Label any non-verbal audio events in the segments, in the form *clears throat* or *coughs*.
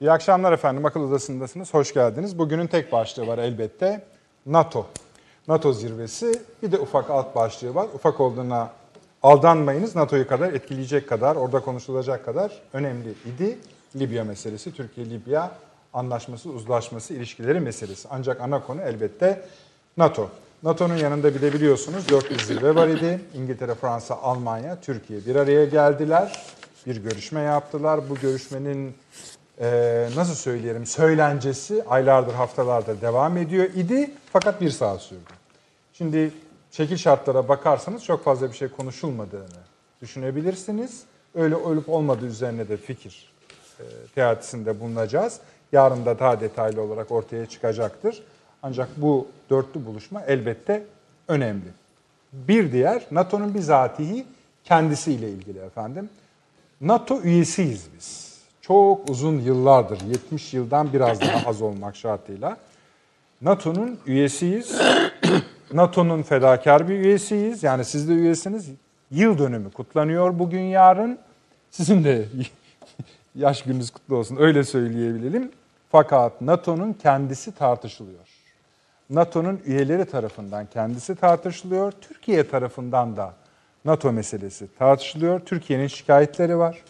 İyi akşamlar efendim. Akıl Odası'ndasınız. Hoş geldiniz. Bugünün tek başlığı var elbette. NATO. NATO zirvesi. Bir de ufak alt başlığı var. Ufak olduğuna aldanmayınız. NATO'yu kadar etkileyecek kadar, orada konuşulacak kadar önemli idi. Libya meselesi, Türkiye-Libya anlaşması, uzlaşması, ilişkileri meselesi. Ancak ana konu elbette NATO. NATO'nun yanında bir de biliyorsunuz dört bir zirve var idi. İngiltere, Fransa, Almanya, Türkiye bir araya geldiler. Bir görüşme yaptılar. Bu görüşmenin e, nasıl söyleyelim söylencesi aylardır, haftalardır devam ediyor idi. Fakat bir saat sürdü. Şimdi şekil şartlara bakarsanız çok fazla bir şey konuşulmadığını düşünebilirsiniz. Öyle olup olmadığı üzerine de fikir e, teatisinde bulunacağız. Yarın da daha detaylı olarak ortaya çıkacaktır. Ancak bu dörtlü buluşma elbette önemli. Bir diğer NATO'nun bizatihi kendisiyle ilgili efendim. NATO üyesiyiz biz. Çok uzun yıllardır, 70 yıldan biraz daha az olmak şartıyla. NATO'nun üyesiyiz. *coughs* NATO'nun fedakar bir üyesiyiz. Yani siz de üyesiniz. Yıl dönümü kutlanıyor bugün yarın. Sizin de *laughs* yaş gününüz kutlu olsun öyle söyleyebilelim. Fakat NATO'nun kendisi tartışılıyor. NATO'nun üyeleri tarafından kendisi tartışılıyor. Türkiye tarafından da NATO meselesi tartışılıyor. Türkiye'nin şikayetleri var.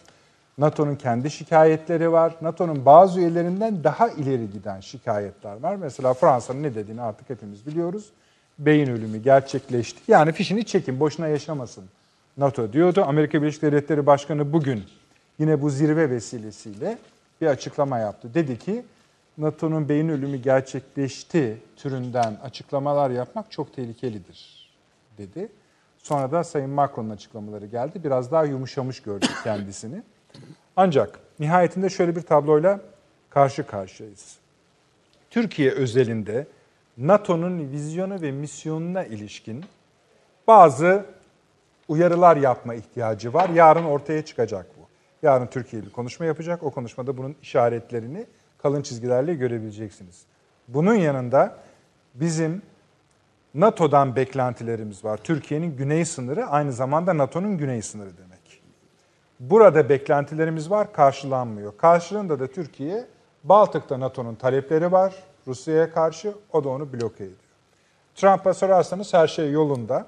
NATO'nun kendi şikayetleri var. NATO'nun bazı üyelerinden daha ileri giden şikayetler var. Mesela Fransa'nın ne dediğini artık hepimiz biliyoruz. Beyin ölümü gerçekleşti. Yani fişini çekin, boşuna yaşamasın NATO diyordu. Amerika Birleşik Devletleri Başkanı bugün yine bu zirve vesilesiyle bir açıklama yaptı. Dedi ki NATO'nun beyin ölümü gerçekleşti türünden açıklamalar yapmak çok tehlikelidir dedi. Sonra da Sayın Macron'un açıklamaları geldi. Biraz daha yumuşamış gördük kendisini. Ancak nihayetinde şöyle bir tabloyla karşı karşıyayız. Türkiye özelinde NATO'nun vizyonu ve misyonuna ilişkin bazı uyarılar yapma ihtiyacı var. Yarın ortaya çıkacak bu. Yarın Türkiye bir konuşma yapacak. O konuşmada bunun işaretlerini kalın çizgilerle görebileceksiniz. Bunun yanında bizim NATO'dan beklentilerimiz var. Türkiye'nin güney sınırı aynı zamanda NATO'nun güney sınırı demek. Burada beklentilerimiz var, karşılanmıyor. Karşılığında da Türkiye, Baltık'ta NATO'nun talepleri var Rusya'ya karşı, o da onu bloke ediyor. Trump'a sorarsanız her şey yolunda.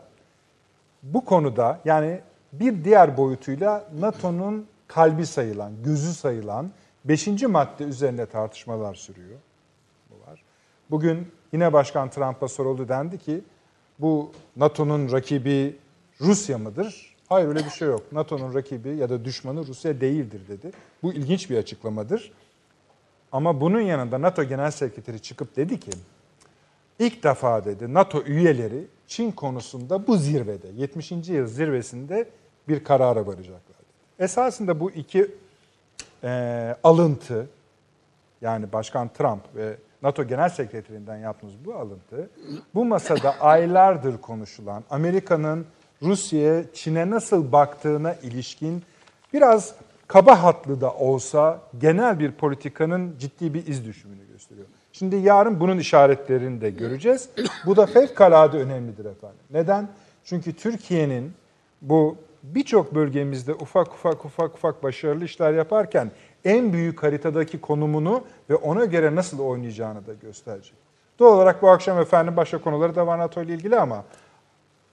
Bu konuda yani bir diğer boyutuyla NATO'nun kalbi sayılan, gözü sayılan beşinci madde üzerine tartışmalar sürüyor. Bu var. Bugün yine Başkan Trump'a soruldu dendi ki bu NATO'nun rakibi Rusya mıdır? Hayır öyle bir şey yok. NATO'nun rakibi ya da düşmanı Rusya değildir dedi. Bu ilginç bir açıklamadır. Ama bunun yanında NATO Genel Sekreteri çıkıp dedi ki ilk defa dedi NATO üyeleri Çin konusunda bu zirvede 70. yıl zirvesinde bir karara varacaklar. Esasında bu iki e, alıntı yani Başkan Trump ve NATO Genel Sekreterinden yaptığımız bu alıntı bu masada aylardır konuşulan Amerika'nın Rusya'ya, Çin'e nasıl baktığına ilişkin biraz kaba hatlı da olsa genel bir politikanın ciddi bir iz düşümünü gösteriyor. Şimdi yarın bunun işaretlerini de göreceğiz. Bu da fevkalade önemlidir efendim. Neden? Çünkü Türkiye'nin bu birçok bölgemizde ufak ufak ufak ufak başarılı işler yaparken en büyük haritadaki konumunu ve ona göre nasıl oynayacağını da gösterecek. Doğal olarak bu akşam efendim başka konuları da var NATO ile ilgili ama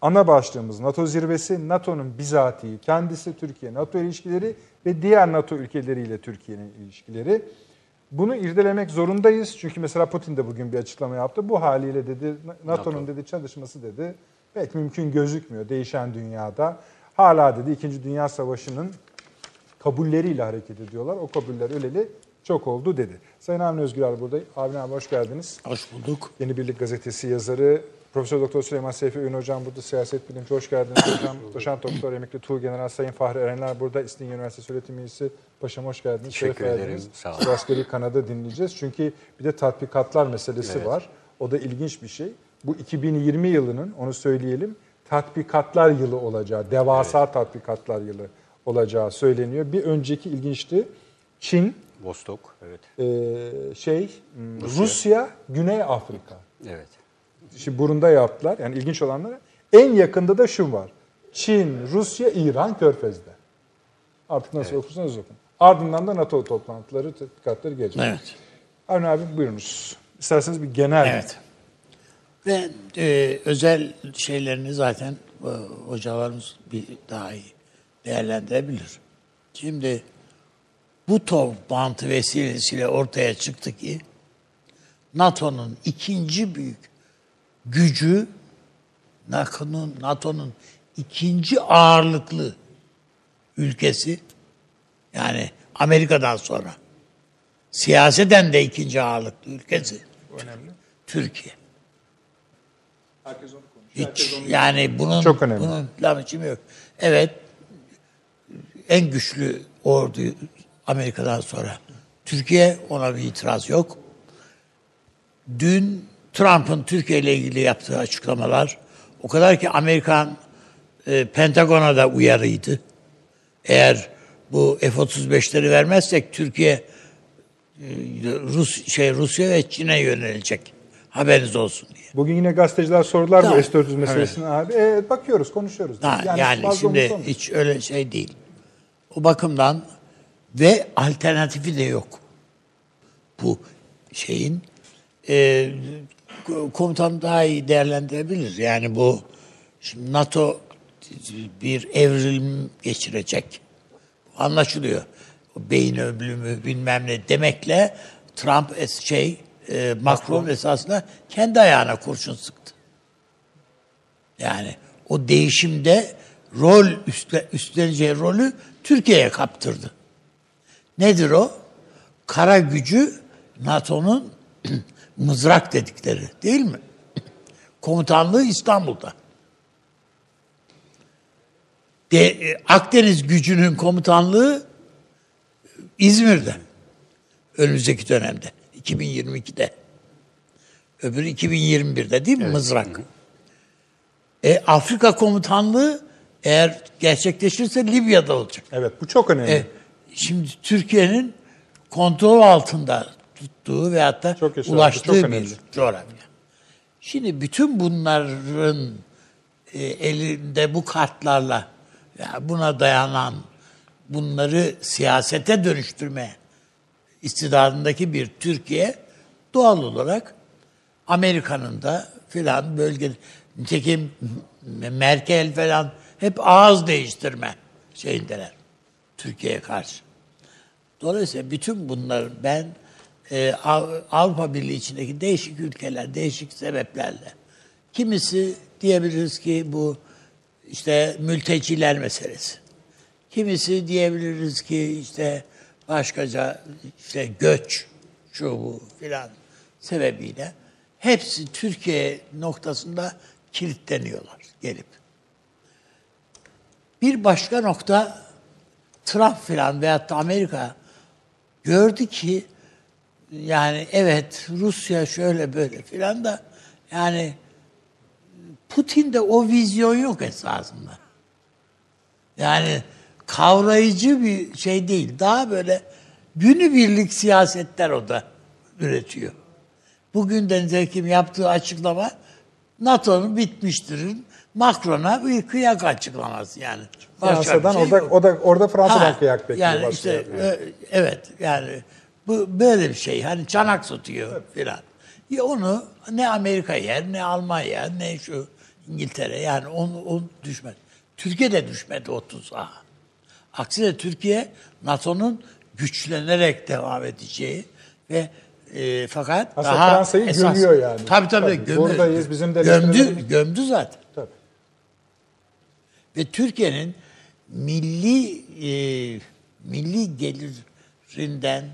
ana başlığımız NATO zirvesi, NATO'nun bizatihi kendisi, Türkiye-NATO ilişkileri ve diğer NATO ülkeleriyle Türkiye'nin ilişkileri. Bunu irdelemek zorundayız. Çünkü mesela Putin de bugün bir açıklama yaptı. Bu haliyle dedi NATO'nun NATO. dedi çalışması dedi pek mümkün gözükmüyor değişen dünyada. Hala dedi 2. Dünya Savaşı'nın kabulleriyle hareket ediyorlar. O kabuller öleli çok oldu dedi. Sayın Avni Özgürer burada. Avni abi hoş geldiniz. Hoş bulduk. Yeni Birlik Gazetesi yazarı. Profesör Doktor Süleyman Seyfi Ün hocam burada siyaset bilimci hoş geldiniz hocam. Doçent Doktor Emekli Tuğ General Sayın Fahri Erenler burada. İstinye Üniversitesi Öğretim Üyesi. Paşam hoş geldiniz. Teşekkür Şeref ederim. verdiniz. Sağ olun. Askeri Kanada dinleyeceğiz. Çünkü bir de tatbikatlar meselesi Evet. var. O da ilginç bir şey. Bu 2020 yılının onu söyleyelim tatbikatlar yılı olacağı, devasa tatbikatlar yılı olacağı söyleniyor. Bir önceki ilginçti. Çin, Vostok, evet. e, şey, Rusya. Rusya, Güney Afrika. Evet. Şimdi burunda yaptılar. Yani ilginç olanları. En yakında da şu var. Çin, Rusya, İran, Körfez'de. Artık nasıl Evet. okursanız okun. Ardından da NATO toplantıları, tatbikatları gelecek. Evet. Avni abi buyurunuz. İsterseniz bir genel Evet. Ve e, özel şeylerini zaten e, hocalarımız bir daha iyi değerlendirebilir. Şimdi bu toplantı vesilesiyle ortaya çıktı ki NATO'nun ikinci büyük gücü NATO'nun NATO'nun ikinci ağırlıklı ülkesi yani Amerika'dan sonra siyaseten de ikinci ağırlıklı ülkesi önemli. Türkiye. Herkes onu konuşuyor. Hiç yani bunun Çok önemli. bunun lafı yok. Evet en güçlü ordu Amerika'dan sonra. Türkiye ona bir itiraz yok. Dün Trump'ın Türkiye ile ilgili yaptığı açıklamalar o kadar ki Amerikan e, Pentagon'a da uyarıydı. Eğer bu F-35'leri vermezsek Türkiye e, Rus şey Rusya ve Çin'e yönelecek. Haberiniz olsun diye. Bugün yine gazeteciler sordular Tamam. bu S-400 meselesini abi. Evet, bakıyoruz, konuşuyoruz. Ha, yani, fazla şimdi hiç öyle şey değil. O bakımdan ve alternatifi de yok. Bu şeyin e, komutan daha iyi değerlendirebilir. Yani bu şimdi NATO bir evrim geçirecek. Anlaşılıyor. Beyin ölümü bilmem ne demekle Trump es şey e, Macron esasında kendi ayağına kurşun sıktı. Yani o değişimde rol üstle, üstleneceği rolü Türkiye'ye kaptırdı. Nedir o? Kara gücü NATO'nun mızrak dedikleri değil mi? *clears throat* Komutanlığı İstanbul'da. De, e, Akdeniz gücünün komutanlığı İzmir'de. Önümüzdeki dönemde. 2022'de. Öbürü 2021'de değil mi mızrak? E, Afrika komutanlığı eğer gerçekleşirse Libya'da olacak. Evet, bu çok önemli. E, şimdi Türkiye'nin kontrol altında tuttuğu ve hatta Çok yaşa, bu ulaştığı çok bir önemli. coğrafya. Şimdi bütün bunların e, elinde bu kartlarla ya buna dayanan bunları siyasete dönüştürme istidadındaki bir Türkiye doğal olarak Amerika'nın da filan bölge nitekim Merkel falan hep ağız değiştirme şeyindeler Türkiye'ye karşı. Dolayısıyla bütün bunlar ben e, Av- Avrupa Birliği içindeki değişik ülkeler, değişik sebeplerle kimisi diyebiliriz ki bu işte mülteciler meselesi. Kimisi diyebiliriz ki işte başkaca işte göç şu bu filan sebebiyle hepsi Türkiye noktasında kilitleniyorlar gelip. Bir başka nokta Trump filan veyahut da Amerika gördü ki yani evet Rusya şöyle böyle filan da yani Putin'de o vizyon yok esasında. Yani kavrayıcı bir şey değil. Daha böyle günübirlik siyasetler o da üretiyor. Bugün de nitekim yaptığı açıklama NATO'nun bitmiştir. Macron'a bir kıyak açıklaması yani. Fransa'dan şey orada, yok. o da, orada Fransa'dan Ha, kıyak bekliyor. Yani işte yerde. e, evet yani bu böyle bir şey. Hani çanak tutuyor filan. Ya onu ne Amerika yer ne Almanya ne şu İngiltere yani onu, onu düşmez. Türkiye de düşmedi o tuzağa. Aksine Türkiye NATO'nun güçlenerek devam edeceği ve e, fakat Aslında daha Fransa'yı esas, gömüyor yani. Tabii tabii, Tabii, gömü- buradayız, bizim de gömdü, gömdü zaten. Tabii. Ve Türkiye'nin milli e, milli gelirinden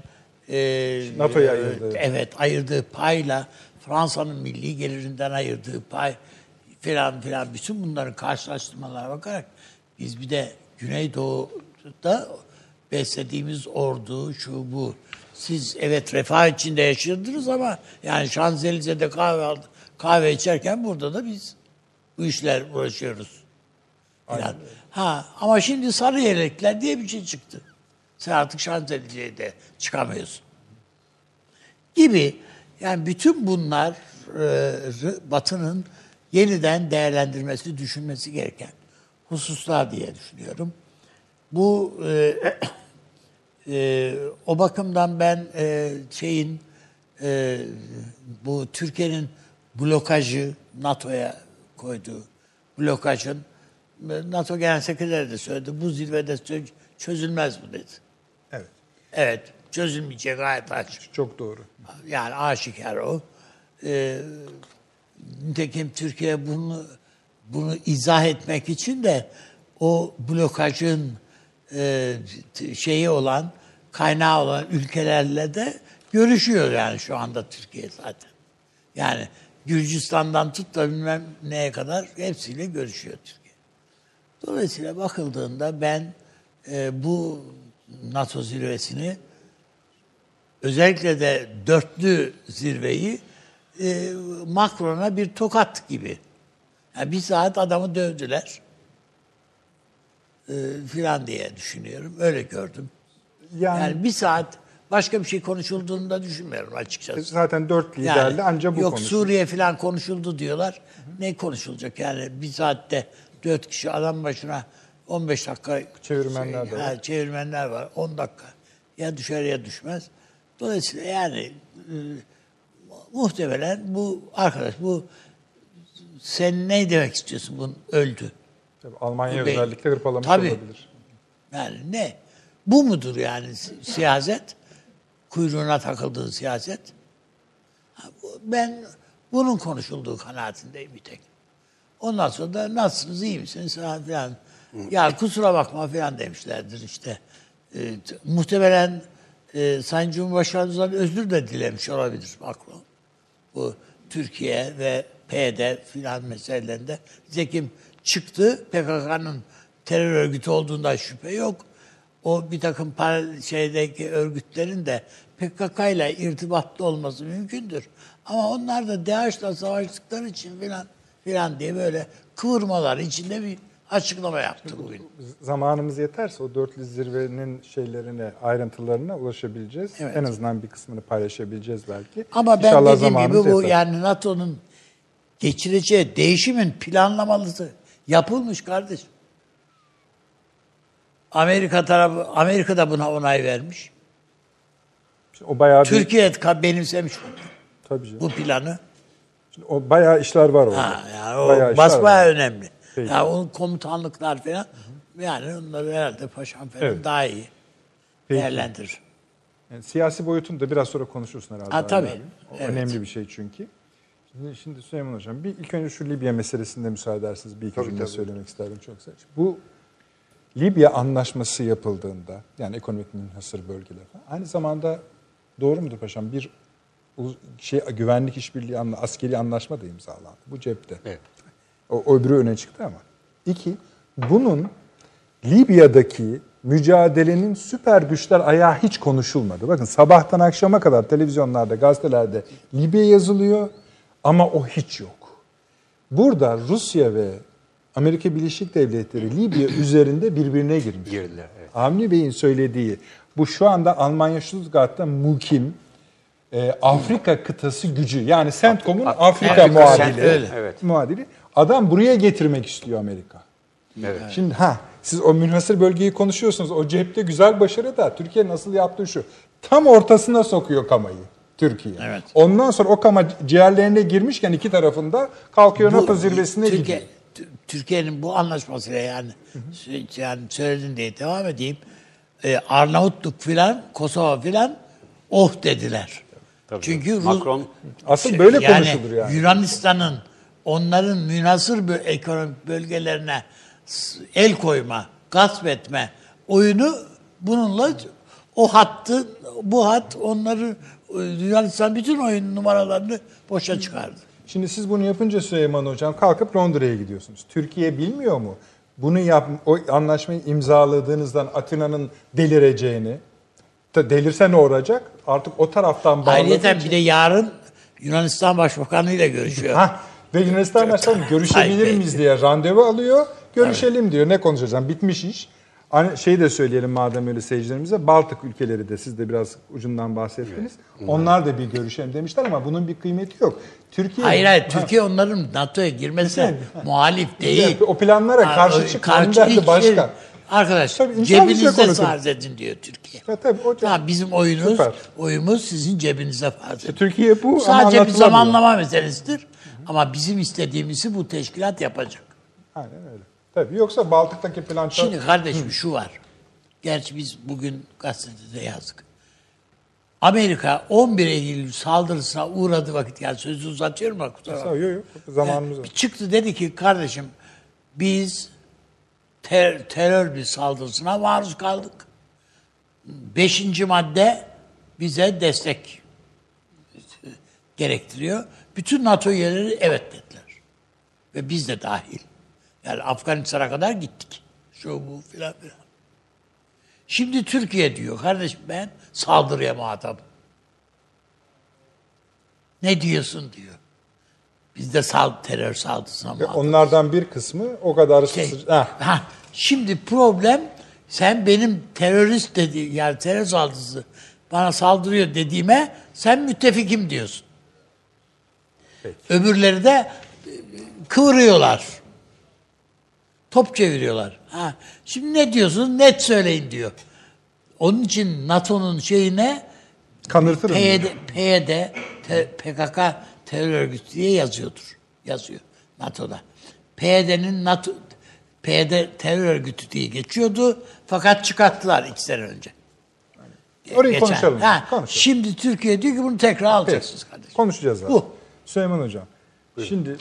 e, NATO'ya ayırdığı. Evet ayırdığı payla Fransa'nın milli gelirinden ayırdığı pay filan filan bütün bunların karşılaştırmalara bakarak biz bir de Güneydoğu'da beslediğimiz ordu şu bu. Siz evet refah içinde yaşıyordunuz ama yani Şanzelize'de kahve aldı, kahve içerken burada da biz bu işler uğraşıyoruz. Falan. Ha ama şimdi sarı yelekler diye bir şey çıktı. Sen artık Şanzelize'de çıkamıyorsun. Gibi yani bütün bunlar e, Batı'nın yeniden değerlendirmesi, düşünmesi gereken hususlar diye düşünüyorum. Bu e, *coughs* E, o bakımdan ben e, şeyin e, bu Türkiye'nin blokajı NATO'ya koyduğu blokajın e, NATO Genel Sekreteri de söyledi. Bu zirvede çö- çözülmez bu dedi. Evet. Çözülmeyecek gayet açık. Çok doğru. Yani aşikar o. Ee, nitekim Türkiye bunu bunu izah etmek için de o blokajın e, şeyi olan kaynağı olan ülkelerle de görüşüyor yani şu anda Türkiye zaten. Yani Gürcistan'dan tut da bilmem neye kadar hepsiyle görüşüyor Türkiye. Dolayısıyla bakıldığında ben e, bu NATO zirvesini özellikle de dörtlü zirveyi e, Macron'a bir tokat gibi. Yani bir saat adamı dövdüler e, filan diye düşünüyorum. Öyle gördüm. Yani, Yani bir saat başka bir şey konuşulduğunu da düşünmüyorum açıkçası. zaten dört liderle ancak bu yok konuşulur. Suriye falan konuşuldu diyorlar. Ne konuşulacak yani bir saatte dört kişi adam başına 15 dakika Çevirmenler de var. Ha, çevirmenler var 10 dakika ya düşer ya düşmez. Dolayısıyla yani e, muhtemelen bu arkadaş bu sen ne demek istiyorsun bunun öldü. Tabii Almanya Bu özellikle hırpalamış Tabii. olabilir. Yani ne? Bu mudur yani si- siyaset? Kuyruğuna takıldığı siyaset? Ben bunun konuşulduğu kanaatindeyim bir tek. Ondan sonra da nasılsınız, iyi misiniz falan filan. Ya kusura bakma falan demişlerdir işte. T- muhtemelen e, Sayın Cumhurbaşkanımızdan özür de dilemiş olabilir Macron. Bu Türkiye ve PYD filan meselelerinde. Nitekim çıktı PKK'nın terör örgütü olduğundan şüphe yok. O bir takım paralel şeydeki örgütlerin de PKK ile irtibatlı olması mümkündür. Ama onlar da DAEŞ'la savaştıkları için filan filan diye böyle kıvırmalar içinde bir açıklama yaptı bugün. Zamanımız yeterse o dörtlü zirvenin şeylerine, ayrıntılarına ulaşabileceğiz. Evet. En azından bir kısmını paylaşabileceğiz belki. Ama ben İnşallah dediğim gibi bu yeter. yani NATO'nun geçireceği değişimin planlamalısı yapılmış kardeşim. Amerika tarafı Amerika da buna onay vermiş. O bayağı bir, Türkiye benimsemiş bunu, tabii canım. bu planı. Şimdi O bayağı işler var orada. Ha, yani o Bayağı işler var. önemli. Peki. Yani onun komutanlıklar falan yani onları herhalde paşam falan Evet. daha iyi Peki. değerlendirir. Yani siyasi boyutunu da biraz sonra konuşursun herhalde. Ha, tabii. O Evet. önemli bir şey çünkü. Şimdi, şimdi Süleyman Hocam bir ilk önce şu Libya meselesinde müsaade ederseniz bir iki Tabii, cümle tabii. söylemek isterdim çok kısa. Bu Libya anlaşması yapıldığında yani ekonomik münhasır bölgeler falan, aynı zamanda doğru mudur paşam bir şey güvenlik işbirliği anla, askeri anlaşma da imzalandı. Bu cepte. Evet. O, öbürü öne çıktı ama. İki, bunun Libya'daki mücadelenin süper güçler ayağı hiç konuşulmadı. Bakın sabahtan akşama kadar televizyonlarda, gazetelerde Libya yazılıyor ama o hiç yok. Burada Rusya ve Amerika Birleşik Devletleri Libya *clears throat* üzerinde birbirine girmiş. Girdiler, evet. Avni Bey'in söylediği bu şu anda Almanya Stuttgart'ta mukim e, Afrika kıtası gücü yani CENTCOM'un Afrika Evet, muadili. Evet. Muadili. Adam buraya getirmek istiyor Amerika. Evet. Şimdi ha siz o münhasır bölgeyi konuşuyorsunuz. O cepte güzel başarı da Türkiye nasıl yaptığı şu. Tam ortasına sokuyor kamayı Türkiye. Evet. Ondan sonra o kama ciğerlerine girmişken iki tarafında kalkıyor NATO zirvesine Türkiye, gidiyor. Tü- Türkiye'nin bu anlaşmasıyla yani sü- yani söyledin diye devam edeyim. E, Arnavutluk filan, Kosova filan oh dediler. Tabii. Çünkü Rus- Macron Asıl böyle konuşulur yani. Yunanistan'ın onların münasır bö- ekonomik bölgelerine el koyma, gasp etme oyunu bununla o hattı, bu hat onları e, Yunanistan bütün oyun numaralarını boşa çıkardı. Şimdi siz bunu yapınca Süleyman Hocam kalkıp Londra'ya gidiyorsunuz. Türkiye bilmiyor mu? Bunu yap, o anlaşmayı imzaladığınızdan Atina'nın delireceğini. Delirse ne olacak? Artık o taraftan bağladığı Ayrıca bir de yarın Yunanistan Başbakanı ile görüşüyor. Ve Yunanistan Başkanı görüşebilir miyiz diye randevu alıyor. Görüşelim diyor. Ne konuşacağım? Bitmiş iş. Hani şeyi de söyleyelim madem öyle seyircilerimize. Baltık ülkeleri de siz de biraz ucundan bahsettiniz. Onlar da bir görüşelim demişler ama bunun bir kıymeti yok. Türkiye Hayır hayır Ha, Türkiye onların NATO'ya girmesine muhalif değil. o planlara Ha, karşı o- hiç- başka. Arkadaşlar Tabii şey cebinizde farz edin diyor Türkiye. Ya tabii hocam. Tamam bizim oyunuz, Süper. oyumuz sizin cebinize farz edin. Türkiye bu Sadece bir zamanlama meselesidir. Ama bizim istediğimizi bu teşkilat yapacak. Aynen öyle. Tabii yoksa Baltık'taki plan çok... Şimdi kardeşim şu var. Gerçi biz bugün gazetede yazdık. Amerika 11 Eylül saldırısına uğradığı vakit yani sözü uzatıyorum bak kusura bakma. Yok yok zamanımız var. Bir çıktı dedi ki kardeşim biz ter- terör bir saldırısına maruz kaldık. Beşinci madde bize destek gerektiriyor. Bütün NATO üyeleri evet dediler. Ve biz de dahil. Yani Afganistan'a kadar gittik. Şu bu filan filan. Şimdi Türkiye diyor kardeşim ben saldırıya muhatabım. Ne diyorsun diyor. Biz de sal terör saldırısına muhatabız. onlardan bir kısmı o kadar Şey. Heh, ha, şimdi problem sen benim terörist dedi yani terör saldırısı bana saldırıyor dediğime sen müttefikim diyorsun. Öbürleri de e, kıvırıyorlar. Top çeviriyorlar. Ha, şimdi ne diyorsunuz? Net söyleyin diyor. Onun için NATO'nun şeyine kanırtırım. diyor. PYD, PYD te- PKK terör örgütü diye yazıyordur. Yazıyor NATO'da. PYD'nin NATO PYD terör örgütü diye geçiyordu. Fakat çıkarttılar iki sene önce. Orayı Geçen. konuşalım. Ha, konuşalım. Şimdi Türkiye diyor ki bunu tekrar alacaksınız kardeşim. Konuşacağız abi. Bu. Süleyman Hocam. Şimdi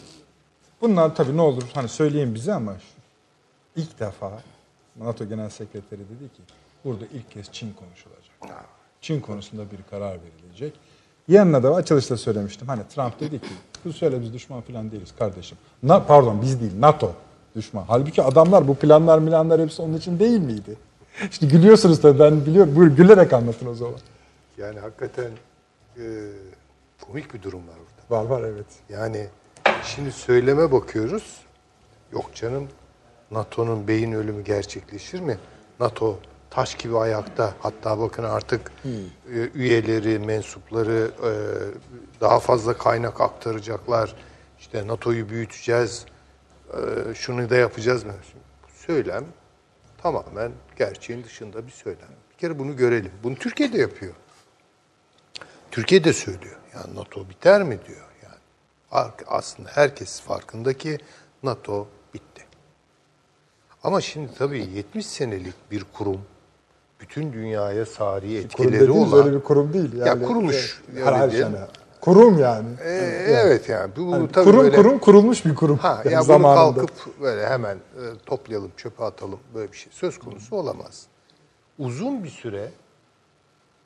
bunlar tabii ne olur hani söyleyin bize ama ilk defa NATO Genel Sekreteri dedi ki burada ilk kez Çin konuşulacak. Çin konusunda bir karar verilecek. Yanına da açılışta söylemiştim. Hani Trump dedi ki bu söyle biz düşman falan değiliz kardeşim. Na, pardon biz değil NATO düşman. Halbuki adamlar bu planlar milanlar hepsi onun için değil miydi? Şimdi gülüyorsunuz tabii ben biliyorum. Buyur gülerek anlatın o zaman. Yani hakikaten e, komik bir durum var. Var var evet. Yani şimdi söyleme bakıyoruz. Yok canım NATO'nun beyin ölümü gerçekleşir mi? NATO taş gibi ayakta. Hatta bakın artık e, üyeleri, mensupları e, daha fazla kaynak aktaracaklar. İşte NATO'yu büyüteceğiz. e, şunu da yapacağız mı? Söylem tamamen gerçeğin dışında bir söylem. Bir kere bunu görelim. Bunu Türkiye de yapıyor. Türkiye de söylüyor. Yani NATO biter mi diyor. Yani aslında herkes farkında ki NATO bitti. Ama şimdi tabii 70 senelik bir kurum bütün dünyaya sari Kurum etkileri dediğiniz olan öyle bir kurum değil. Ya Yani, kuruluş, e, öyle her sene. Kurum yani. Ee, evet yani bu Hani tabii kurum böyle kurum kurulmuş bir kurum. Ha, yani ya bunu kalkıp böyle hemen e, toplayalım, çöpe atalım böyle bir şey söz konusu olamaz. Uzun bir süre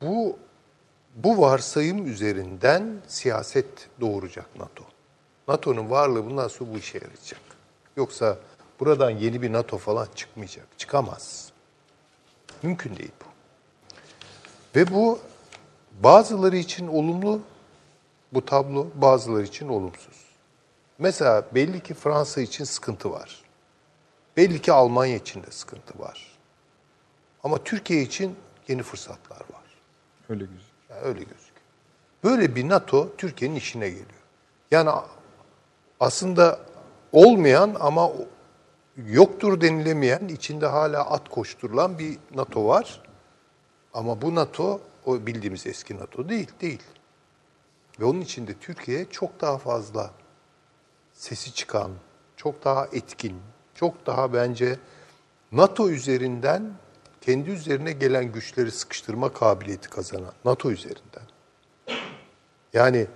bu bu varsayım üzerinden siyaset doğuracak NATO. NATO'nun varlığı bundan sonra bu işe yarayacak. Yoksa buradan yeni bir NATO falan çıkmayacak. Çıkamaz. Mümkün değil bu. Ve bu bazıları için olumlu bu tablo, bazıları için olumsuz. Mesela belli ki Fransa için sıkıntı var. Belli ki Almanya için de sıkıntı var. Ama Türkiye için yeni fırsatlar var. Öyle güzel. Öyle gözüküyor. Böyle bir NATO Türkiye'nin işine geliyor. Yani aslında olmayan ama yoktur denilemeyen, içinde hala at koşturulan bir NATO var. Ama bu NATO o bildiğimiz eski NATO değil, değil. Ve onun içinde Türkiye çok daha fazla sesi çıkan, çok daha etkin, çok daha bence NATO üzerinden kendi üzerine gelen güçleri sıkıştırma kabiliyeti kazanan NATO üzerinden. Yani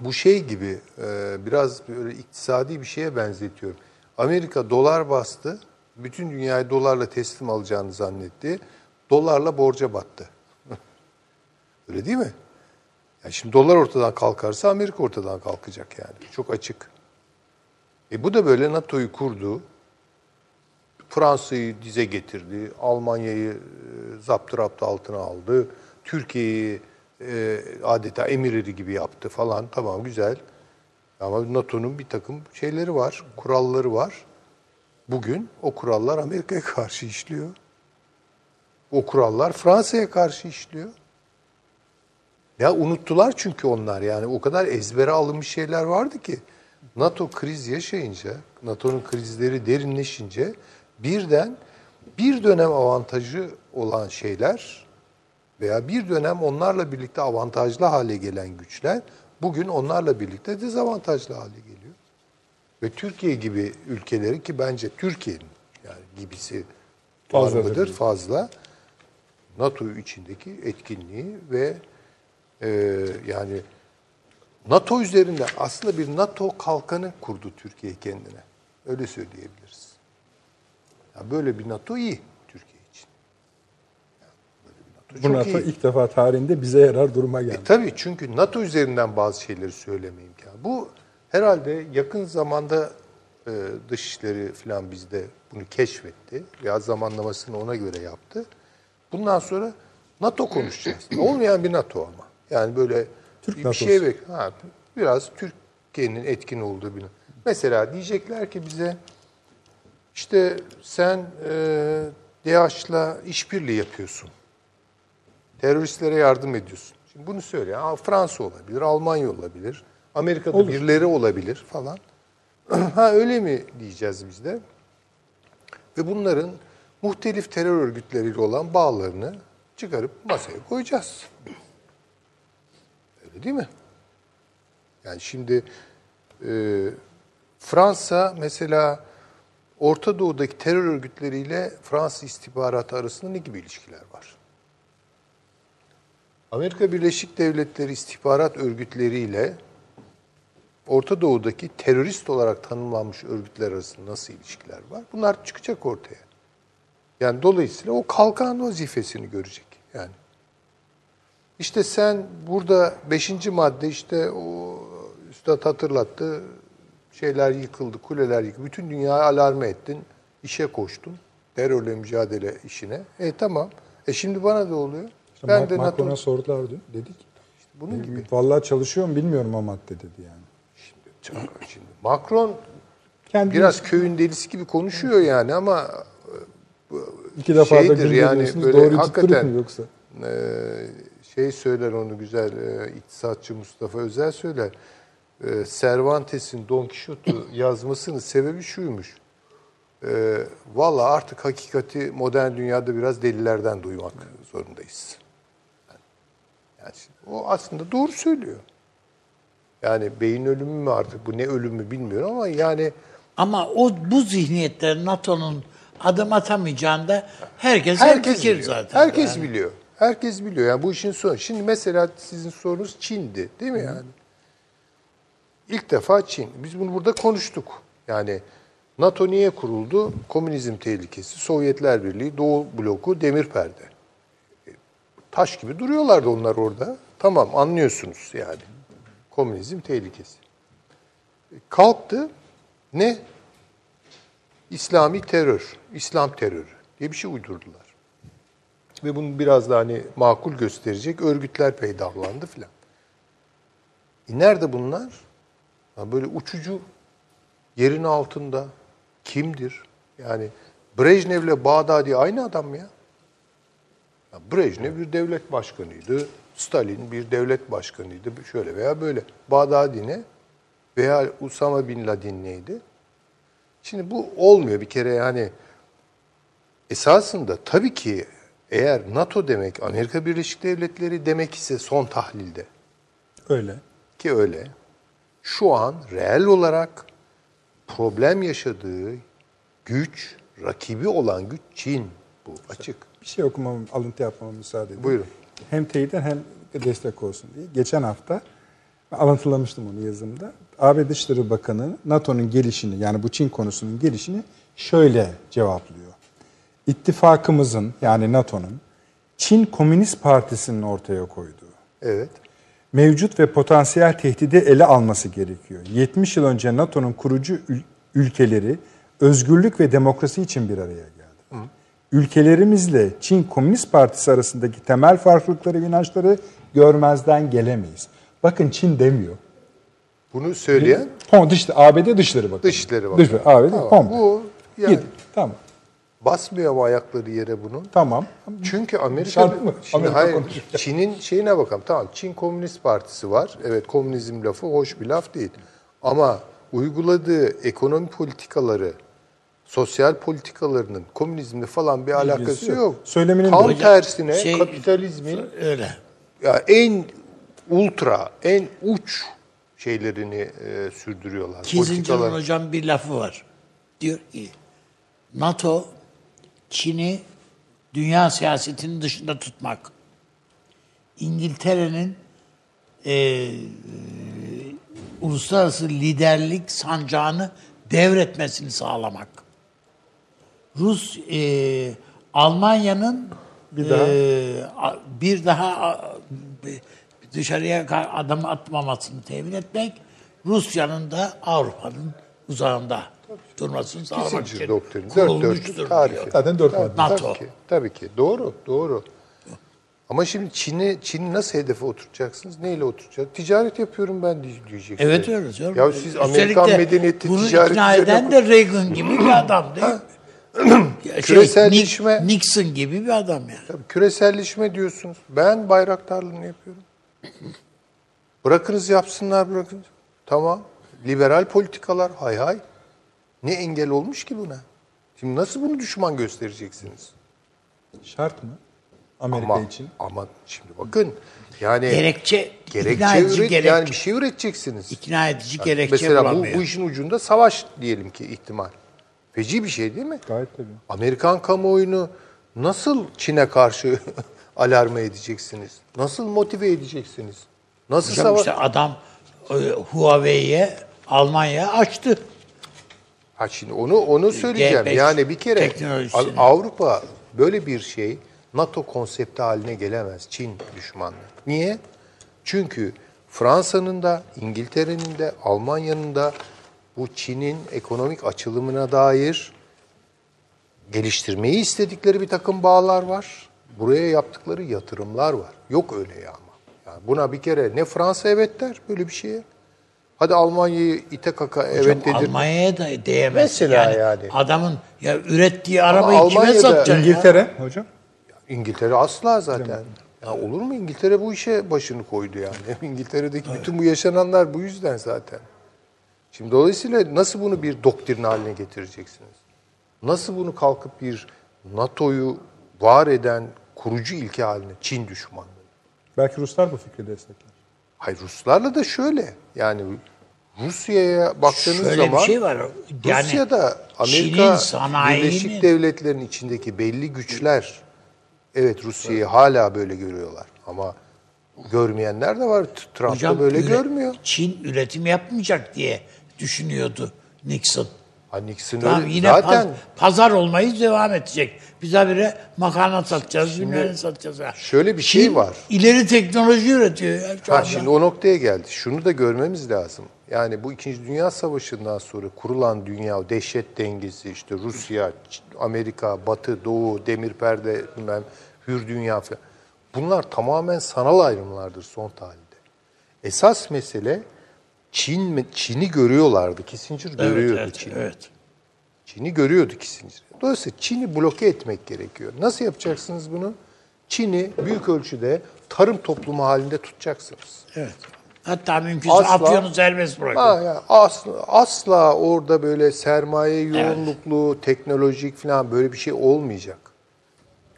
bu şey gibi e, biraz böyle iktisadi bir şeye benzetiyorum. Amerika dolar bastı, bütün dünyayı dolarla teslim alacağını zannetti. Dolarla borca battı. *laughs* Öyle değil mi? Yani şimdi dolar ortadan kalkarsa Amerika ortadan kalkacak yani. Çok açık. E bu da böyle NATO'yu kurdu. Fransa'yı dize getirdi. Almanya'yı e, zaptı altına aldı. Türkiye'yi e, adeta emirleri gibi yaptı falan. Tamam güzel. Ama NATO'nun bir takım şeyleri var, kuralları var. Bugün o kurallar Amerika'ya karşı işliyor. O kurallar Fransa'ya karşı işliyor. Ya unuttular çünkü onlar yani o kadar ezbere alınmış şeyler vardı ki NATO kriz yaşayınca, NATO'nun krizleri derinleşince birden bir dönem avantajı olan şeyler veya bir dönem onlarla birlikte avantajlı hale gelen güçler bugün onlarla birlikte dezavantajlı hale geliyor. Ve Türkiye gibi ülkeleri ki bence Türkiye'nin yani gibisi fazladır diyor. fazla NATO içindeki etkinliği ve e, yani NATO üzerinde aslında bir NATO kalkanı kurdu Türkiye kendine. Öyle söyleyebiliriz. Yani böyle bir NATO iyi Türkiye için. Yani böyle bir Bu NATO çok NATO iyi. ilk defa tarihinde bize yarar duruma geldi. E, tabii çünkü NATO üzerinden bazı şeyleri söyleme imkanı. Bu herhalde yakın zamanda e, Dışişleri falan bizde bunu keşfetti. Veya zamanlamasını ona göre yaptı. Bundan sonra NATO konuşacağız. *clears throat* Olmayan bir NATO ama. Yani böyle Türk bir NATO'su. şey bek ha, biraz Türkiye'nin etkin olduğu bir Mesela diyecekler ki bize işte sen e, DAEŞ'la işbirliği yapıyorsun teröristlere yardım ediyorsun. Şimdi bunu söyle. Aa, Fransa olabilir, Almanya olabilir, Amerika'da birileri olabilir falan. *clears throat* ha öyle mi diyeceğiz biz de? Ve bunların muhtelif terör örgütleriyle olan bağlarını çıkarıp masaya koyacağız. Öyle değil mi? Yani şimdi e, Fransa mesela Orta Doğu'daki terör örgütleriyle Fransız istihbaratı arasında ne gibi ilişkiler var? Amerika Birleşik Devletleri istihbarat örgütleriyle Orta Doğu'daki terörist olarak tanımlanmış örgütler arasında nasıl ilişkiler var? Bunlar çıkacak ortaya. Yani dolayısıyla o kalkan vazifesini görecek yani. İşte sen burada beşinci madde işte o üstad hatırlattı. Şeyler yıkıldı, kuleler yıkıldı. Bütün dünyayı alarme ettin. işe koştun. Terörle mücadele işine. E tamam. E şimdi bana da oluyor. İşte ben Ma- de Macron'a NATO sordular dün. Dedik. bunun gibi. Vallahi çalışıyorum bilmiyorum madde dedi yani. Şimdi Macron Kendi biraz köyün delisi gibi konuşuyor yani ama iki defa da şeydir gün yani böyle doğru hakikaten- mu yoksa? e, şey söyler onu güzel e, iktisatçı Mustafa Özel söyler. E, Cervantes'in Don Quixote'u *laughs* yazmasının sebebi şuymuş. E, Valla artık hakikati modern dünyada biraz delilerden duymak zorundayız. Yani o aslında doğru söylüyor. Yani beyin ölümü mü artık bu ne ölümü bilmiyorum ama yani Ama o bu zihniyetler NATO'nun adım atamayacağında herkes herkes fikir biliyor. zaten. Herkes Yani. biliyor. Herkes biliyor. Yani bu işin sonu. Şimdi mesela sizin sorunuz Çin'di, değil mi yani? İlk defa Çin. Biz bunu burada konuştuk. Yani NATO niye kuruldu? Komünizm tehlikesi, Sovyetler Birliği, Doğu bloku, demir perde. E, Taş gibi duruyorlardı onlar orada. Tamam anlıyorsunuz yani. Komünizm tehlikesi. E, Kalktı. Ne? İslami terör, İslam terörü diye bir şey uydurdular. Ve bunu biraz da hani makul gösterecek örgütler peydahlandı filan. E nerede bunlar? Ha böyle uçucu yerin altında kimdir? Yani Brejnev'le Bağdadi aynı adam mı ya? ya Brejnev bir devlet başkanıydı. Stalin bir devlet başkanıydı. Şöyle veya böyle. Bağdadi ne? Veya Usama Bin Laden neydi? Şimdi bu olmuyor bir kere yani esasında tabii ki eğer NATO demek Amerika Birleşik Devletleri demek ise son tahlilde Öyle. ki öyle şu an reel olarak problem yaşadığı güç, rakibi olan güç Çin bu açık. Bir şey okumam, alıntı yapmama müsaade edin. Buyurun. Hem teyitten hem destek olsun diye. Geçen hafta alıntılamıştım onu yazımda. AB Dışişleri Bakanı NATO'nun gelişini yani bu Çin konusunun gelişini şöyle cevaplıyor. İttifakımızın yani NATO'nun Çin Komünist Partisi'nin ortaya koyduğu Evet. Mevcut ve potansiyel tehdidi ele alması gerekiyor. 70 yıl önce NATO'nun kurucu ül- ülkeleri özgürlük ve demokrasi için bir araya geldi. Ülkelerimizle Çin Komünist Partisi arasındaki temel farklılıkları, inançları görmezden gelemeyiz. Bakın Çin demiyor. Bunu söyleyen Pom, dış, ABD Dışişleri Bakanı. Dışişleri Bakanı. Dışişleri, ABD, Tamam, Pom. bu yani- Git, Tamam. Basmıyor mu ayakları yere bunun? Tamam. Çünkü Amerika, Şart mı? Şimdi Amerika hayır. Çin'in şeyine bakalım. Tamam Çin Komünist Partisi var. Evet komünizm lafı hoş bir laf değil. Ama uyguladığı ekonomi politikaları sosyal politikalarının komünizmle falan bir alakası yok. yok. Söyleminin Tam tersine şey- kapitalizmin Öyle. ya en ultra, en uç şeylerini e, sürdürüyorlar. Kissinger'ın hocam bir lafı var. Diyor ki NATO Çin'i dünya siyasetinin dışında tutmak. İngiltere'nin e, e, uluslararası liderlik sancağını devretmesini sağlamak. Rus e, Almanya'nın Bir daha. e, bir daha bir- dışarıya adam atmamasını temin etmek, Rusya'nın da Avrupa'nın uzağında durmasını sağlamak için doktrini. Dört kurulmuştur dörtlük diyor. Zaten dört Tabii, madde. NATO. Tabii ki, tabii ki. Doğru, doğru. Ama şimdi Çin'i Çin'i nasıl hedefe oturtacaksınız? Neyle oturtacaksınız? Ticaret yapıyorum ben diye- diyeceksiniz. Evet öyle canım. Ya siz Amerikan de medeniyeti bunu ticaret ikna eden de Reagan gibi bir adam değil mi? *clears throat* Şey, Küreselleşme- Nixon gibi bir adam yani. Tabii küreselleşme diyorsunuz. Ben bayraktarlığını yapıyorum. Bırakınız yapsınlar bırakınız. Tamam. Liberal politikalar hay hay. Ne engel olmuş ki buna? Şimdi nasıl bunu düşman göstereceksiniz? Şart mı? Amerika ama, için. Ama şimdi bakın yani Gerekçe, ikna gerekçe edici üret, gerekçe. yani bir şey üreteceksiniz. ikna edici gerekçe Mesela bu, bulamıyor. bu işin ucunda savaş diyelim ki ihtimal. Feci bir şey değil mi? Gayet tabii. Amerikan kamuoyunu nasıl Çin'e karşı *laughs* alarma edeceksiniz? Nasıl motive edeceksiniz? Nasıl Hocam savaş? işte adam e, Huawei'ye Almanya açtı. Ha şimdi onu onu söyleyeceğim. G5 yani bir kere Avrupa böyle bir şey NATO konsepti haline gelemez. Çin düşmanlığı. Niye? Çünkü Fransa'nın da, İngiltere'nin de, Almanya'nın da bu Çin'in ekonomik açılımına dair geliştirmeyi istedikleri bir takım bağlar var. Buraya yaptıkları yatırımlar var. Yok öyle ya ama. Yani buna bir kere ne Fransa evet der böyle bir şeye. Hadi Almanya'yı ite kaka Hocam evet dedir. Almanya'ya da değemez. Mesela yani. Adamın ya ürettiği arabayı kime Almanya'da satacaksın ya? İngiltere hocam. İngiltere asla zaten. Ya olur mu İngiltere bu işe başını koydu yani. *laughs* İngiltere'deki bütün bu yaşananlar bu yüzden zaten. Şimdi dolayısıyla nasıl bunu bir doktrin haline getireceksiniz? Nasıl bunu kalkıp bir NATO'yu var eden kurucu ilke haline Çin düşmanlığı? Belki Ruslar bu fikri destekler. Hayır Ruslarla da şöyle yani Rusya'ya baktığınız Şöyle zaman bir şey var. Yani Rusya'da Amerika Birleşik Devletleri'nin içindeki belli güçler evet Rusya'yı hala böyle görüyorlar ama görmeyenler de var. Trump da böyle üre- görmüyor. Çin üretim yapmayacak diye düşünüyordu Nixon. Ha Nixon Tamam öyle- yine zaten paz- pazar olmayı devam edecek. Biz habire makarna satacağız, bilmem ne satacağız. şöyle bir şey Çin var. ileri teknoloji üretiyor ya şu Ha, anda. şimdi o noktaya geldi. Şunu da görmemiz lazım. Yani bu İkinci Dünya Savaşı'ndan sonra kurulan dünya, o dehşet dengesi, işte Rusya, Ç- Amerika, Batı, Doğu, demir perde, bilmem, hür dünya falan. Bunlar tamamen sanal ayrımlardır son tarihte. Esas mesele Çin mi- Çin'i görüyorlardı. Kissinger evet, görüyordu evet, Çin'i. evet. Çin'i görüyordu Kissinger. Dolayısıyla Çin'i bloke etmek gerekiyor. Nasıl yapacaksınız bunu? Çin'i büyük ölçüde tarım toplumu halinde tutacaksınız. Evet. Hatta mümkünse Asla- Afyon'u serbest bırakın. Ha, asla, asla orada böyle sermaye yoğunluklu, teknolojik falan böyle bir şey olmayacak.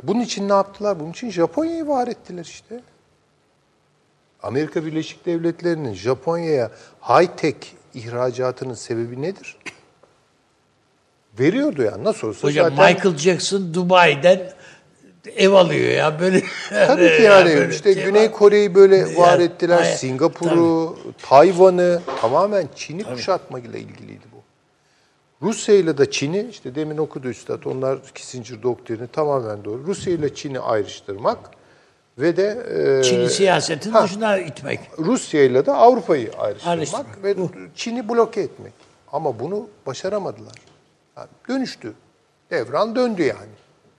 Bunun için ne yaptılar? Bunun için Japonya'yı var ettiler işte. Amerika Birleşik Devletleri'nin Japonya'ya high-tech ihracatının sebebi nedir? Veriyordu ya nasıl olsa Hocam zaten. Michael Jackson Dubai'den ev alıyor ya böyle. Tabii ki *laughs* Ya yani böyle işte şey Güney var. Kore'yi böyle var Yani, ettiler. hayır, Singapur'u, Tayvan'ı tamamen Çin'i kuşatmayla ilgiliydi bu. Rusya ile de Çin'i işte demin okudu üstad onlar Kissinger doktrini tamamen doğru. Rusya ile Çin'i ayrıştırmak ve de e, Çin'i siyasetin ha. dışına itmek. Rusya ile de Avrupa'yı ayrıştırmak Ayrıştırmak. ve Çin'i bloke etmek. Ama bunu başaramadılar. Yani dönüştü. Devran döndü yani.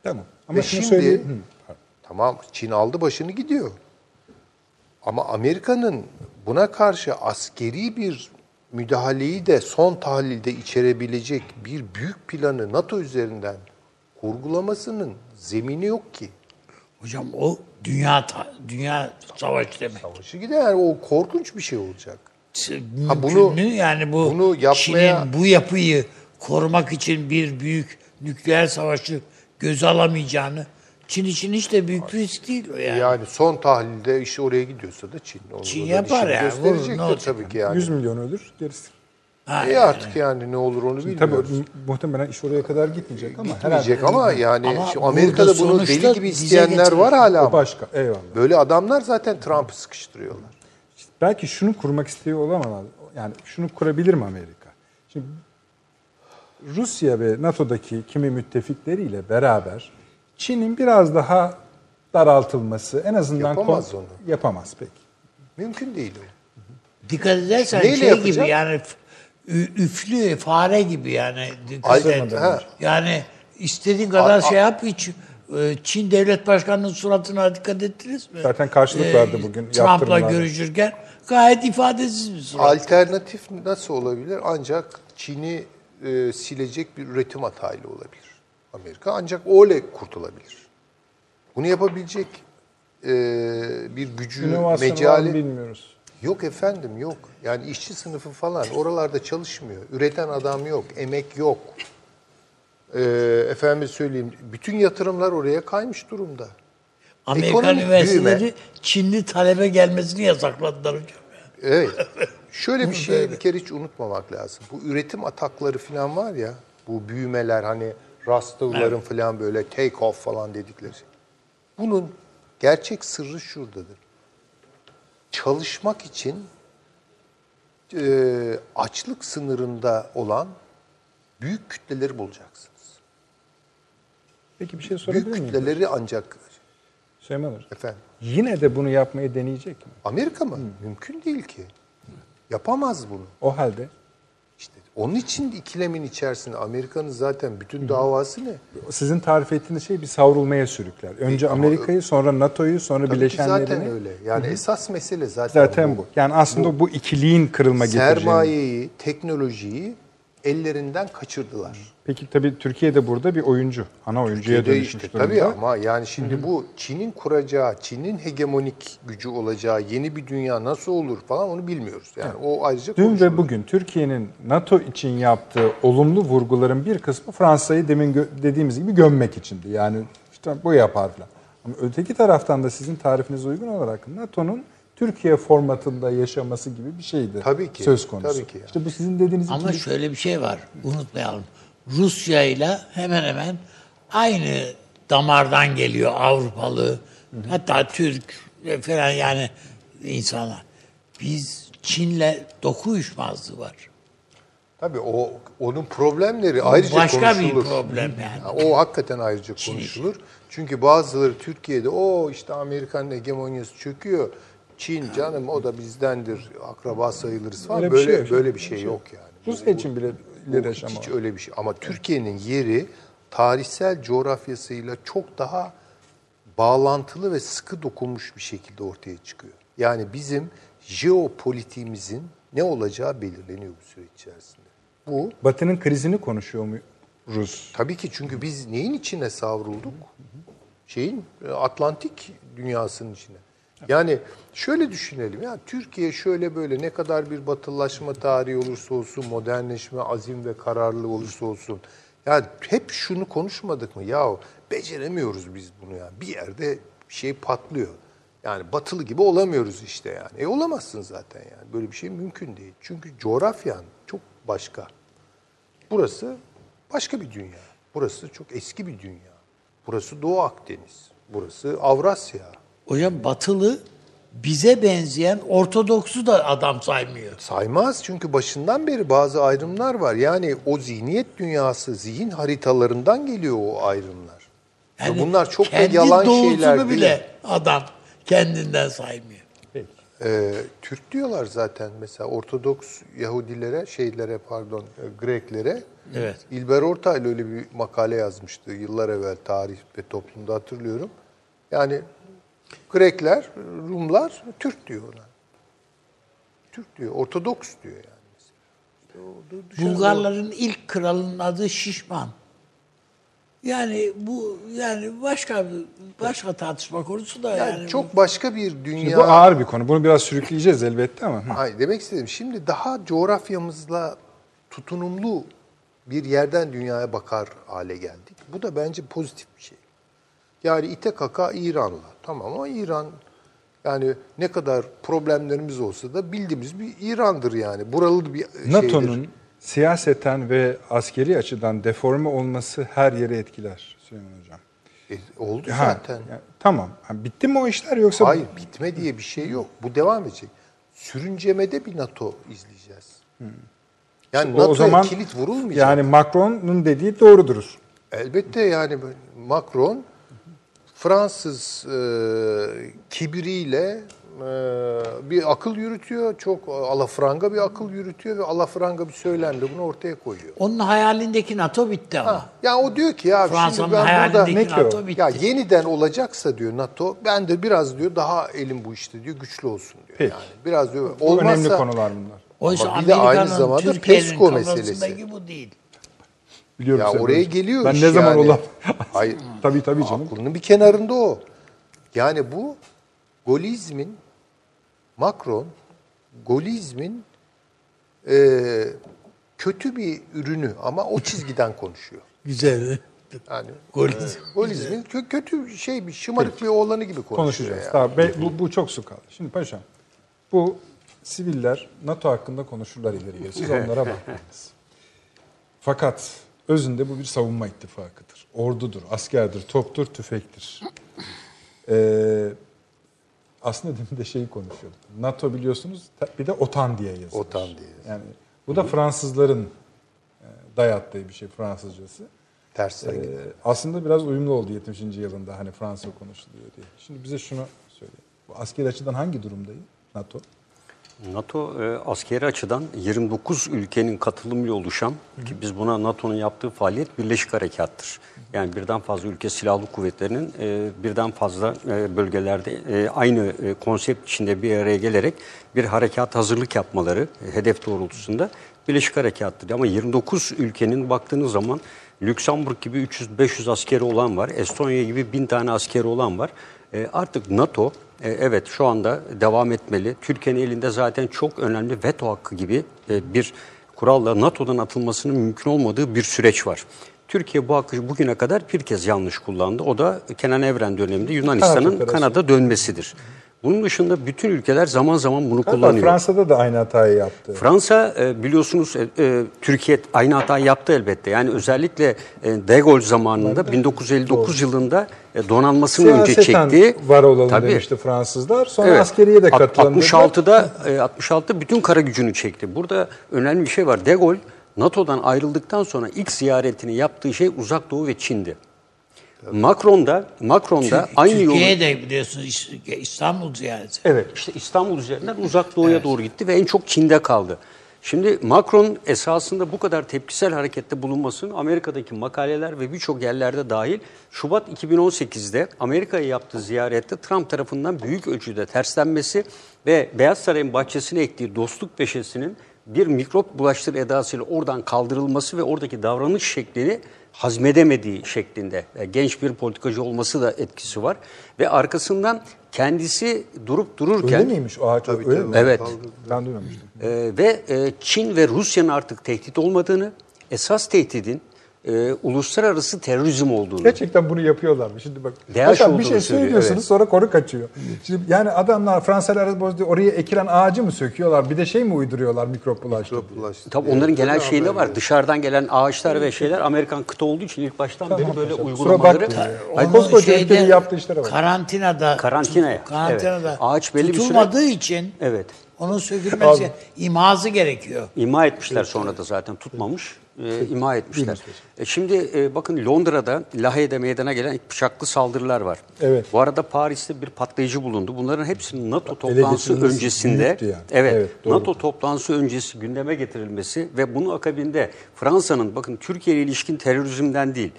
Tamam. Ama Ve şimdi söyleyeyim. Hı. tamam Çin aldı başını gidiyor. Ama Amerika'nın buna karşı askeri bir müdahaleyi de son tahlilde içerebilecek bir büyük planı NATO üzerinden kurgulamasının zemini yok ki. Hocam o dünya dünya savaşı demek. Savaşı gider o korkunç bir şey olacak. Mümkün Ha bunu- mü? yani bu bunu yapmaya- Çin'in bu yapıyı korumak için bir büyük nükleer savaşı göze alamayacağını Çin için hiç de büyük bir risk değil o yani. Yani son tahlilde iş oraya gidiyorsa da Çin. Onu Çin yapar yani, Gösterecektir vurur, ne olacak tabii ki yani. 100 milyon ölür gerisi. Ha, İyi artık yani ne olur onu Tabii bilmiyoruz. mu- muhtemelen iş oraya kadar gitmeyecek ama Gitmeyecek herhalde ama yani Ama şu Amerika'da bunu deli gibi isteyenler var hala o başka. Eyvallah. Böyle adamlar zaten Trump'ı sıkıştırıyorlar. Belki şunu kurmak istiyor olamaz. Yani şunu kurabilir mi Amerika? Şimdi Rusya ve NATO'daki kimi müttefikleriyle beraber Çin'in biraz daha daraltılması en azından Yapamaz onu. Yapamaz peki. Mümkün değil o. Dikkat edersen Neyle şey yapacak? gibi yani f- ü- üflü fare gibi yani. Dikkat Ay- et. ha. Yani istediğin kadar A- a- şey yap hiç e, Çin devlet başkanının suratına dikkat ettiniz mi? Zaten karşılık Ee, verdi bugün Trump'la görüşürken gayet ifadesiz bir surat. Alternatif nasıl olabilir? Ancak Çin'i e, silecek bir üretim hataylı olabilir. Amerika ancak öyle kurtulabilir. Bunu yapabilecek e, bir gücü, mecali bilmiyoruz. Yok efendim yok. Yani işçi sınıfı falan oralarda çalışmıyor. Üreten adam yok, emek yok. E, efendim söyleyeyim, bütün yatırımlar oraya kaymış durumda. Amerikan ekonomik üniversiteleri büyüme- Çinli talebe gelmesini yasakladılar hocam. Evet. *laughs* Şöyle bir şeyi bir kere hiç unutmamak lazım. Bu üretim atakları falan var ya, bu büyümeler hani Rastlıların falan böyle take off falan dedikleri. Bunun gerçek sırrı şuradadır. Çalışmak için e, açlık sınırında olan büyük kütleleri bulacaksınız. Peki bir şey sorabilir Büyük miyim? kütleleri ancak Süleyman Hocam. efendim Yine de bunu yapmayı deneyecek mi? Amerika mı? Mümkün değil ki. Yapamaz bunu. O halde onun için ikilemin içerisinde Amerika'nın zaten bütün davası ne? sizin tarif ettiğiniz şey bir savrulmaya sürükler. Önce ama- Amerika'yı, sonra NATO'yu, sonra Tabii Bileşenlerini. zaten öyle. Yani esas mesele zaten, Zaten bu. Yani aslında bu, ikiliğin kırılma getireceğini. Sermayeyi, teknolojiyi ellerinden kaçırdılar. Peki tabii Türkiye de burada bir oyuncu. Ana oyuncuya Türkiye'de dönüşmüş işte, durumda. tabii ama yani şimdi bu Çin'in kuracağı, Çin'in hegemonik gücü olacağı yeni bir dünya nasıl olur falan onu bilmiyoruz. Yani o ayrıca Dün konuşulur. ve bugün Türkiye'nin NATO için yaptığı olumlu vurguların bir kısmı Fransa'yı demin dediğimiz gibi gömmek içindi. Yani işte bu yapar falan. Ama öteki taraftan da sizin tarifinize uygun olarak NATO'nun Türkiye formatında yaşaması gibi bir şeydi. Tabii ki, Söz konusu. tabii ki yani. İşte bu sizin dediğiniz Ama ikilik- şöyle bir şey var. Unutmayalım. Rusya ile hemen hemen aynı damardan geliyor Avrupalı. Hatta Türk falan yani insanlar. Biz Çin'le doku uyuşmazlığı var. Tabii o onun problemleri ayrıca başka bir konuşulur. problem yani. O hakikaten ayrıca konuşulur. Çünkü bazıları Türkiye'de o işte Amerikan hegemonyası çöküyor. Çin canım o da bizdendir. Akraba sayılırız falan. Öyle bir böyle şey yok. böyle bir şey yok yani. Rusya için bile Bu hiç var. öyle bir şey. Ama Türkiye'nin yeri tarihsel coğrafyasıyla çok daha bağlantılı ve sıkı dokunmuş bir şekilde ortaya çıkıyor. Yani bizim jeopolitiğimizin ne olacağı belirleniyor bu süreç içerisinde. Bu Batı'nın krizini konuşuyor mu Rus? tabii ki çünkü biz neyin içine savrulduk? Şeyin Atlantik dünyasının içine. Yani şöyle düşünelim ya Türkiye şöyle böyle ne kadar bir batılılaşma tarihi olursa olsun, modernleşme, azim ve kararlı olursa olsun. Ya hep şunu konuşmadık mı? Ya beceremiyoruz biz bunu ya. Bir yerde şey patlıyor. Yani batılı gibi olamıyoruz işte yani. E olamazsın zaten yani. Böyle bir şey mümkün değil. Çünkü coğrafyan çok başka. Burası başka bir dünya. Burası çok eski bir dünya. Burası Doğu Akdeniz. Burası Avrasya. Hocam batılı bize benzeyen Ortodoksu da adam saymıyor. Saymaz çünkü başından beri bazı ayrımlar var. Yani o zihniyet dünyası, zihin haritalarından geliyor o ayrımlar. Yani Bunlar çok da kendi yalan şeyler değil. bile adam kendinden saymıyor. Peki. Ee, Türk diyorlar zaten mesela Ortodoks Yahudilere, şeylere pardon e, Greklere. Evet. İlber Ortaylı öyle bir makale yazmıştı yıllar evvel tarih ve toplumda hatırlıyorum. Yani Grekler, Rumlar Türk diyor ona. Türk diyor, Ortodoks diyor yani. mesela. Bulgarların ilk kralının adı Şişman. Yani bu yani başka başka tartışma konusu da yani, yani çok başka bir dünya. Şimdi bu ağır bir konu. Bunu biraz sürükleyeceğiz elbette ama. Hayır, demek istedim. Şimdi daha coğrafyamızla tutunumlu bir yerden dünyaya bakar hale geldik. Bu da bence pozitif bir şey. Yani ite kaka İran'la. Tamam ama İran yani ne kadar problemlerimiz olsa da bildiğimiz bir İran'dır yani. Buralı bir şeydir. NATO'nun siyaseten ve askeri açıdan deforme olması her yeri etkiler Süleyman Hocam. E, oldu Ha, zaten. yani tamam. Ha, bitti mi o işler yoksa? Hayır bitme diye bir şey yok. Bu devam edecek. Sürüncemede bir NATO izleyeceğiz. Yani O- NATO'ya zaman kilit vurulmayacak. Yani Macron'un dediği doğrudur. Elbette yani Macron Fransız e, kibiriyle e, bir akıl yürütüyor. Çok alafranga bir akıl yürütüyor ve alafranga bir söylemle bunu ortaya koyuyor. Onun hayalindeki NATO bitti ama. Ha, ya o diyor ki ya şimdi Fransa'nın ben burada hayalindeki Ne ki o? NATO bitti. ya yeniden olacaksa diyor NATO ben de biraz diyor daha elim bu işte diyor güçlü olsun diyor. Peki. Yani biraz diyor Bu olmazsa önemli konular bunlar. Oysa bir de aynı zamanda Türkiye'nin PESCO meselesi. bu değil. Biliyorum ya oraya Hocam. geliyor Ben ne zaman yani. olam? *laughs* Hayır. tabii tabii canım. Aklının bir kenarında o. Yani bu golizmin Macron golizmin e, kötü bir ürünü ama o çizgiden konuşuyor. *laughs* Güzel. Yani *laughs* Golizm. e, golizmin kö- kötü şey bir şımarık bir oğlanı gibi konuşuyor. Konuşacağız. yani. Tamam, be- bu, bu çok su kaldı. Şimdi paşam, bu siviller NATO hakkında konuşurlar ileri geri. Siz onlara bakmayınız. Fakat özünde bu bir savunma ittifakıdır. Ordudur, askerdir, toptur, tüfektir. Ee, aslında demin de şeyi konuşuyorduk. NATO biliyorsunuz bir de OTAN diye yazılır. OTAN diye yazılır. Yani bu da Fransızların e, dayattığı bir şey Fransızcası. Tersten Ee, gider. aslında biraz uyumlu oldu 70. yılında hani Fransa konuşuluyor diye. Şimdi bize şunu söyle. Bu askeri açıdan hangi durumdayım NATO? NATO e, askeri açıdan 29 ülkenin katılımıyla oluşan ki biz buna NATO'nun yaptığı faaliyet birleşik harekattır. Yani birden fazla ülke silahlı kuvvetlerinin e, birden fazla e, bölgelerde e, aynı e, konsept içinde bir araya gelerek bir harekat hazırlık yapmaları e, hedef doğrultusunda birleşik harekattır. Ama 29 ülkenin baktığınız zaman Lüksemburg gibi 300-500 askeri olan var. Estonya gibi 1000 tane askeri olan var. E, artık NATO evet şu anda devam etmeli. Türkiye'nin elinde zaten çok önemli veto hakkı gibi e, bir kuralla NATO'dan atılmasının mümkün olmadığı bir süreç var. Türkiye bu hakkı bugüne kadar bir kez yanlış kullandı. O da Kenan Evren döneminde Yunanistan'ın. Kanada dönmesidir. Bunun dışında bütün ülkeler zaman zaman bunu Hatta kullanıyor. Fransa'da da aynı hatayı yaptı. Fransa e, biliyorsunuz e, e, Türkiye aynı hatayı yaptı elbette. Yani özellikle De Gaulle zamanında 1959 yılında e, donanmasını önce Siyaseten çekti. var olalım Tabii. demişti Fransızlar. Sonra Evet. askeriye de dediler. 66'da e, 66 bütün kara gücünü çekti. Burada önemli bir şey var. De Gaulle NATO'dan ayrıldıktan sonra ilk ziyaretini yaptığı şey Uzak Doğu ve Çin'di. Macron da Macron da aynı yolu Türkiye'ye de biliyorsunuz İs- İstanbul ziyareti. Evet işte İstanbul üzerinden uzak doğuya doğru gitti ve en çok Çin'de kaldı. Şimdi Macron esasında bu kadar tepkisel harekette bulunmasının Amerika'daki makaleler ve birçok yerlerde dahil Şubat 2018'de Amerika'ya yaptığı ziyarette Trump tarafından büyük ölçüde terslenmesi ve Beyaz Saray'ın bahçesine ektiği dostluk peşesinin bir mikrop bulaştır edasıyla oradan kaldırılması ve oradaki davranış şeklini hazmedemediği şeklinde e, genç bir politikacı olması da etkisi var ve arkasından kendisi durup dururken Öyle miymiş o ağaç? Tabii, öyle tabii. mi? Evet. Ben duymamıştım. e, ve e, Çin ve Rusya'nın artık tehdit olmadığını, esas tehdidin e, uluslararası terörizm olduğunu. Gerçekten bunu yapıyorlar mı? Şimdi bak. Paşam bir şey söylüyor, söylüyorsunuz evet. sonra konu kaçıyor. Şimdi yani adamlar Fransızlar bozdu oraya ekilen ağacı mı söküyorlar? Bir de şey mi uyduruyorlar mikrop bulaştı diye? Bulaştı Tabii diye. onların genel Tabii şeyinde var. Dışarıdan gelen ağaçlar ve şeyler Amerikan kıta olduğu için ilk baştan Tamam beri böyle uygulamaları. Hayır, koskoca ülkenin yaptığı işlere bak. Karantinada Karantinaya, karantinada evet. Ağaç belli bir süre- tutulmadığı için Evet. onun sökülmesi imazı gerekiyor. İma etmişler sonra da zaten tutmamış. E, ima etmişler. E, şimdi e, bakın Londra'da Lahey'de meydana gelen bıçaklı saldırılar var. Evet. Bu arada Paris'te bir patlayıcı bulundu. Bunların hepsinin NATO toplantısı öncesinde yani. evet, Evet, doğru. NATO toplantısı öncesi gündeme getirilmesi ve bunun akabinde Fransa'nın bakın Türkiye ile ilişkin terörizmden değil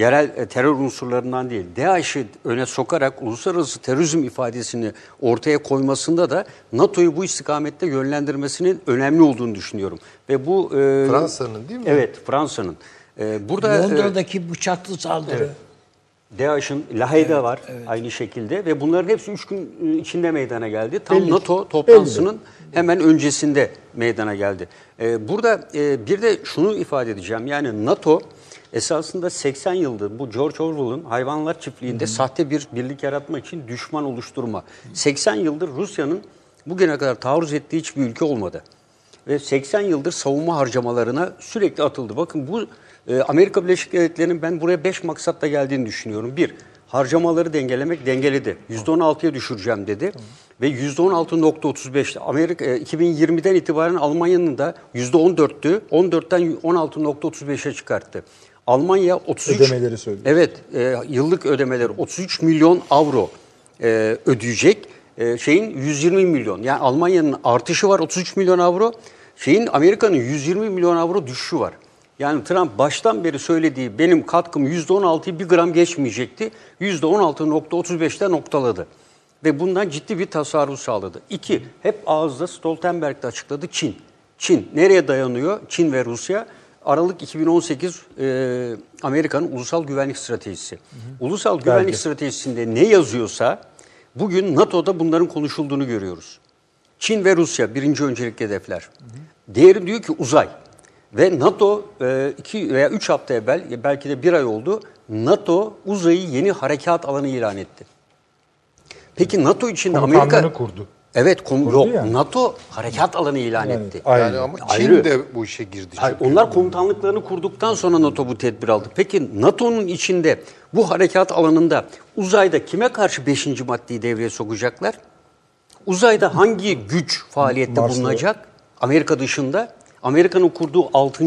yerel e, terör unsurlarından değil, DAEŞ'i öne sokarak uluslararası terörizm ifadesini ortaya koymasında da NATO'yu bu istikamette yönlendirmesinin önemli olduğunu düşünüyorum. Ve bu e, Fransa'nın değil mi? Evet, Fransa'nın. E, burada e, Londra'daki bıçaklı saldırı. DAEŞ'in Lahey'de var aynı şekilde ve bunların hepsi 3 gün e, içinde meydana geldi. Tam Belli. NATO toplantısının hemen öncesinde meydana geldi. Ee, burada e, bir de şunu ifade edeceğim. Yani NATO esasında 80 yıldır bu George Orwell'ın hayvanlar çiftliğinde sahte bir birlik yaratmak için düşman oluşturma. 80 yıldır Rusya'nın bugüne kadar taarruz ettiği hiçbir ülke olmadı. Ve 80 yıldır savunma harcamalarına sürekli atıldı. Bakın bu e, Amerika Birleşik Devletleri'nin ben buraya 5 maksatla geldiğini düşünüyorum. Bir, harcamaları dengelemek dengeledi. %16'ya düşüreceğim dedi. Ve %16.35 Amerika e, 2020'den itibaren Almanya'nın da %14'tü. 14'ten 16.35'e çıkarttı. Almanya 33 Ödemeleri söylüyor. Evet, e, yıllık ödemeleri 33 milyon avro e, ödeyecek. E, şeyin 120 milyon. Yani Almanya'nın artışı var 33 milyon avro. Şeyin Amerika'nın 120 milyon avro düşüşü var. Yani Trump baştan beri söylediği benim katkım %16'yı bir gram geçmeyecekti. %16.35'te noktaladı. Ve bundan ciddi bir tasarruf sağladı. İki, hep ağızda Stoltenberg de açıkladı Çin. Çin nereye dayanıyor? Çin ve Rusya. Aralık 2018 e, Amerika'nın ulusal güvenlik stratejisi. Ulusal güvenlik Belge. stratejisinde ne yazıyorsa bugün NATO'da bunların konuşulduğunu görüyoruz. Çin ve Rusya birinci öncelikli hedefler. Diğeri diyor ki uzay. Ve NATO e, iki veya üç hafta evvel belki de bir ay oldu NATO uzayı yeni harekat alanı ilan etti. Peki NATO içinde Amerika... Kurdu. Evet kom- Kurdu yok yani. NATO harekat alanı ilan Yani etti. Aynen. Yani ama Çin Ayrı. de bu işe girdi. Hayır, onlar komutanlıklarını kurduktan sonra NATO bu tedbir aldı. Peki NATO'nun içinde bu harekat alanında uzayda kime karşı 5. maddeyi devreye sokacaklar? Uzayda hangi güç faaliyette Mars'ta. bulunacak? Amerika dışında. Amerika'nın kurduğu 6.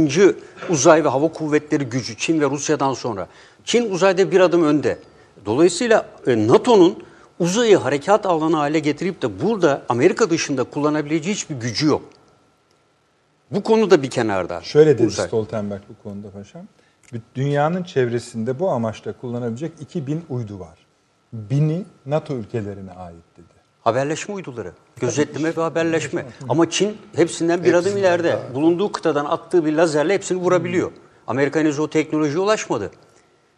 uzay ve hava kuvvetleri gücü Çin ve Rusya'dan sonra. Çin uzayda bir adım önde. Dolayısıyla e, NATO'nun uzayı harekat alanı hale getirip de burada Amerika dışında kullanabileceği hiçbir gücü yok. Bu konu da bir kenarda. Şöyle dedi Uzay. Stoltenberg bu konuda paşam. Dünyanın çevresinde bu amaçla kullanabilecek 2000 uydu var. Bini NATO ülkelerine ait dedi. Haberleşme uyduları, gözetleme ve haberleşme. Ama Çin hepsinden bir adım ileride. Bulunduğu kıtadan attığı bir lazerle hepsini vurabiliyor. Amerika henüz o teknolojiye ulaşmadı.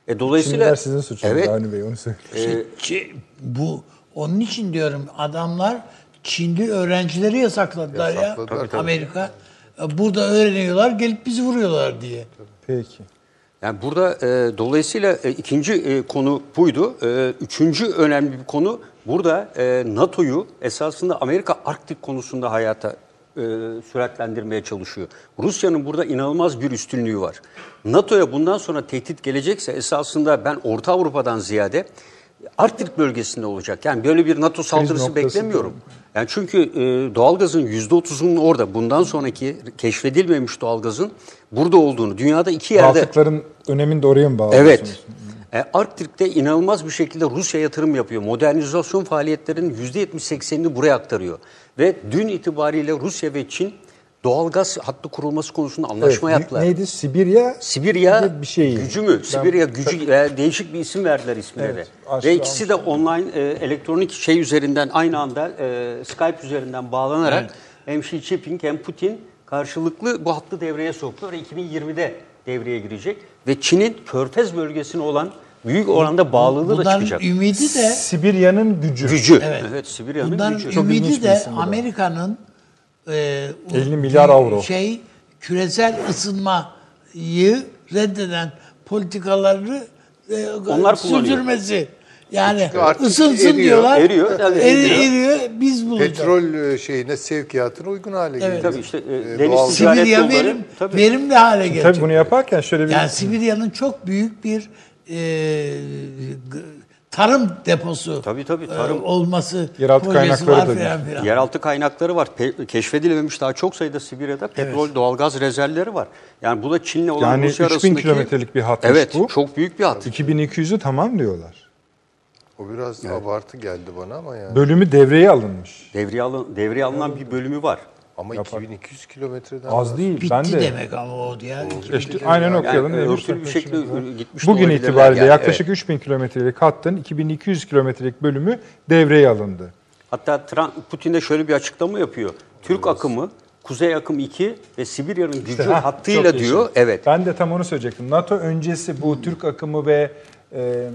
E, dolayısıyla Şimdiler sizin suçunuz Evet. Avni Bey onu söyleyeyim. Çi- bu onun için diyorum adamlar Çinli öğrencileri yasakladılar Yasakladılar, ya. tabii, tabii. Amerika E, burada öğreniyorlar gelip bizi vuruyorlar diye. Peki. Yani burada e, dolayısıyla e, ikinci e, konu buydu. E, üçüncü önemli bir konu burada e, NATO'yu esasında Amerika Arktik konusunda hayata e, süratlendirmeye çalışıyor. Rusya'nın burada inanılmaz bir üstünlüğü var. NATO'ya bundan sonra tehdit gelecekse esasında ben Orta Avrupa'dan ziyade Arktik bölgesinde olacak. Yani böyle bir NATO saldırısı beklemiyorum. Yani çünkü e, doğalgazın %30'unun orada bundan sonraki keşfedilmemiş doğalgazın burada olduğunu dünyada iki yerde Baltıkların önemini de oraya mı bağlıyorsunuz? Evet. E, Arktik'te inanılmaz bir şekilde Rusya yatırım yapıyor. Modernizasyon faaliyetlerinin %70-80'ini buraya aktarıyor. Ve dün itibariyle Rusya ve Çin doğalgaz hattı kurulması konusunda anlaşma Evet, yaptılar. Neydi? Sibirya Sibirya bir şey. gücü mü? Ben- Sibirya gücü veya değişik bir isim verdiler ismine Evet, de. Ve ikisi de online e, elektronik şey üzerinden aynı anda e, Skype üzerinden bağlanarak hem Xi Jinping hem Putin karşılıklı bu hattı devreye soktu ve 2020'de devreye girecek ve Çin'in Körfez bölgesine olan büyük oranda bağlılığı da Bunların çıkacak. ümidi de Sibirya'nın gücü. Gücü. Evet, Evet. Sibirya'nın bunların gücü. Çok ümidi de da. Amerika'nın e, 50 milyar avro. şey küresel ısınmayı reddeden politikaları e, Onlar kullanıyor. sürdürmesi. Yani artık ısınsın eriyor, diyorlar. eriyor, tabii, eri- eriyor. eriyor, biz bulacağız. Petrol e, şeyine sevkiyatına uygun hale geliyor. Tabii işte e, E, deniz Sibirya yolları. verim, tabii. verimli hale gelecek. Tabii bunu yaparken şöyle bir Yani Sibirya'nın çok büyük bir e, tarım deposu Tabii, tabii, e, tarım. olması Yeraltı kaynakları var da filan var. filan. Yeraltı kaynakları var. Pe- keşfedilememiş daha çok sayıda Sibirya'da petrol, doğalgaz rezervleri var. Yani bu da Çin'le olan Yani Rusya 3000 arasındaki... kilometrelik bir hatmış Evet, bu. çok büyük bir hat. 2200'ü tamam diyorlar. O biraz abartı geldi bana ama yani. Bölümü devreye alınmış. Devreye, alın, devreye alınan bir bölümü var. Ama 2200 kilometreden Az değil. Bitti ben de demek ama o yani. işte aynen Yani okuyalım. e, Neymiş örtülü bir şekilde gitmiş Bugün itibariyle yani, yaklaşık evet. 3000 kilometrelik hattın 2200 kilometrelik bölümü devreye alındı. Hatta Trump, Putin de şöyle bir açıklama yapıyor. Türk akımı, Kuzey akım 2 ve Sibirya'nın gücü Heh, hattıyla diyor. yaşa. Evet. Ben de tam onu söyleyecektim. NATO öncesi bu Türk akımı ve e,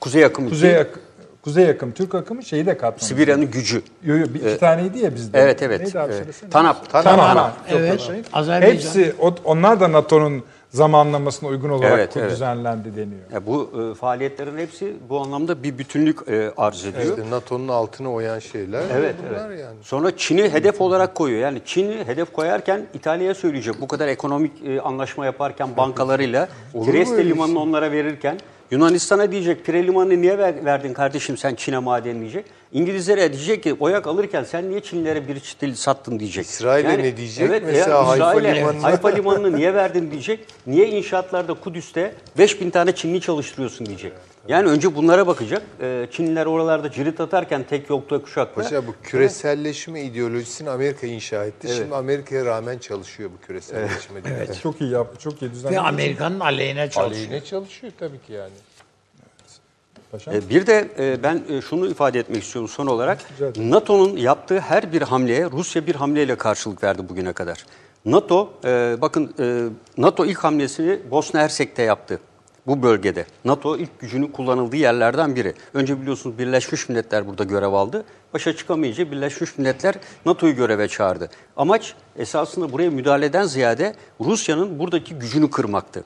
Kuzey akım Kuzey, ak- Kuzey akım, Türk akımı şeyi de katmamış. Sibirya'nın gücü. Yo, yo, bir iki taneydi ya bizde. Evet evet. Neydi abi Ee. TANAP. TANAP. Tamam. TANAP. Evet. şey. Azerbaycan. Hepsi onlar da NATO'nun zamanlamasına uygun olarak Evet, evet. düzenlendi deniyor. Ya bu e, faaliyetlerin hepsi bu anlamda bir bütünlük e, arz ediyor. İşte NATO'nun altına oyan şeyler Evet, bunlar evet. yani. Sonra Çin'i hedef olarak koyuyor. Yani Çin'i hedef koyarken İtalya'ya söyleyecek. Bu kadar ekonomik e, anlaşma yaparken bankalarıyla Trieste limanını şey? onlara verirken Yunanistan'a diyecek Pire limanını niye ver- verdin kardeşim sen Çin'e maden diyecek. İngilizlere diyecek ki oyak alırken sen niye Çinlilere bir çitil sattın diyecek. İsrail'e ne diyecek? Evet, Mesela ya, Hayfa limanına- Hayfa limanını niye verdin diyecek. Niye inşaatlarda Kudüs'te 5000 tane Çinli çalıştırıyorsun diyecek. Yani önce bunlara bakacak. Ee, Çinliler oralarda cirit atarken tek yokta kuşakta. Paşa bu küreselleşme ideolojisini Amerika inşa etti. Şimdi Amerika'ya rağmen çalışıyor bu küreselleşme. Evet. Çok iyi yap, çok iyi Ve düzenlendi. Amerika'nın aleyhine çalışıyor. Aleyhine çalışıyor tabii ki yani. Paşam. E, Bir de e, ben e, şunu ifade etmek istiyorum son olarak. NATO'nun yaptığı her bir hamleye Rusya bir hamleyle karşılık verdi bugüne kadar. NATO, e, bakın NATO ilk hamlesini Bosna Hersek'te yaptı. Bu bölgede. NATO ilk gücünün kullanıldığı yerlerden biri. Önce biliyorsunuz Birleşmiş Milletler burada görev aldı. Başa çıkamayınca Birleşmiş Milletler NATO'yu göreve çağırdı. Amaç esasında buraya müdahaleden ziyade Rusya'nın buradaki gücünü kırmaktı.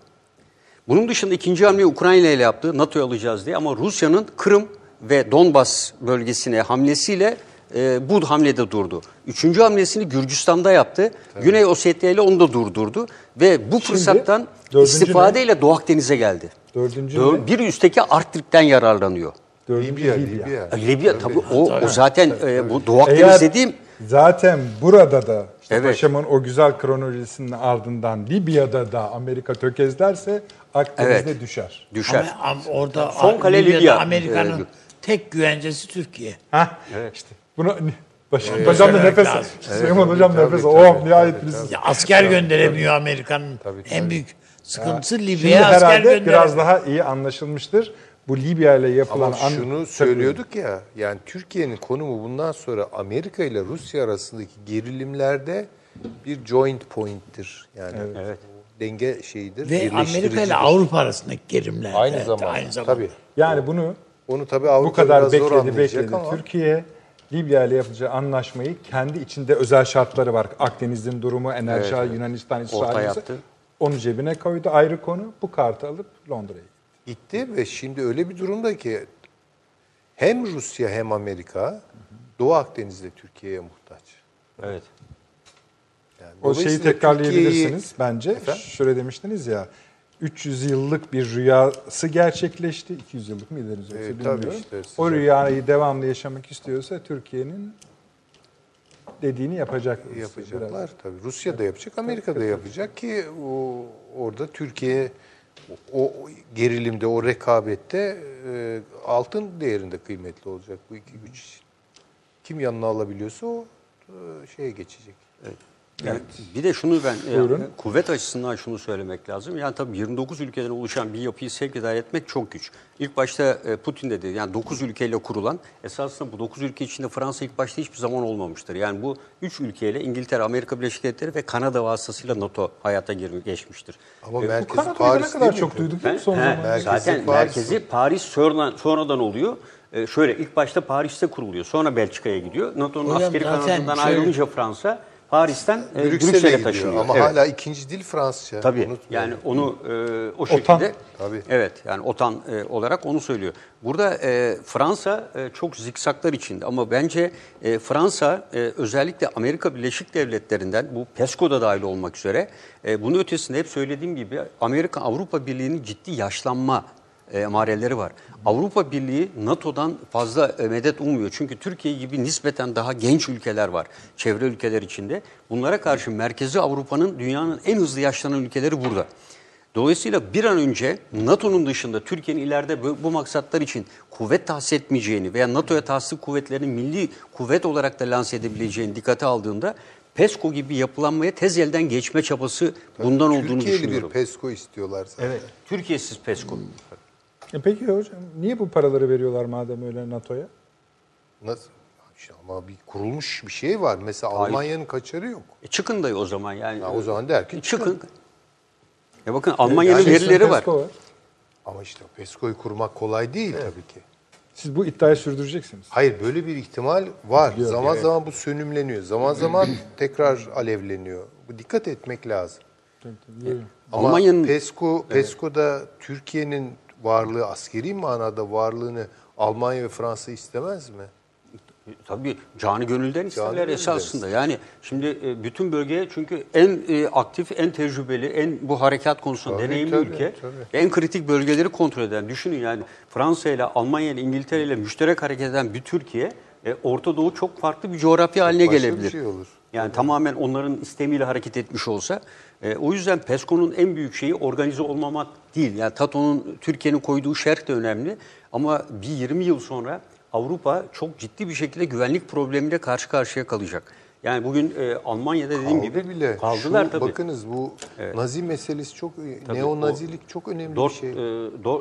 Bunun dışında ikinci hamleyi Ukrayna ile yaptı. NATO'yu alacağız diye ama Rusya'nın Kırım ve Donbas bölgesine hamlesiyle e, bu hamlede durdu. Üçüncü hamlesini Gürcistan'da yaptı. Güney Ossetya ile onu da durdurdu. Ve bu fırsattan dördüncü istifadeyle Doğu Akdeniz'e geldi. Dördüncü Dör- ne? bir üstteki Arktik'ten yararlanıyor. Dördüncü Libya, Libya. Libya. Libya tabii o, o zaten e, bu Doğu Akdeniz Eğer dediğim zaten burada da işte Evet. Paşam'ın o güzel kronolojisinin ardından Libya'da da Amerika tökezlerse Akdeniz'de Evet. düşer. düşer. Ama, ama orada Son kale Libya'da Libya. Amerika'nın Ee, tek güvencesi Türkiye. Hah işte. Bunu Paşam, paşam da nefes lazım. Süleyman hocam tabii, nefes. tabii, Oh tabii, nihayet tabii, biz. tabii. Ya asker gönderemiyor Amerika'nın. Tabii, En tabii. büyük sıkıntısı Şimdi Libya'ya asker herhalde gönderemiyor. biraz daha iyi anlaşılmıştır. Bu Libya ile yapılan Ama an- şunu söylüyorduk ya, yani Türkiye'nin konumu bundan sonra Amerika ile Rusya arasındaki gerilimlerde bir joint point'tir. Yani Evet. denge şeyidir, Ve Amerika ile. Avrupa arasındaki gerilimler. Aynı Evet, zamanda. Aynı zamanda. Tabii. Yani bunu Onu tabii Avrupa bu kadar bekledi bekledi. ama Türkiye Libya ile yapacağı anlaşmayı kendi içinde özel şartları var. Akdeniz'in durumu, enerji, Evet, evet. Yunanistan, İsrail. Onu cebine koydu. Ayrı konu. Bu kartı alıp Londra'ya gitti. gitti ve şimdi öyle bir durumda ki hem Rusya hem Amerika Doğu Akdeniz'de Türkiye'ye muhtaç. Evet. Yani O şeyi tekrarlayabilirsiniz Türkiye'yi- bence. Efendim? Şöyle demiştiniz ya. 300 yıllık bir rüyası gerçekleşti. 200 yıllık mı ileriniz yoksa Evet, tabii bilmiyorum. işte, o rüyayı devamlı yaşamak istiyorsa Türkiye'nin dediğini yapacak. Yapacaklar tabii. Rusya da yapacak, Amerika da yapacak ki o orada Türkiye o, gerilimde, o rekabette e, altın değerinde kıymetli olacak bu iki güç için. Kim yanına alabiliyorsa o e, şeye geçecek. Yani bir de şunu ben e, Buyurun. kuvvet açısından şunu söylemek lazım. Yani tabii 29 ülkeden oluşan bir yapıyı sevk idare etmek çok güç. İlk başta e, Putin dedi yani 9 ülkeyle kurulan esasında bu 9 ülke içinde Fransa ilk başta hiçbir zaman olmamıştır. Yani bu 3 ülkeyle İngiltere, Amerika Birleşik Devletleri ve Kanada vasıtasıyla NATO hayata girmiş, geçmiştir. Ama E, Bu merkezi Kanada'yı Paris ne kadar değil mi? çok duyduk değil mi Ben- son he, zamanlarda? Zaten Paris. merkezi Paris sonradan, sonradan oluyor. Ee, şöyle ilk başta Paris'te kuruluyor. Sonra Belçika'ya gidiyor. NATO'nun askeri kanadından şöyle- ayrılınca Fransa Paris'ten e, Brüksel'e Brüksel'e gidiyor taşınıyor. ama Evet. hala ikinci dil Fransızca. Tabii Unutmayın. yani onu e, o şekilde OTAN. Tabii. evet yani OTAN e, olarak onu söylüyor. Burada e, Fransa e, çok zikzaklar içinde ama bence e, Fransa e, özellikle Amerika Birleşik Devletleri'nden bu PESCO'da dahil olmak üzere e, bunun ötesinde hep söylediğim gibi Amerika Avrupa Birliği'nin ciddi yaşlanma emareleri var. Avrupa Birliği NATO'dan fazla e, medet ummuyor. Çünkü Türkiye gibi nispeten daha genç ülkeler var çevre ülkeler içinde. Bunlara karşı merkezi Avrupa'nın dünyanın en hızlı yaşlanan ülkeleri burada. Dolayısıyla bir an önce NATO'nun dışında Türkiye'nin ileride bu, maksatlar için kuvvet tahsis etmeyeceğini veya NATO'ya tahsis kuvvetlerini milli kuvvet olarak da lanse edebileceğini dikkate aldığında PESCO gibi yapılanmaya tez elden geçme çabası bundan olduğunu Türkiye'li bir düşünüyorum. PESCO istiyorlar zaten. Evet. Türkiye'siz PESCO. E peki hocam niye bu paraları veriyorlar madem öyle NATO'ya? Nasıl? İşte Ama bir kurulmuş bir şey var. Mesela Hayır. Almanya'nın kaçarı yok. E çıkın da o zaman yani. Ha, o zaman der ki çıkın. Ya bakın Almanya'nın Yani verileri var. PESCO Ama işte PESCO'yu kurmak kolay değil tabii ki. Siz bu iddiayı sürdüreceksiniz. Hayır böyle bir ihtimal var. zaman zaman bu sönümleniyor. Zaman zaman tekrar alevleniyor. Bu dikkat etmek lazım. Ama Almanya'nın- PESCO, PESCO'da Türkiye'nin varlığı, askeri manada varlığını Almanya ve Fransa istemez mi? Tabii canı gönülden isterler gönülden esasında. Yani şimdi e, bütün bölgeye çünkü en e, aktif, en tecrübeli, en bu harekat konusunda Tabii, deneyimli tabii, ülke, tabii. en kritik bölgeleri kontrol eden. Düşünün yani Fransa ile Almanya ile İngiltere ile müşterek hareket eden bir Türkiye, e, Orta Doğu çok farklı bir coğrafya haline başka bir gelebilir. şey olur. Yani tamamen onların istemiyle hareket etmiş olsa. E, o yüzden PESCO'nun en büyük şeyi organize olmamak değil. Yani TATO'nun Türkiye'nin koyduğu şerh de önemli. Ama bir 20 yıl sonra Avrupa çok ciddi bir şekilde güvenlik problemiyle karşı karşıya kalacak. Yani bugün e, Almanya'da dediğim Kaldı gibi bile. kaldılar Şu, tabii. Bakınız bu Nazi meselesi çok, neonazilik çok önemli Dort, bir şey. e,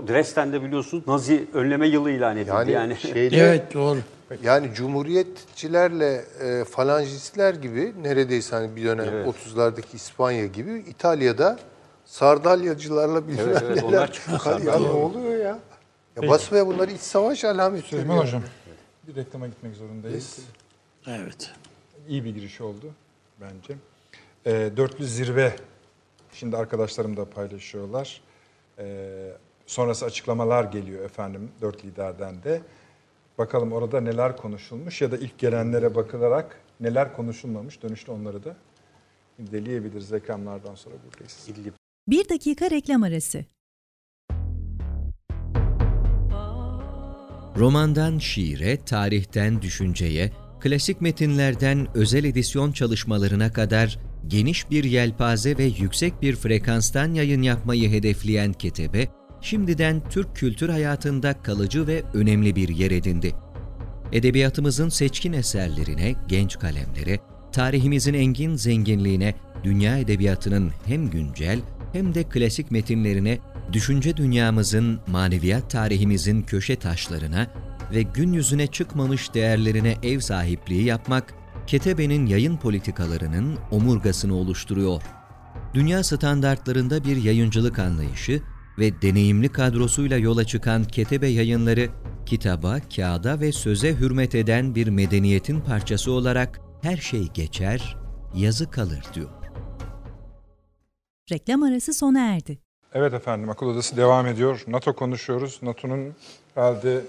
Dresden'de biliyorsunuz Nazi önleme yılı ilan edildi. Yani, Yani, şeyde, Evet doğru. Yani cumhuriyetçilerle e, falancistler gibi neredeyse hani bir dönem 30'lardaki İspanya gibi İtalya'da sardalyacılarla bilmem Evet, evet, neler. onlar ya ne oluyor ya? Ya basmaya bunlar iç savaş alametleri. Süleyman. Hocam bir reklama gitmek zorundayız. Evet. İyi bir giriş oldu bence. Ee, dörtlü zirve şimdi arkadaşlarım da paylaşıyorlar. Ee, sonrası açıklamalar geliyor efendim dört liderden de. Bakalım orada neler konuşulmuş ya da ilk gelenlere bakılarak neler konuşulmamış dönüşte onları da deleyebiliriz reklamlardan sonra buradayız. Bir dakika reklam arası. Romandan şiire, tarihten düşünceye, klasik metinlerden özel edisyon çalışmalarına kadar geniş bir yelpaze ve yüksek bir frekanstan yayın yapmayı hedefleyen Ketebe, şimdiden Türk kültür hayatında kalıcı ve önemli bir yer edindi. Edebiyatımızın seçkin eserlerine, genç kalemlere, tarihimizin engin zenginliğine, dünya edebiyatının hem güncel hem de klasik metinlerine, düşünce dünyamızın, maneviyat tarihimizin köşe taşlarına ve gün yüzüne çıkmamış değerlerine ev sahipliği yapmak, Ketebe'nin yayın politikalarının omurgasını oluşturuyor. Dünya standartlarında bir yayıncılık anlayışı ve deneyimli kadrosuyla yola çıkan Ketebe yayınları, kitaba, kağıda ve söze hürmet eden bir medeniyetin parçası olarak her şey geçer, yazı kalır diyor. Reklam arası sona erdi. Evet efendim akıl odası devam ediyor. NATO konuşuyoruz. NATO'nun herhalde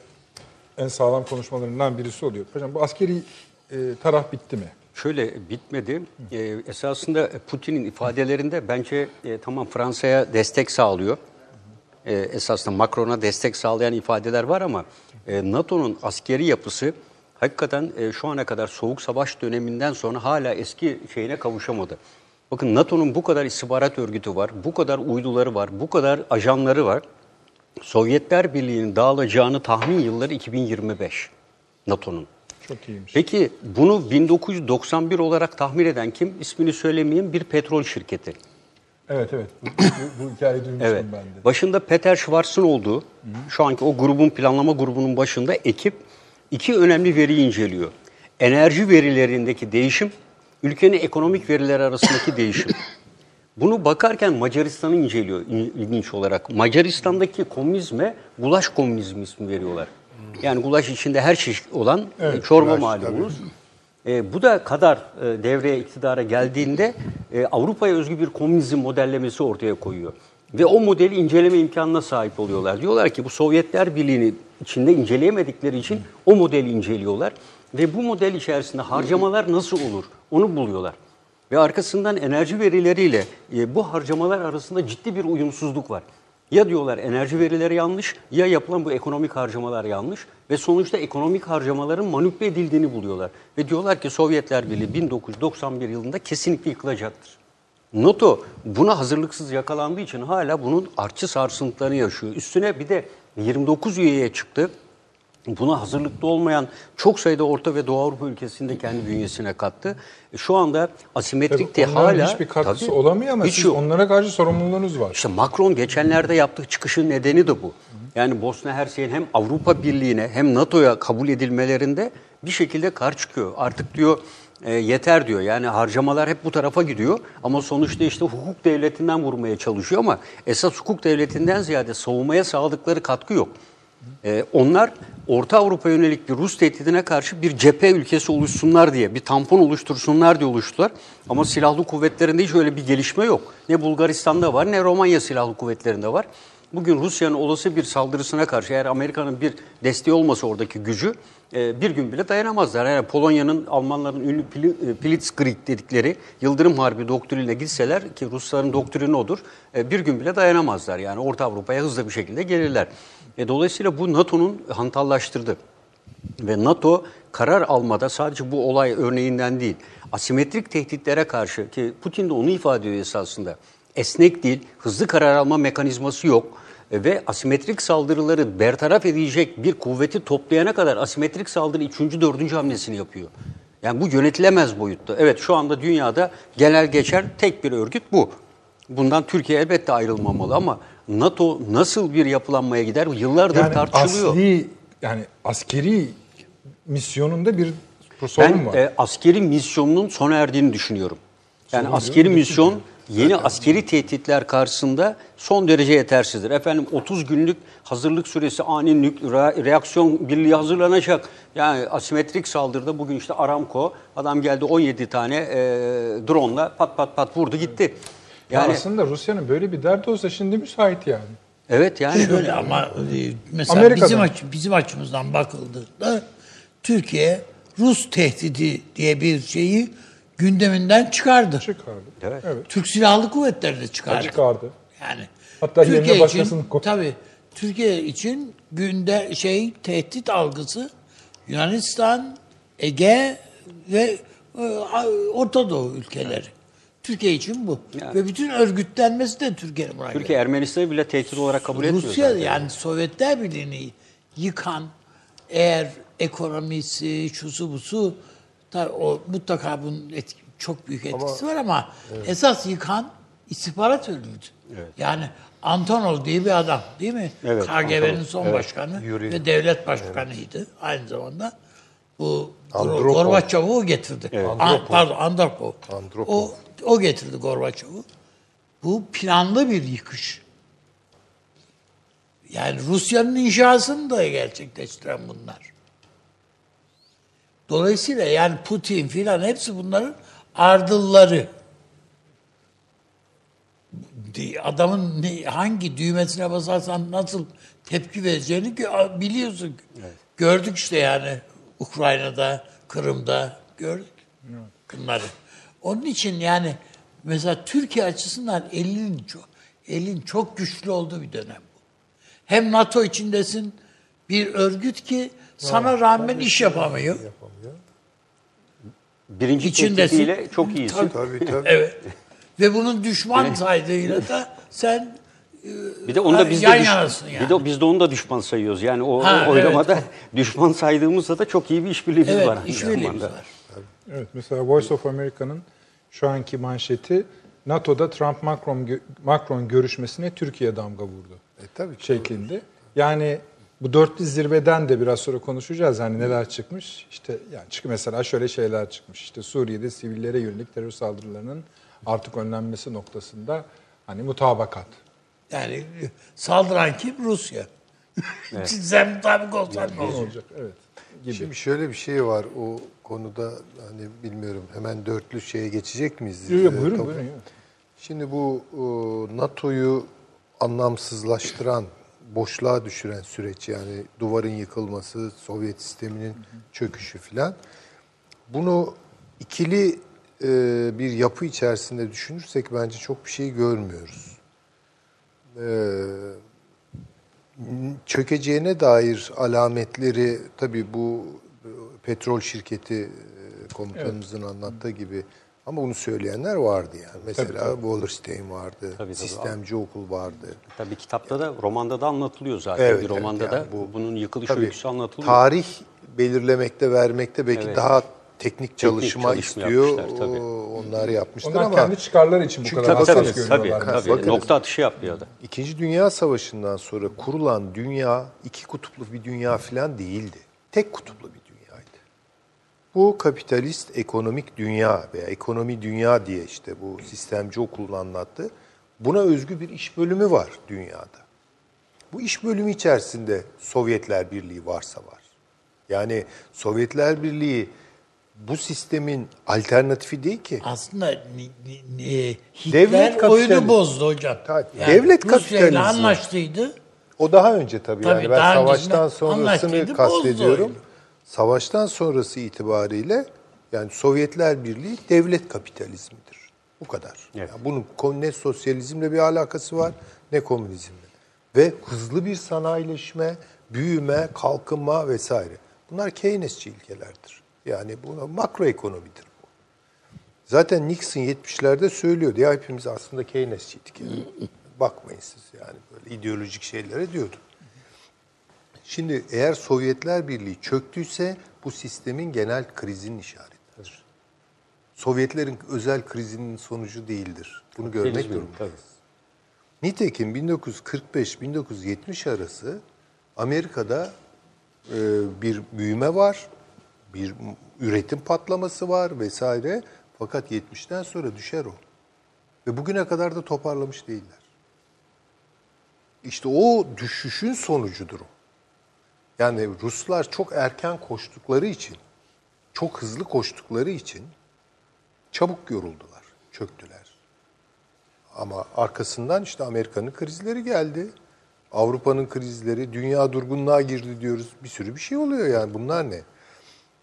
en sağlam konuşmalarından birisi oluyor. Hocam bu askeri e, taraf bitti mi? Şöyle bitmedi. Ee, esasında Putin'in ifadelerinde bence e, tamam Fransa'ya destek sağlıyor. Ee, esasında Macron'a destek sağlayan ifadeler var ama e, NATO'nun askeri yapısı hakikaten e, şu ana kadar Soğuk Savaş döneminden sonra hala eski şeyine kavuşamadı. Bakın NATO'nun bu kadar istihbarat örgütü var, bu kadar uyduları var, bu kadar ajanları var. Sovyetler Birliği'nin dağılacağını tahmin yılları 2025 NATO'nun. Çok iyiymiş. Peki bunu 1991 olarak tahmin eden kim? İsmini söylemeyeyim bir petrol şirketi. Evet evet. Bu, bu, bu hikayeyi duymuştum Evet. ben de. Başında Peter Schwarz'ın olduğu, şu anki o grubun planlama grubunun başında ekip iki önemli veriyi inceliyor. Enerji verilerindeki değişim, ülkenin ekonomik verileri arasındaki değişim. Bunu bakarken Macaristan'ı inceliyor il- ilginç olarak. Macaristan'daki komünizme gulaş komünizmi ismi veriyorlar. Yani gulaş içinde her şey olan e, çorba malumunuz. E, bu da kadar e, devreye iktidara geldiğinde e, Avrupa'ya özgü bir komünizm modellemesi ortaya koyuyor. Ve o modeli inceleme imkanına sahip oluyorlar. Diyorlar ki bu Sovyetler Birliği'ni içinde inceleyemedikleri için o modeli inceliyorlar. Ve bu model içerisinde harcamalar nasıl olur onu buluyorlar. Ve arkasından enerji verileriyle e, bu harcamalar arasında ciddi bir uyumsuzluk var. Ya diyorlar enerji verileri yanlış ya yapılan bu ekonomik harcamalar yanlış ve sonuçta ekonomik harcamaların manipüle edildiğini buluyorlar. Ve diyorlar ki Sovyetler Birliği 1991 yılında kesinlikle yıkılacaktır. NATO buna hazırlıksız yakalandığı için hala bunun artçı sarsıntılarını yaşıyor. Üstüne bir de 29 üyeye çıktı. Buna hazırlıklı olmayan çok sayıda Orta ve Doğu Avrupa ülkesinde kendi bünyesine kattı. E, Şu anda asimetrik de hala... hiçbir katkısı Tabii, olamıyor ama hiç siz yok. onlara karşı sorumluluğunuz var. İşte Macron geçenlerde yaptığı çıkışın nedeni de bu. Yani Bosna Hersek'in hem Avrupa Birliği'ne hem NATO'ya kabul edilmelerinde bir şekilde kar çıkıyor. Artık diyor e, yeter diyor. Yani harcamalar hep bu tarafa gidiyor ama sonuçta işte hukuk devletinden vurmaya çalışıyor ama esas hukuk devletinden ziyade savunmaya sağladıkları katkı yok. E, onlar Orta Avrupa yönelik bir Rus tehdidine karşı bir cephe ülkesi oluşsunlar diye, bir tampon oluştursunlar diye oluştular. Ama silahlı kuvvetlerinde hiç öyle bir gelişme yok. Ne Bulgaristan'da var ne Romanya silahlı kuvvetlerinde var. Bugün Rusya'nın olası bir saldırısına karşı eğer Amerika'nın bir desteği olmasa oradaki gücü e, bir gün bile dayanamazlar. Yani Polonya'nın, Almanların ünlü e, Blitzkrieg dedikleri Yıldırım Harbi doktrinine gitseler ki Rusların doktrini odur, e, bir gün bile dayanamazlar. Yani Orta Avrupa'ya hızlı bir şekilde gelirler. E, dolayısıyla bu NATO'nun hantallaştırdı. Ve NATO karar almada sadece bu olay örneğinden değil, asimetrik tehditlere karşı ki Putin de onu ifade ediyor esasında. Esnek değil, hızlı karar alma mekanizması yok ve asimetrik saldırıları bertaraf edecek bir kuvveti toplayana kadar asimetrik saldırı 3. 4. hamlesini yapıyor. Yani bu yönetilemez boyutta. Evet şu anda dünyada genel geçer tek bir örgüt bu. Bundan Türkiye elbette ayrılmamalı ama NATO nasıl bir yapılanmaya gider yıllardır Yani tartışılıyor. asli yani askeri misyonunda bir sorun Ben var. e, askeri misyonunun sona erdiğini düşünüyorum. Yani askeri misyon yeni askeri tehditler karşısında son derece yetersizdir. Efendim 30 günlük hazırlık süresi ani nük- re- reaksiyon birliği hazırlanacak. Yani asimetrik saldırıda bugün işte Aramco adam geldi 17 tane e, drone'la pat pat pat vurdu gitti. Ya Yani aslında Rusya'nın böyle bir derdi olsa şimdi müsait yani. evet yani Şöyle ama e, mesela Amerika'da. bizim aç, bizim açımızdan bakıldığında Türkiye Rus tehdidi diye bir şeyi gündeminden çıkardı. Çıkardı. Evet. Türk Silahlı Kuvvetleri de çıkardı. Çıkardı. Yani Hatta yerine başkasını için, tabii Türkiye için günde şey tehdit algısı Yunanistan, Ege ve e, Orta Doğu ülkeleri. Türkiye için bu. Yani. Ve bütün örgütlenmesi de Türkiye'nin buna Türkiye Ermenistan'ı bile tehdit olarak kabul etmiyor Rusya yani Sovyetler Birliği'ni yıkan eğer ekonomisi, şusu busu tabii o mutlaka bunun etki, çok büyük etkisi var ama esas yıkan istihbarat örgütü. Yani Antonov diye bir adam değil mi? Evet, KGB'nin son Evet. başkanı Yuri. ve devlet başkanıydı aynı zamanda. Bu Andropov. Gorbaçov'u getirdi. An- pardon Andropov. Andropov. O, o getirdi Gorbaçov'u. Bu planlı bir yıkış. Yani Rusya'nın inşasını da gerçekleştiren bunlar. Dolayısıyla yani Putin filan hepsi bunların ardılları. Di- Adamın ne, hangi düğmesine basarsan nasıl tepki vereceğini biliyorsun. Gördük işte yani Ukrayna'da, Kırım'da gördük bunları. Onun için yani mesela Türkiye açısından elin çok, elin çok güçlü olduğu bir dönem bu. Hem NATO içindesin bir örgüt ki sana rağmen iş yapamıyor. Birinci İçindesin. çok iyisin. Tabii. Tabii tabii. *laughs* Evet. Ve bunun düşman saydığıyla da sen Bir de onu da biz de yan düş- yani. Bir de biz de onu da düşman sayıyoruz. Yani o, Ha, o oylamada *laughs* düşman saydığımızda da çok iyi bir işbirliğimiz evet var. aynı işbirliğimiz var. Evet mesela Voice of America'nın şu anki manşeti NATO'da Trump-Macron gö- Macron görüşmesine Türkiye damga vurdu. E, tabii. şeklinde. Yani bu dörtlü zirveden de biraz sonra konuşacağız. Hani neler çıkmış? İşte yani çık mesela şöyle şeyler çıkmış. İşte Suriye'de sivillere yönelik terör saldırılarının artık önlenmesi noktasında hani mutabakat. Yani saldıran kim? Rusya. *laughs* Sen mutabık olsan ne olacak? Evet. Gibi. Şimdi şöyle bir şey var o konuda hani bilmiyorum hemen dörtlü şeye geçecek miyiz? Yok, yok, Ee, buyurun tabii. buyurun. yok. Şimdi bu e, NATO'yu anlamsızlaştıran, boşluğa düşüren süreç yani duvarın yıkılması, Sovyet sisteminin çöküşü filan. Bunu ikili e, bir yapı içerisinde düşünürsek bence çok bir şey görmüyoruz. E, çökeceğine dair alametleri tabii bu petrol şirketi e, komutanımızın anlattığı gibi ama bunu söyleyenler vardı yani. Mesela Wallerstein vardı, Tabii, tabii. sistemci okul vardı. Tabii kitapta da, romanda da anlatılıyor zaten. Evet, bir romanda evet, da yani bu, bunun yıkılış Tabii, öyküsü anlatılıyor. Tarih belirlemekte, vermekte belki Evet. daha teknik çalışma, çalışma istiyor. yapmışlar, tabii. O- Onlar yapmışlar Onlar ama kendi çıkarları için bu Çünkü kadar tabii, hassas tabii, tabii, tabii. Bakınız. Nokta atışı yapıyor da. İkinci Dünya Savaşı'ndan sonra kurulan dünya iki kutuplu bir dünya falan değildi. Tek kutuplu bir. Bu kapitalist ekonomik dünya veya ekonomi dünya diye işte bu sistemci okulun anlattı. Buna özgü bir iş bölümü var dünyada. Bu iş bölümü içerisinde Sovyetler Birliği varsa var. Yani Sovyetler Birliği bu sistemin alternatifi değil ki. Aslında Devlet Hitler kapitalizmi. oyunu bozdu hocam. Ta- devlet Rusya ile kapitalizmi. anlaştıydı. O daha önce tabii, Tabii, yani ben savaştan sonrasını kastediyorum. Savaştan sonrası itibariyle yani Sovyetler Birliği devlet kapitalizmidir. Bu kadar. Evet. Yani bunun ne sosyalizmle bir alakası var ne komünizmle. Ve hızlı bir sanayileşme, büyüme, kalkınma vesaire. Bunlar Keynesçi ilkelerdir. Yani bu makroekonomidir bu. Zaten Nixon 70'lerde söylüyordu. Ya hepimiz aslında Keynesçiydik. Yani. Bakmayın siz yani böyle ideolojik şeylere diyordu. Şimdi eğer Sovyetler Birliği çöktüyse bu sistemin genel krizinin işaretidir. Sovyetlerin özel krizinin sonucu değildir. Bunu görmek Kapitalizmin, durumundayız. Nitekim 1945-1970 arası Amerika'da e, bir büyüme var, bir üretim patlaması var vesaire. Fakat 70'ten sonra düşer o. Ve bugüne kadar da toparlamış değiller. İşte o düşüşün sonucudur o. Yani Ruslar çok erken koştukları için, çok hızlı koştukları için çabuk yoruldular, çöktüler. Ama arkasından işte Amerika'nın krizleri geldi. Avrupa'nın krizleri, dünya durgunluğa girdi diyoruz. Bir sürü bir şey oluyor yani. Bunlar ne?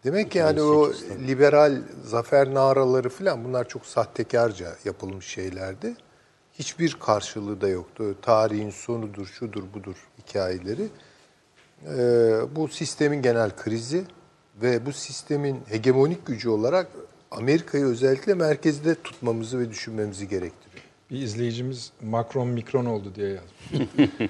Demek ki yani o liberal zafer naraları falan bunlar çok sahtekarca yapılmış şeylerdi. Hiçbir karşılığı da yoktu. Tarihin sonudur, şudur, budur hikayeleri. Ee, bu sistemin genel krizi ve bu sistemin hegemonik gücü olarak Amerika'yı özellikle merkezde tutmamızı ve düşünmemizi gerektiriyor. Bir izleyicimiz Macron mikron oldu diye yazmış. *laughs*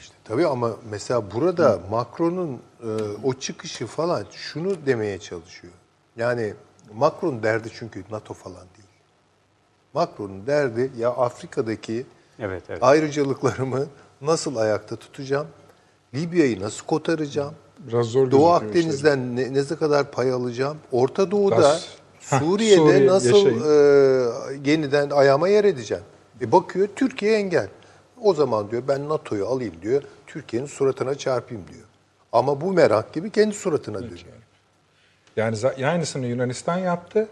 İşte tabii ama mesela burada Macron'un e, o çıkışı falan şunu demeye çalışıyor. Yani Macron derdi çünkü NATO falan değil. Macron'un derdi ya Afrika'daki Evet, evet. ayrıcalıklarımı nasıl ayakta tutacağım? Libya'yı nasıl kotaracağım? Biraz zor Doğu Akdeniz'den ne, ne kadar pay alacağım? Orta Doğu'da, Heh, Suriye'de Suriye, nasıl yaşayın. e, yeniden ayağıma yer edeceğim? E bakıyor Türkiye engel. O zaman diyor ben NATO'yu alayım diyor. Türkiye'nin suratına çarpayım diyor. Ama bu merak gibi kendi suratına dönüyor. Yani aynısını Yunanistan yaptı.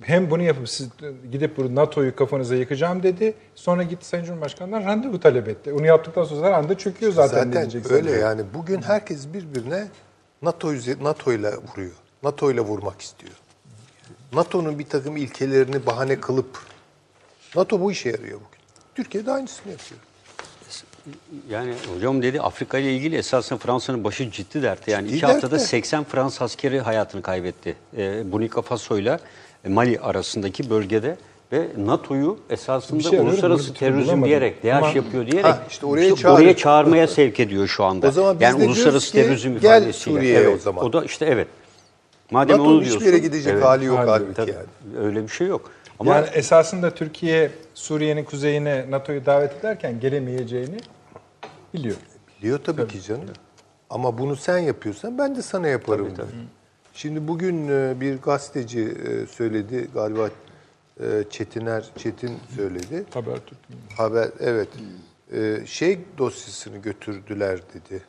Hem bunu yapıp siz gidip bu NATO'yu kafanıza yıkacağım dedi. Sonra gitti Sayın Cumhurbaşkanı'ndan randevu talep etti. Onu yaptıktan sonra anda çöküyor zaten. Zaten öyle yani. Bugün herkes birbirine NATO NATO ile vuruyor. NATO ile vurmak istiyor. NATO'nun bir takım ilkelerini bahane kılıp NATO bu işe yarıyor bugün. Türkiye de aynısını yapıyor. Yani hocam dedi Afrika ile ilgili esasen Fransa'nın başı ciddi dertti. Yani Ciddi iki haftada dertte. 80 Fransız askeri hayatını kaybetti. E, Burkina Faso ile Mali arasındaki bölgede ve NATO'yu esasında Bir şey uluslararası terörizm bulamadım. diyerek, Ama- yapıyor diyerek Ha, işte oraya oraya çağırıyor. çağırmaya sevk ediyor şu anda. O zaman biz yani de uluslararası ki, terörizm gel ifadesiyle. Suriye'ye evet, o zaman. O da işte evet. Madem NATO'nun onu hiçbir diyorsun. yere gidecek evet, hali yok hali halbuki tabii, yani. Öyle bir şey yok. Ama Yani esasında Türkiye Suriye'nin kuzeyine NATO'yu davet ederken gelemeyeceğini biliyor. Biliyor tabii, ki canım. Ama bunu sen yapıyorsan ben de sana yaparım. diyor. Şimdi bugün e, bir gazeteci e, söyledi galiba e, Çetiner Çetin söyledi. Habertürk. Haber evet. Şey dosyasını götürdüler dedi.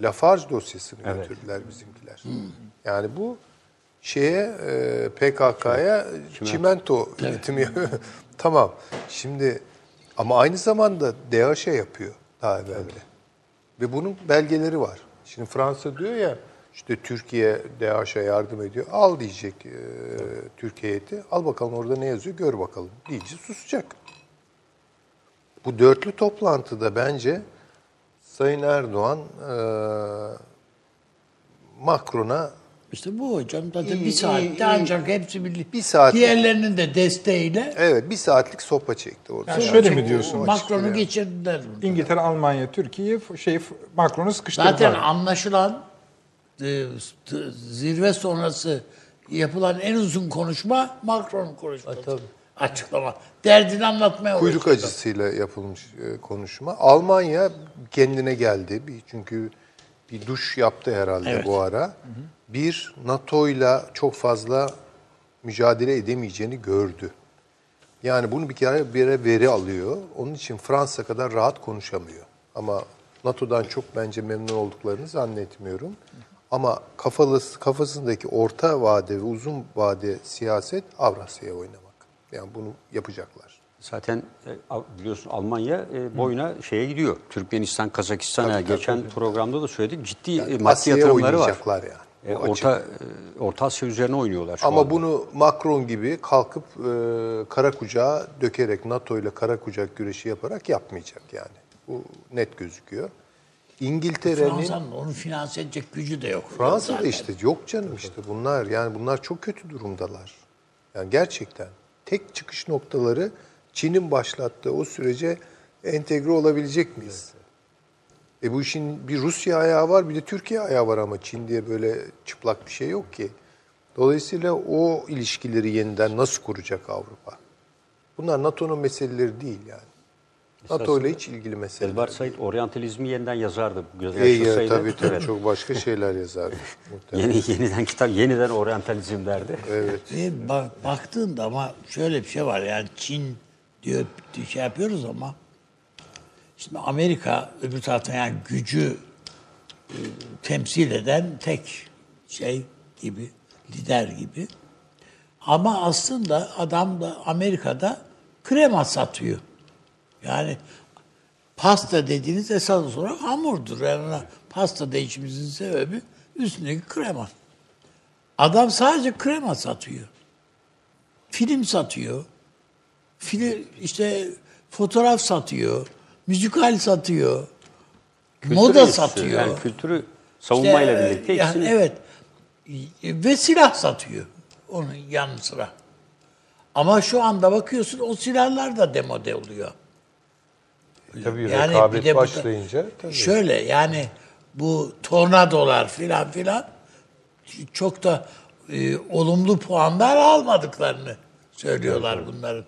Lafarge dosyasını Evet. götürdüler bizimkiler. Yani bu şeye PKK'ya çimento üretimi yapıyor. *laughs* tamam. Şimdi ama aynı zamanda DHŞ yapıyor daha evvel. Ve bunun belgeleri var. Şimdi Fransa diyor ya işte Türkiye DAEŞ'e yardım ediyor. Al diyecek e, Türkiye heyeti. Al bakalım orada ne yazıyor gör bakalım. Diyece susacak. Bu dörtlü toplantıda bence Sayın Erdoğan e, Macron'a İşte bu hocam zaten İyi, bir saatte iyi. ancak hepsi birlikte. Bir saat- Diğerlerinin de desteğiyle evet bir saatlik sopa çekti orada. Yani şöyle mi diyorsun? Macron'u geçirdiler. burada. İngiltere, Almanya, Türkiye şey Macron'u sıkıştırdılar. Zaten anlaşılan e, zirve sonrası yapılan en uzun konuşma Macron'un konuşması. Açıklama. Derdini anlatmaya Kuyruk uğraşıyor. acısıyla yapılmış e, konuşma. Almanya kendine geldi. Bir, çünkü bir duş yaptı herhalde Evet. bu ara. Bir, NATO'yla çok fazla mücadele edemeyeceğini gördü. Yani bunu bir kere bir yere veri alıyor. Onun için Fransa kadar rahat konuşamıyor. Ama NATO'dan çok bence memnun olduklarını zannetmiyorum. Ama kafalı, kafasındaki orta vade ve uzun vade siyaset Avrasya'ya oynamak. Yani bunu yapacaklar. Zaten e, biliyorsun Almanya e, boyuna şeye gidiyor. Türkmenistan, Kazakistan'a geçen programda da söyledik. Ciddi e, maddi Asya'ya yatırımları var. oynayacaklar yani. E. Orta Orta Asya üzerine oynuyorlar şu Ama anda. bunu Macron gibi kalkıp e, kara kucağa dökerek NATO ile kara kucak güreşi yaparak yapmayacak yani. Bu net gözüküyor. İngiltere'nin Fransa'nın onu finanse edecek gücü de yok. Fransa'da Zaten. işte yok canım işte bunlar yani bunlar çok kötü durumdalar. Yani gerçekten tek çıkış noktaları Çin'in başlattığı o sürece entegre olabilecek miyiz? E bu işin bir Rusya ayağı var bir de Türkiye ayağı var ama Çin diye böyle çıplak bir şey yok ki. Dolayısıyla o ilişkileri yeniden nasıl kuracak Avrupa? Bunlar NATO'nun meseleleri değil yani. NATO ile hiç ilgili meseleler. Elbar Said oryantalizmi yeniden yazardı. E, ya, Yaşasaydı, tabii tabii evet. çok başka şeyler yazardı. *laughs* Yeni, yeniden kitap, yeniden oryantalizm derdi. Evet. Ve bak, baktığında ama şöyle bir şey var yani Çin diyor şey yapıyoruz ama şimdi Amerika öbür taraftan yani gücü e, temsil eden tek şey gibi lider gibi. Ama aslında adam da Amerika'da krema satıyor. Yani pasta dediğiniz esas olarak hamurdur. Yani pasta değişimizin sebebi üstündeki krema. Adam sadece krema satıyor. Film satıyor. Film işte fotoğraf satıyor. Müzikal satıyor. Kültürü moda istiyor. satıyor. Yani kültürü savunmayla İşte, birlikte yani ikisini evet. Ve silah satıyor. Onun yanı sıra. Ama şu anda bakıyorsun o silahlar da demode oluyor. Tabii Yani rekabet bir de başlayınca tabii. Şöyle yani bu tornadolar filan filan çok da e, olumlu puanlar almadıklarını söylüyorlar bunların.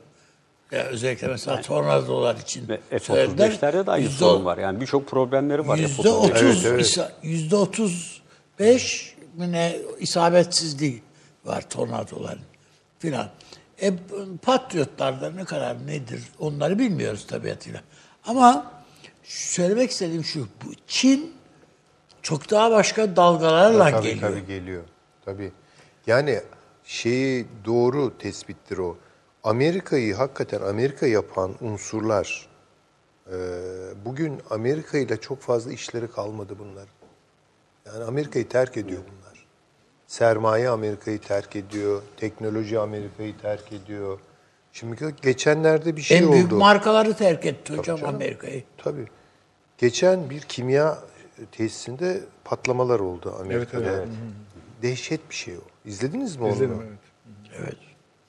Ya özellikle mesela tornadolar için Ve söylediler. F-35'lerde de aynı Yüzde- sorun var. Yani birçok problemleri var Yüzde F-35'lerin. otuz, Evet, evet. yüzde otuz beş ne isabetsizliği var tornadoların filan. E, patriotlarda ne kadar nedir onları bilmiyoruz tabiatıyla. Ama söylemek istediğim şu, bu Çin çok daha başka dalgalarla tabii, geliyor. Tabii geliyor. Tabii. Yani şeyi doğru tespittir o. Amerika'yı hakikaten Amerika yapan unsurlar e, bugün Amerika ile çok fazla işleri kalmadı bunlar. Yani Amerika'yı terk ediyor bunlar. Sermaye Amerika'yı terk ediyor. Teknoloji Amerika'yı terk ediyor. Şimdi geçenlerde bir şey en büyük oldu. markaları terk etti hocam canım. Amerika'yı. Tabii. Geçen bir kimya tesisinde patlamalar oldu Amerika'da. Dehşet bir şey o. İzlediniz mi onu? İzledim evet. Evet.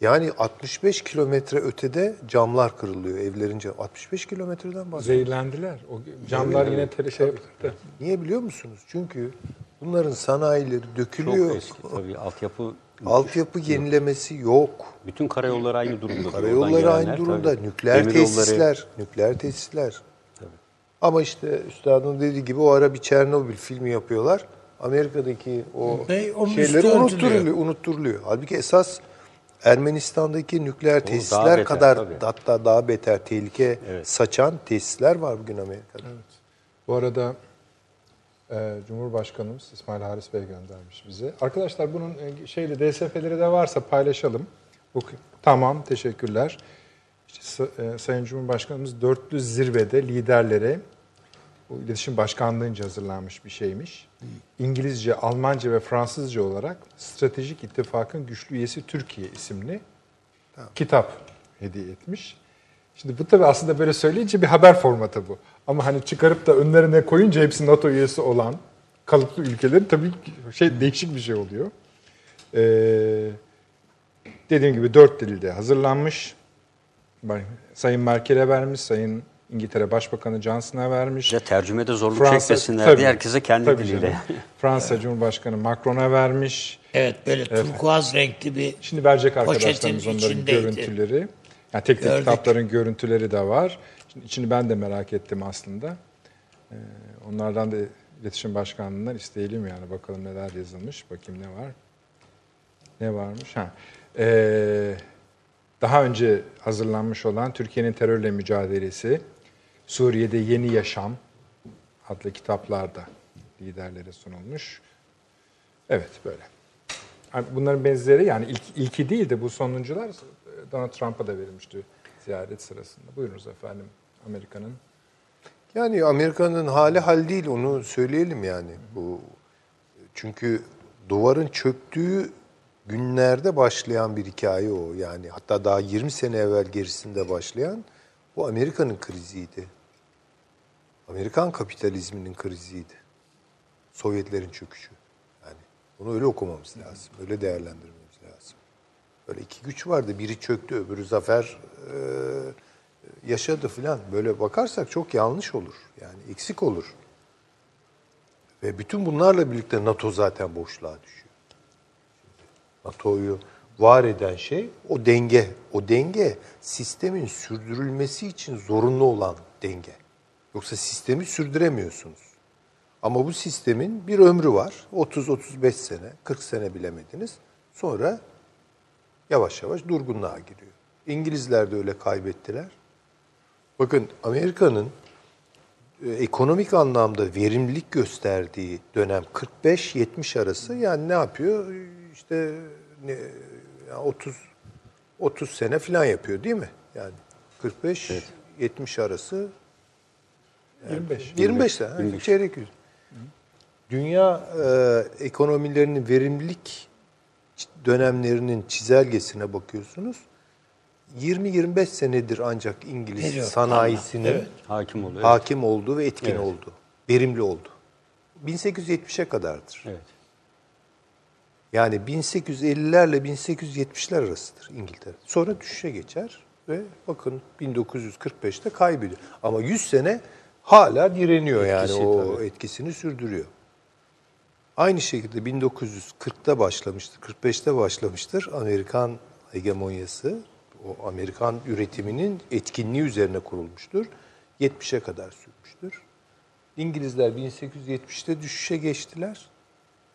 Yani 65 kilometre ötede camlar kırılıyor evlerin camı. 65 kilometreden bahsediyoruz. Zehirlendiler. O camlar yine tele şey yaptı. Niye biliyor musunuz? Çünkü bunların sanayileri dökülüyor. Çok eski tabii altyapı. Altyapı yenilemesi yok. Bütün karayolları aynı durumda. Karayolları aynı gelenler, durumda. tabii. Nükleer Demiryolları- tesisler, nükleer tesisler. Ama işte üstadın dediği gibi o ara bir Çernobil filmi yapıyorlar. Amerika'daki o onun şeyleri unutturuluyor, unutturuluyor. Halbuki esas Ermenistan'daki nükleer daha tesisler beter, kadar tabii. hatta daha beter tehlike Evet. saçan tesisler var bugün Amerika'da. Bu arada Cumhurbaşkanımız İsmail Haris Bey göndermiş bize. Arkadaşlar bunun e, şeyli DSF'leri de varsa paylaşalım. Tamam teşekkürler. İşte, e, Sayın Cumhurbaşkanımız dörtlü zirvede liderlere bu iletişim başkanlığınca hazırlanmış bir şeymiş. İngilizce, Almanca ve Fransızca olarak Stratejik İttifakın Güçlü Üyesi Türkiye isimli kitap hediye etmiş. Şimdi bu tabii aslında böyle söyleyince bir haber formatı bu. Ama hani çıkarıp da önlerine koyunca hepsi NATO üyesi olan kalıplı ülkelerin tabii şey değişik bir şey oluyor. Ee, dediğim gibi dört dilde hazırlanmış. Sayın Merkel'e vermiş, Sayın İngiltere Başbakanı Johnson'a vermiş. İşte tercümede zorluk Fransa- çekmesinler tabii, diye herkese kendi tabii diliyle. canım. Fransa Cumhurbaşkanı Macron'a vermiş. Evet böyle turkuaz renkli bir Şimdi verecek arkadaşlarımız onların içindeydi. görüntüleri. Yani tek tek Gördük. kitapların görüntüleri de var. Şimdi içini ben de merak ettim aslında. Ee, onlardan da İletişim Başkanlığı'ndan isteyelim yani bakalım neler yazılmış. Bakayım ne var. Ne varmış? Ha. Ee, daha önce hazırlanmış olan Türkiye'nin terörle mücadelesi, Suriye'de Yeni Yaşam adlı kitaplarda liderlere sunulmuş. Evet böyle. Bunların benzeri yani ilk, ilki değil de bu sonuncular Donald Trump'a da verilmişti ziyaret sırasında. Buyurunuz efendim Amerika'nın. Yani Amerika'nın hali hal değil onu söyleyelim yani. Bu çünkü duvarın çöktüğü günlerde başlayan bir hikaye o. Yani hatta daha 20 sene evvel gerisinde başlayan bu Amerika'nın kriziydi. Amerikan kapitalizminin kriziydi. Sovyetlerin çöküşü. Yani bunu öyle okumamız lazım. Öyle değerlendirmemiz. Böyle iki güç vardı. Biri çöktü, öbürü zafer e, yaşadı filan. Böyle bakarsak çok yanlış olur. Yani eksik olur. Ve bütün bunlarla birlikte NATO zaten boşluğa düşüyor. NATO'yu var eden şey o denge. O denge sistemin sürdürülmesi için zorunlu olan denge. Yoksa sistemi sürdüremiyorsunuz. Ama bu sistemin bir ömrü var. 30-35 sene, 40 sene bilemediniz. Sonra yavaş yavaş durgunluğa giriyor. İngilizler de öyle kaybettiler. Bakın Amerika'nın e, ekonomik anlamda verimlilik gösterdiği dönem 45-70 arası yani ne yapıyor? İşte ne, yani 30 30 sene falan yapıyor değil mi? Yani 45 70 arası 25. 25 sene. ha, Çeyrek yüz. Dünya e, ekonomilerinin verimlilik dönemlerinin çizelgesine bakıyorsunuz. 20-25 senedir ancak İngiliz Periyot, sanayisinin evet. Hakim oluyor. hakim olduğu ve etkin Evet. oldu. Verimli oldu. 1870'e kadardır. Evet. Yani 1850'lerle 1870'ler arasıdır İngiltere. Sonra düşüşe geçer ve bakın 1945'te kaybediyor. Ama 100 sene hala direniyor yani Etkisi o tabii. etkisini sürdürüyor. Aynı şekilde 1940'ta başlamıştır, 45'te başlamıştır Amerikan hegemonyası. O Amerikan üretiminin etkinliği üzerine kurulmuştur. 70'e kadar sürmüştür. İngilizler 1870'te düşüşe geçtiler.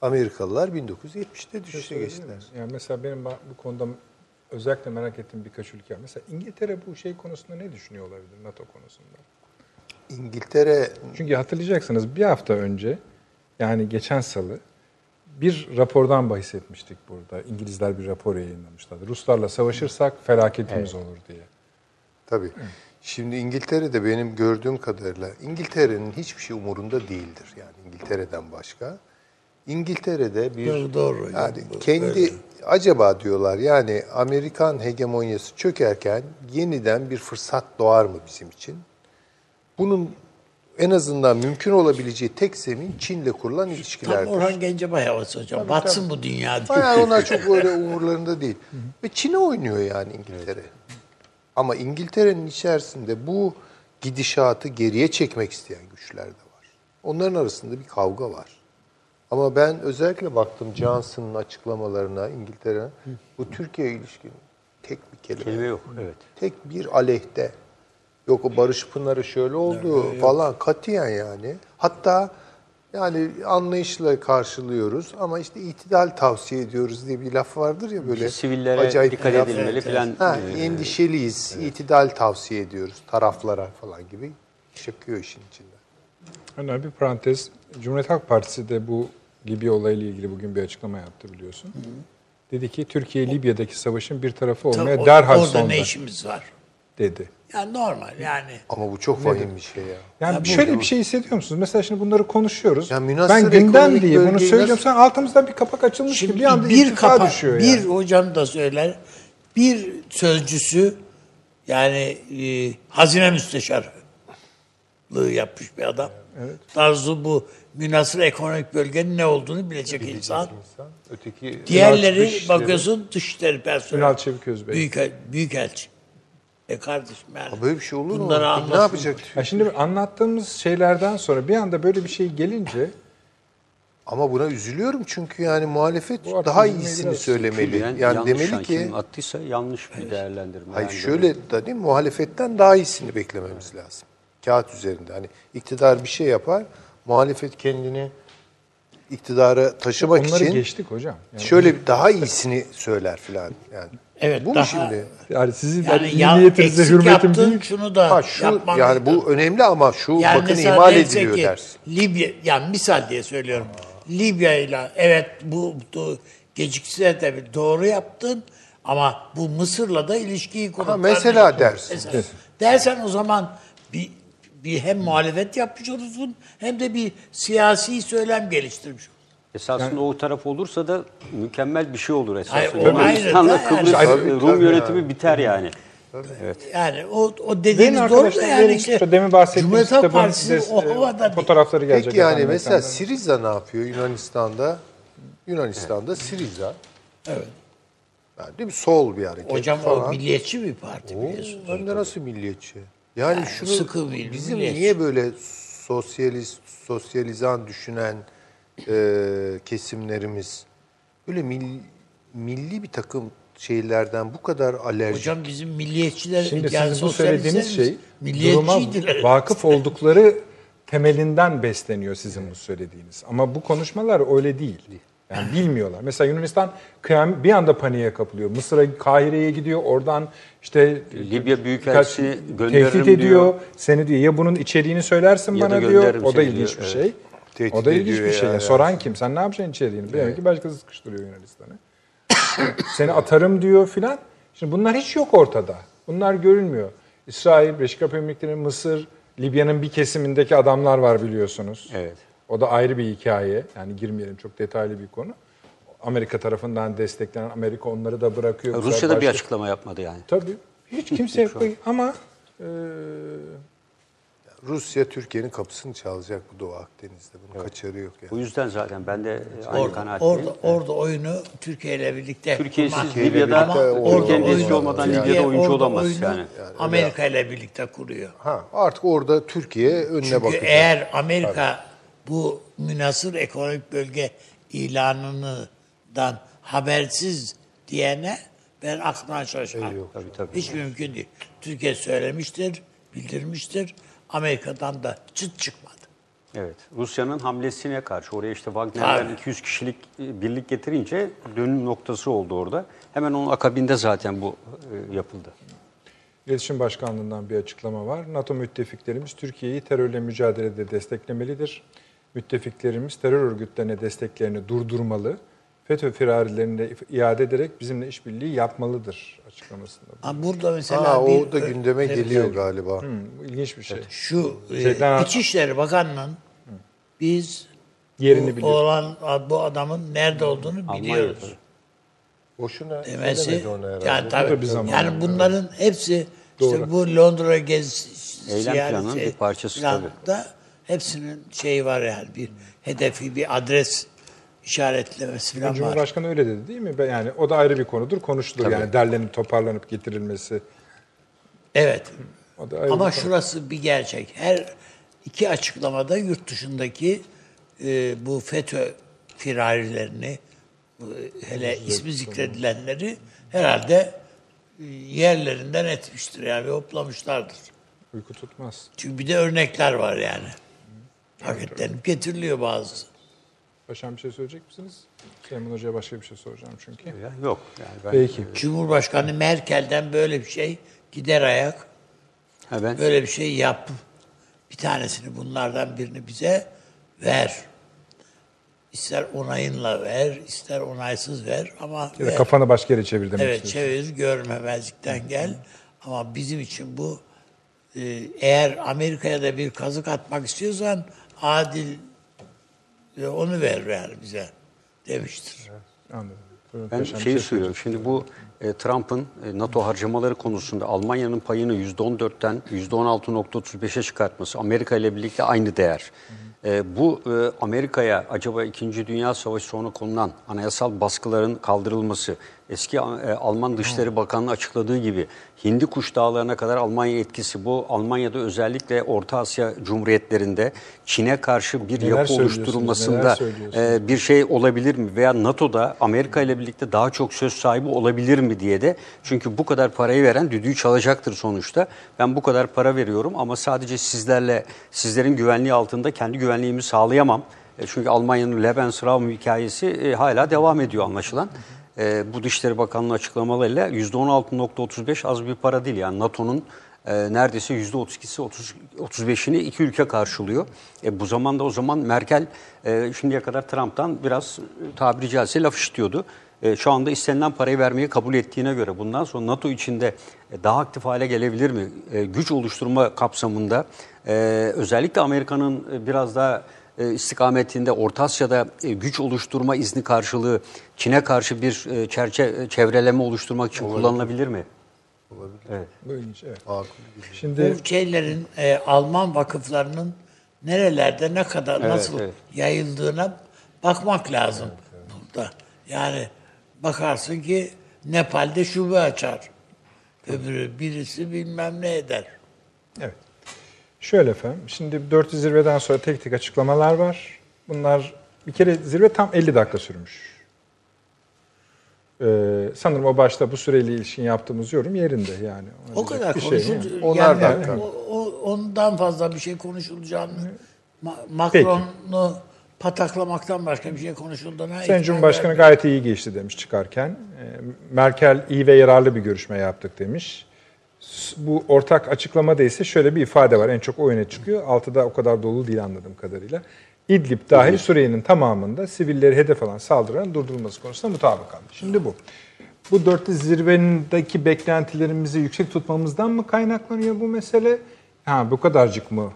Amerikalılar 1970'te düşüşe geçtiler. Yani mesela benim bu konuda özellikle merak ettiğim birkaç ülke. Mesela İngiltere bu şey konusunda ne düşünüyor olabilir NATO konusunda? İngiltere Çünkü hatırlayacaksınız bir hafta önce yani geçen salı bir rapordan bahsetmiştik burada. İngilizler bir rapor yayınlamışlardı. Ruslarla savaşırsak felaketimiz olur diye. Tabii. Şimdi İngiltere'de benim gördüğüm kadarıyla İngiltere'nin hiçbir şey umurunda değildir. Yani İngiltere'den başka. İngiltere'de bir Doğru, doğru. yani Bu kendi öyle. acaba diyorlar yani Amerikan hegemonyası çökerken yeniden bir fırsat doğar mı bizim için? Bunun en azından mümkün olabileceği tek zemin Çin'le kurulan Tam ilişkilerdir. Orhan Gencebay havası hocam. Batsın bu dünya diye. Yani *laughs* onlar çok öyle umurlarında değil. Ve Çin'e oynuyor yani İngiltere. Ama İngiltere'nin içerisinde bu gidişatı geriye çekmek isteyen güçler de var. Onların arasında bir kavga var. Ama ben özellikle baktım Johnson'ın açıklamalarına İngiltere. Bu Türkiye ilişkin tek bir kelime. Kelime yok. Evet. Tek bir aleyhte. Yok o Barış Pınarı şöyle oldu falan katiyen yani. Hatta yani anlayışla karşılıyoruz ama işte itidal tavsiye ediyoruz diye bir laf vardır ya böyle. Sivillere acayip dikkat laf. edilmeli falan. Ha, Ee, endişeliyiz, itidal tavsiye ediyoruz taraflara falan gibi çıkıyor işin içinden. Önemli bir parantez. Cumhuriyet Halk Partisi de bu Libya olayıyla ilgili bugün bir açıklama yaptı biliyorsun. Dedi ki Türkiye Libya'daki savaşın bir tarafı Tabii olmaya o- derhal Orada son ne ver işimiz var? dedi. Yani normal yani. Ama bu çok vahim bir şey ya. Yani Ya şöyle bir şey hissediyor musunuz? Mesela şimdi bunları konuşuyoruz. Ya ben gündem diye bunu söylüyorum. nasıl- Sen altımızdan bir kapak açılmış Şimdi gibi bir anda bir irtifa kapa, düşüyor bir yani. hocam da söyler. Bir sözcüsü yani e, hazine müsteşarlığı yapmış bir adam. Tarzı bu münasır ekonomik bölgenin ne olduğunu bilecek insan. İnsan, öteki Diğerleri dışişleri- bakıyorsun dışişleri personeli. Ünal Çevik Özbey. Büyük, büyükelçi. E kardeşim yani. Böyle bir şey olur mu? Bunları Ne anlasın. yapacak? Ya şimdi anlattığımız şeylerden sonra bir anda böyle bir şey gelince Ama buna üzülüyorum çünkü yani muhalefet Bu daha iyisini söylemeli. Yani, Yani, yanlış demeli yani ki kim attıysa yanlış bir değerlendirme. hayır Yani şöyle da değil mi? Muhalefetten daha iyisini beklememiz lazım. Kağıt üzerinde. Hani iktidar bir şey yapar. muhalefet kendini iktidara taşımak Onları için geçtik hocam. Yani, şöyle bir daha iyisini söyler filan yani. Evet, bu mu daha- şimdi? yani sizin Yani yani ya, milliyetinize eksik hürmetim yaptın, değil. şunu da Ha şu yapman yani bu önemli ama şu Yani bakın ihmal ediliyor ki, dersin. Libya, yani misal diye söylüyorum. Libya ile evet bu, bu gecikse de doğru yaptın ama bu Mısır'la da ilişkiyi. Ha, mesela dersin. Mesela. Evet. Dersen o zaman bir, bir hem muhalefet yapmış olursun hem de bir siyasi söylem geliştirmiş olursun. Esasında o taraf olursa da mükemmel bir şey olur Hayır, esasında. o Yunanistan'la da yani. Kıbrıs Tabii, Rum yönetimi biter yani. Yani o, o dediğiniz doğru da yani işte demin bahsettiğimiz Cumhuriyet Halk kitabın Partisi des- o havada değil. fotoğrafları gelecek. Peki yani mesela ekranlara. Siriza ne yapıyor Yunanistan'da? Yunanistan'da Siriza. Evet. Yani değil mi? Sol bir hareket Hocam falan. o milliyetçi bir parti Oo, biliyorsunuz. hem de nasıl milliyetçi? Yani, Yani şunu sıkı bir bizim milliyetçi. niye böyle sosyalist, sosyalizan düşünen e, kesimlerimiz böyle mil- milli bir takım şeylerden bu kadar alerji. Hocam bizim milliyetçiler Şimdi yani sizin bu söylediğiniz şey duruma *laughs* vakıf oldukları temelinden besleniyor sizin bu söylediğiniz. Ama bu konuşmalar öyle değil. Yani bilmiyorlar. Mesela Yunanistan kıyam bir anda paniğe kapılıyor. Mısır'a, Kahire'ye gidiyor. Oradan işte Libya Büyükelçisi gönderirim tehdit ediyor. diyor. Seni diyor ya bunun içeriğini söylersin Ya bana diyor. O da ilginç diyor, bir evet. Tehdit o da ilginç bir şey. ya, Yani ya. Soran kim? Sen ne yapacaksın içeriğini? Demek ki başkası sıkıştırıyor Yunanistan'ı. *coughs* Seni atarım diyor filan. Şimdi bunlar hiç yok ortada. Bunlar görünmüyor. İsrail, Birleşik Arap Emirlikleri, Mısır, Libya'nın bir kesimindeki adamlar var biliyorsunuz. Evet. O da ayrı bir hikaye. Yani girmeyelim çok detaylı bir konu. Amerika tarafından desteklenen Amerika onları da bırakıyor. Rusya da bir başka- açıklama yapmadı yani. Tabii. Hiç kimse yok. Ama e, Rusya Türkiye'nin kapısını çalacak bu Doğu Akdeniz'de. Bunun kaçarı yok yani. Bu yüzden zaten ben de aynı Orada, kanaatteyim. orada, orada oyunu Türkiye ile birlikte Türkiye'siz Libya'da, Ama Türkiye'nin orada desteği oyunu- olmadan Türkiye Libya'da oyuncu orada olamaz oyunu yani. Amerika ile birlikte kuruyor. Ha, artık orada Türkiye önüne Çünkü bakacak. eğer Amerika bu münasır ekonomik bölge ilanından habersiz diyene ben aklımdan şaşarım. Tabii, tabii. Hiç mümkün değil. Türkiye söylemiştir, bildirmiştir. Amerika'dan da çıt çıkmadı. Evet. Rusya'nın hamlesine karşı oraya işte Wagner'den Tabii. 200 kişilik e, birlik getirince dönüm noktası oldu orada. Hemen onun akabinde zaten bu e, yapıldı. İletişim Başkanlığı'ndan bir açıklama var. NATO müttefiklerimiz Türkiye'yi terörle mücadelede desteklemelidir. Müttefiklerimiz terör örgütlerine desteklerini durdurmalı. FETÖ firarilerini de iade ederek bizimle işbirliği yapmalıdır açıklamasında. Ha, burada mesela Ha, bir o da gündeme Evet. geliyor galiba. Hmm, bu ilginç bir şey. Şu e, Şeyden- İçişleri Bakanı'nın biz Yerini bu, olan bu adamın nerede olduğunu biliyoruz. Almanya'da. Boşuna demesi yani tabii da bir zaman yani bunların hepsi işte Doğru. bu Londra gezisi Eylem planının bir parçası falan da hepsinin şeyi var yani bir hedefi bir adres işaretlemesi falan var. Cumhurbaşkanı öyle dedi değil mi? Yani o da ayrı bir konudur, konuşulur. Yani derlenip toparlanıp getirilmesi. Evet. O da ayrı Ama bir konu. şurası bir gerçek. Her iki açıklamada yurt dışındaki e, bu FETÖ firarilerini hele ismi zikredilenleri herhalde e, yerlerinden etmiştir yani hoplamışlardır. Uyku tutmaz. Çünkü bir de örnekler var yani. Paketlenip getiriliyor bazısı. Paşam bir şey söyleyecek misiniz? Süleyman Hoca'ya başka bir şey soracağım çünkü. Ya, yok yani ben, Peki. Cumhurbaşkanı Merkel'den böyle bir şey gider ayak Ha, ben böyle bir şey yap. Bir tanesini bunlardan birini bize ver. İster onayınla ver, ister onaysız ver ama Ya ver. kafanı başka yere çevir demek Evet çevir görmemezlikten gel. Ama bizim için bu e, eğer Amerika'ya da bir kazık atmak istiyorsan adil e, onu ver yani bize demiştir. Anladım. Ben şeyi şey söylüyorum. Şimdi bu e, Trump'ın e, NATO harcamaları konusunda Almanya'nın payını %14'ten %16.35'e çıkartması, Amerika ile birlikte aynı değer. E, bu e, Amerika'ya acaba 2. Dünya Savaşı sonra konulan anayasal baskıların kaldırılması eski e, Alman Dışişleri Bakanlığı açıkladığı gibi Hindi Kuş Dağları'na kadar Almanya etkisi bu Almanya'da özellikle Orta Asya Cumhuriyetlerinde Çin'e karşı bir Neler yapı oluşturulmasında e, bir şey olabilir mi veya NATO'da Amerika ile birlikte daha çok söz sahibi olabilir mi diye de çünkü bu kadar parayı veren düdüğü çalacaktır sonuçta. Ben bu kadar para veriyorum ama sadece sizlerle sizlerin güvenliği altında kendi güvenliğimi sağlayamam. E, Çünkü Almanya'nın Lebensraum hikayesi hala devam ediyor anlaşılan. E, bu Dışişleri Bakanlığı açıklamalarıyla %16.35 az bir para değil. Yani NATO'nun e, neredeyse %32'si 30, 35'ini iki ülke karşılıyor. E, bu zamanda o zaman Merkel e, şimdiye kadar Trump'tan biraz e, tabiri caizse laf işitiyordu. E, şu anda istenilen parayı vermeyi kabul ettiğine göre bundan sonra NATO içinde e, daha aktif hale gelebilir mi? E, güç oluşturma kapsamında e, özellikle Amerika'nın e, biraz daha istikametinde Orta Asya'da e, güç oluşturma izni karşılığı Çin'e karşı bir e, çerçe çevreleme oluşturmak için kullanılabilir mi? Evet. Bu ilginç, evet. Şimdi Bu şeylerin e, Alman vakıflarının nerelerde ne kadar Evet, nasıl evet. yayıldığına bakmak lazım burada. Yani bakarsın ki Nepal'de şube açar. Öbürü birisi bilmem ne eder. Evet. Şöyle efendim, şimdi 400 zirveden sonra tek tek açıklamalar var. Bunlar bir kere zirve tam 50 dakika sürmüş. Ee, sanırım o başta bu süreyle ilişkin yaptığımız yorum yerinde yani. O kadar bir şey konuşuldu. Onar yani dakika. o, o- ondan fazla bir şey konuşulacağını Ma- Macron'u pataklamaktan başka bir şey konuşulduğuna Sayın Cumhurbaşkanı gayet iyi geçti demiş çıkarken. Ee, Merkel iyi ve yararlı bir görüşme yaptık demiş. Bu ortak açıklamada ise şöyle bir ifade var. En çok o öne çıkıyor. Altıda o kadar dolu değil anladığım kadarıyla. İdlib dahil Suriye'nin tamamında sivilleri hedef alan saldırıların durdurulması konusunda mutabık kaldı. Şimdi bu. Bu dörtlü zirvendeki beklentilerimizi yüksek tutmamızdan mı kaynaklanıyor bu mesele? Ha bu kadarcık mı?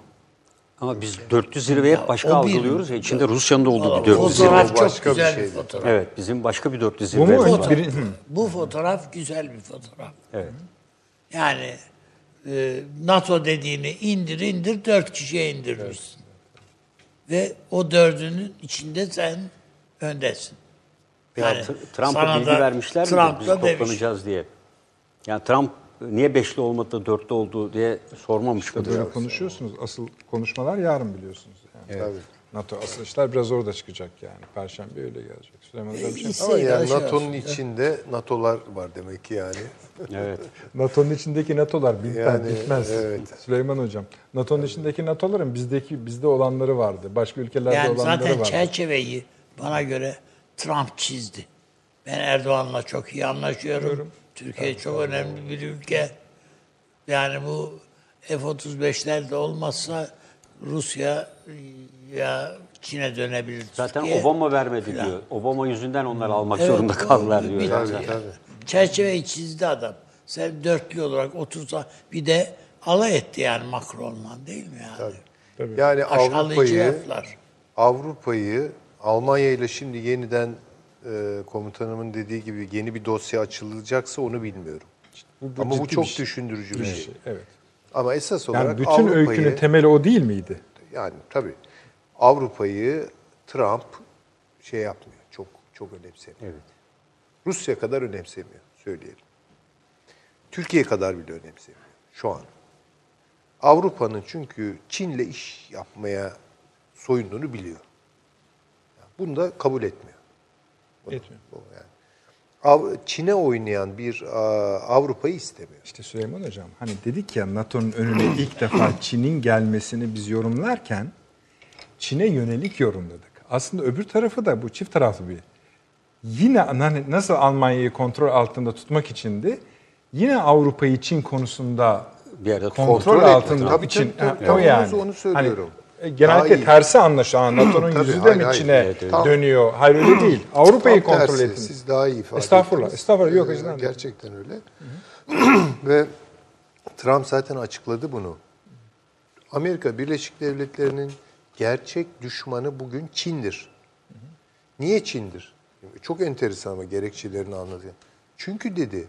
Ama biz dörtlü zirveyi hep başka o bir- algılıyoruz ya. İçinde Rusya'nın da olduğu bir dörtlü zirve. Fotoğraf çok başka bir güzel bir, şeydi. fotoğraf. Evet, bizim başka bir dörtlü Bu zirve mu? var. Hı. Bu fotoğraf güzel bir fotoğraf. Evet. Yani e, NATO dediğini indir indir dört kişiye indirmişsin. Ve o dördünün içinde sen öndesin. Ya Yani Tr- Trump'a bilgi da vermişler mi? Trump'la Biz demiş. toplanacağız diye. Yani Trump niye beşli olmadı da dörtlü oldu diye sormamış mıdır? Böyle konuşuyorsunuz. Asıl konuşmalar yarın biliyorsunuz. Yani. Tabii. NATO asıl işler biraz orada çıkacak yani. Perşembe öyle gelecek. Süleyman Hocam bir şey. Ama yani. NATO'nun içinde NATO'lar var demek ki yani. *laughs* Evet. NATO'nun içindeki NATO'lar bitmez. Yani, bitmez. evet. Süleyman Hocam. NATO'nun içindeki NATO'ların bizdeki bizde olanları vardı. Başka ülkelerde Yani olanları zaten vardı. çerçeveyi bana göre Trump çizdi. Ben Erdoğan'la çok iyi anlaşıyorum. Türkiye çok önemli bir ülke. Yani bu F-35'ler de olmazsa Rusya ya Çin'e dönebilir. Zaten Türkiye. Obama vermedi Falan. diyor. Obama yüzünden onlar almak Evet, zorunda kaldılar diyor. yani. yani. Çerçeveyi çizdi adam. Sen dörtlü olarak otursa bir de alay etti yani Macron'la değil mi yani? Yani Aşağılayıcı Avrupa'yı laflar. Avrupa'yı Almanya ile şimdi yeniden e, komutanımın dediği gibi yeni bir dosya açılacaksa onu bilmiyorum. Bu- bu Ama bu çok bir şey. düşündürücü bir şey. Evet. Ama esas olarak Yani bütün Avrupa'yı öykünün temeli o değil miydi? yani tabii Avrupa'yı Trump şey yapmıyor. Çok çok önemsemiyor. Evet. Rusya kadar önemsemiyor söyleyelim. Türkiye kadar bile önemsemiyor şu an. Avrupa'nın çünkü Çin'le iş yapmaya soyunduğunu biliyor. Bunu da kabul etmiyor. Bunu- Etmiyor. yani. Çin'e oynayan bir Avrupa'yı istemiyor. İşte Süleyman Hocam hani dedik ya NATO'nun önüne ilk defa Çin'in gelmesini biz yorumlarken Çin'e yönelik yorumladık. Aslında öbür tarafı da bu çift taraflı bir. Yine hani nasıl Almanya'yı kontrol altında tutmak içindi. Yine Avrupa'yı Çin konusunda Bir yerde kontrol, kontrol altında Tabii, için tabii, tabii. Yani. onu söylüyorum. Hani, genellikle Daha iyi. tersi anlaşılan *clears throat* NATO'nun yüzü de hayır, mi hayır. Çin'e Evet, evet. dönüyor? Hayır öyle değil. *clears throat* Avrupa'yı Tam kontrol tersi, edin. Siz daha iyi ifade Estağfurullah, ettiniz. estağfurullah. Yok, Ee. Gerçekten öyle. *clears throat* Ve Trump zaten açıkladı bunu. Amerika Birleşik Devletleri'nin gerçek düşmanı bugün Çin'dir. Niye Çin'dir? Çok enteresan ama gerekçelerini anlatıyor. Çünkü dedi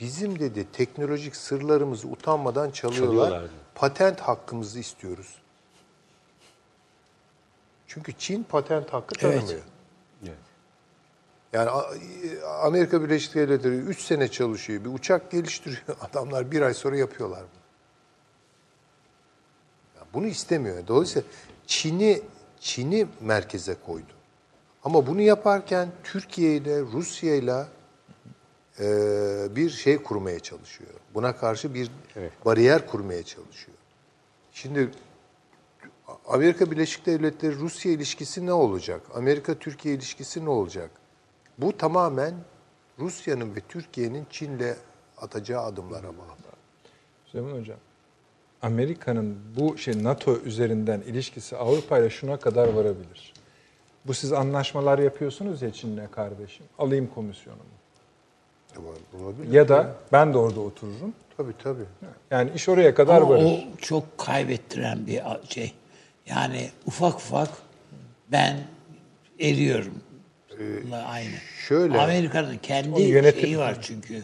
bizim dedi teknolojik sırlarımızı utanmadan çalıyorlar. Çalıyorlar. Patent hakkımızı istiyoruz. Çünkü Çin patent hakkı Evet. tanımıyor. Evet. Yani Amerika Birleşik Devletleri 3 sene çalışıyor. Bir uçak geliştiriyor. *laughs* Adamlar bir ay sonra yapıyorlar bunu. Yani bunu istemiyor. Dolayısıyla Çin'i Çin'i merkeze koydu. Ama bunu yaparken Türkiye ile Rusya ile e, bir şey kurmaya çalışıyor. Buna karşı bir bariyer kurmaya çalışıyor. Şimdi Amerika Birleşik Devletleri Rusya ilişkisi ne olacak? Amerika Türkiye ilişkisi ne olacak? Bu tamamen Rusya'nın ve Türkiye'nin Çin'le atacağı adımlara bağlı. Süleyman Hocam, Amerika'nın bu şey NATO üzerinden ilişkisi Avrupa ile şuna kadar varabilir. Bu siz anlaşmalar yapıyorsunuz ya Çin'le kardeşim. Alayım komisyonumu. Ama olabilir. Ya da ben de orada otururum. Tabii tabii. Yani iş oraya kadar Ama varır. o çok kaybettiren bir şey. Yani ufak ufak ben eriyorum. Bununla aynı. şöyle- Amerika'nın kendi yönetim- şeyi var çünkü.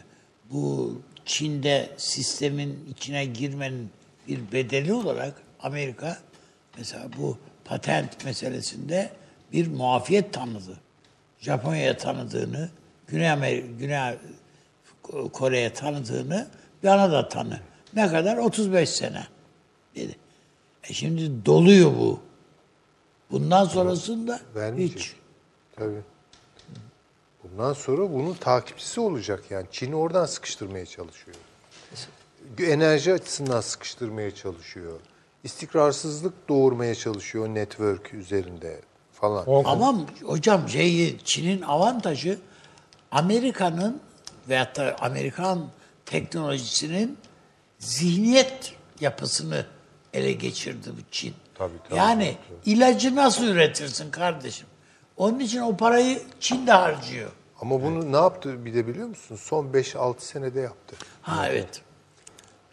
Bu Çin'de sistemin içine girmenin bir bedeli olarak Amerika mesela bu patent meselesinde bir muafiyet tanıdı. Japonya'ya tanıdığını, Güney Amerika, Güney Kore'ye tanıdığını bana da tanı. Ne kadar? 35 sene dedi. E şimdi doluyor bu. Bundan sonrasında Vermeyecek. hiç. Tabii. Bundan sonra bunun takipçisi olacak yani. Çin'i oradan sıkıştırmaya çalışıyor. Enerji açısından sıkıştırmaya çalışıyor. İstikrarsızlık doğurmaya çalışıyor network üzerinde falan. Ama hocam şeyi, Çin'in avantajı Amerika'nın veyahut da Amerikan teknolojisinin zihniyet yapısını ele geçirdi bu Çin. Tabii, tabii, yani ilacı nasıl üretirsin kardeşim? Onun için o parayı Çin de harcıyor. Ama bunu ne yaptı bir de biliyor musun? Son 5-6 senede yaptı. Ha evet.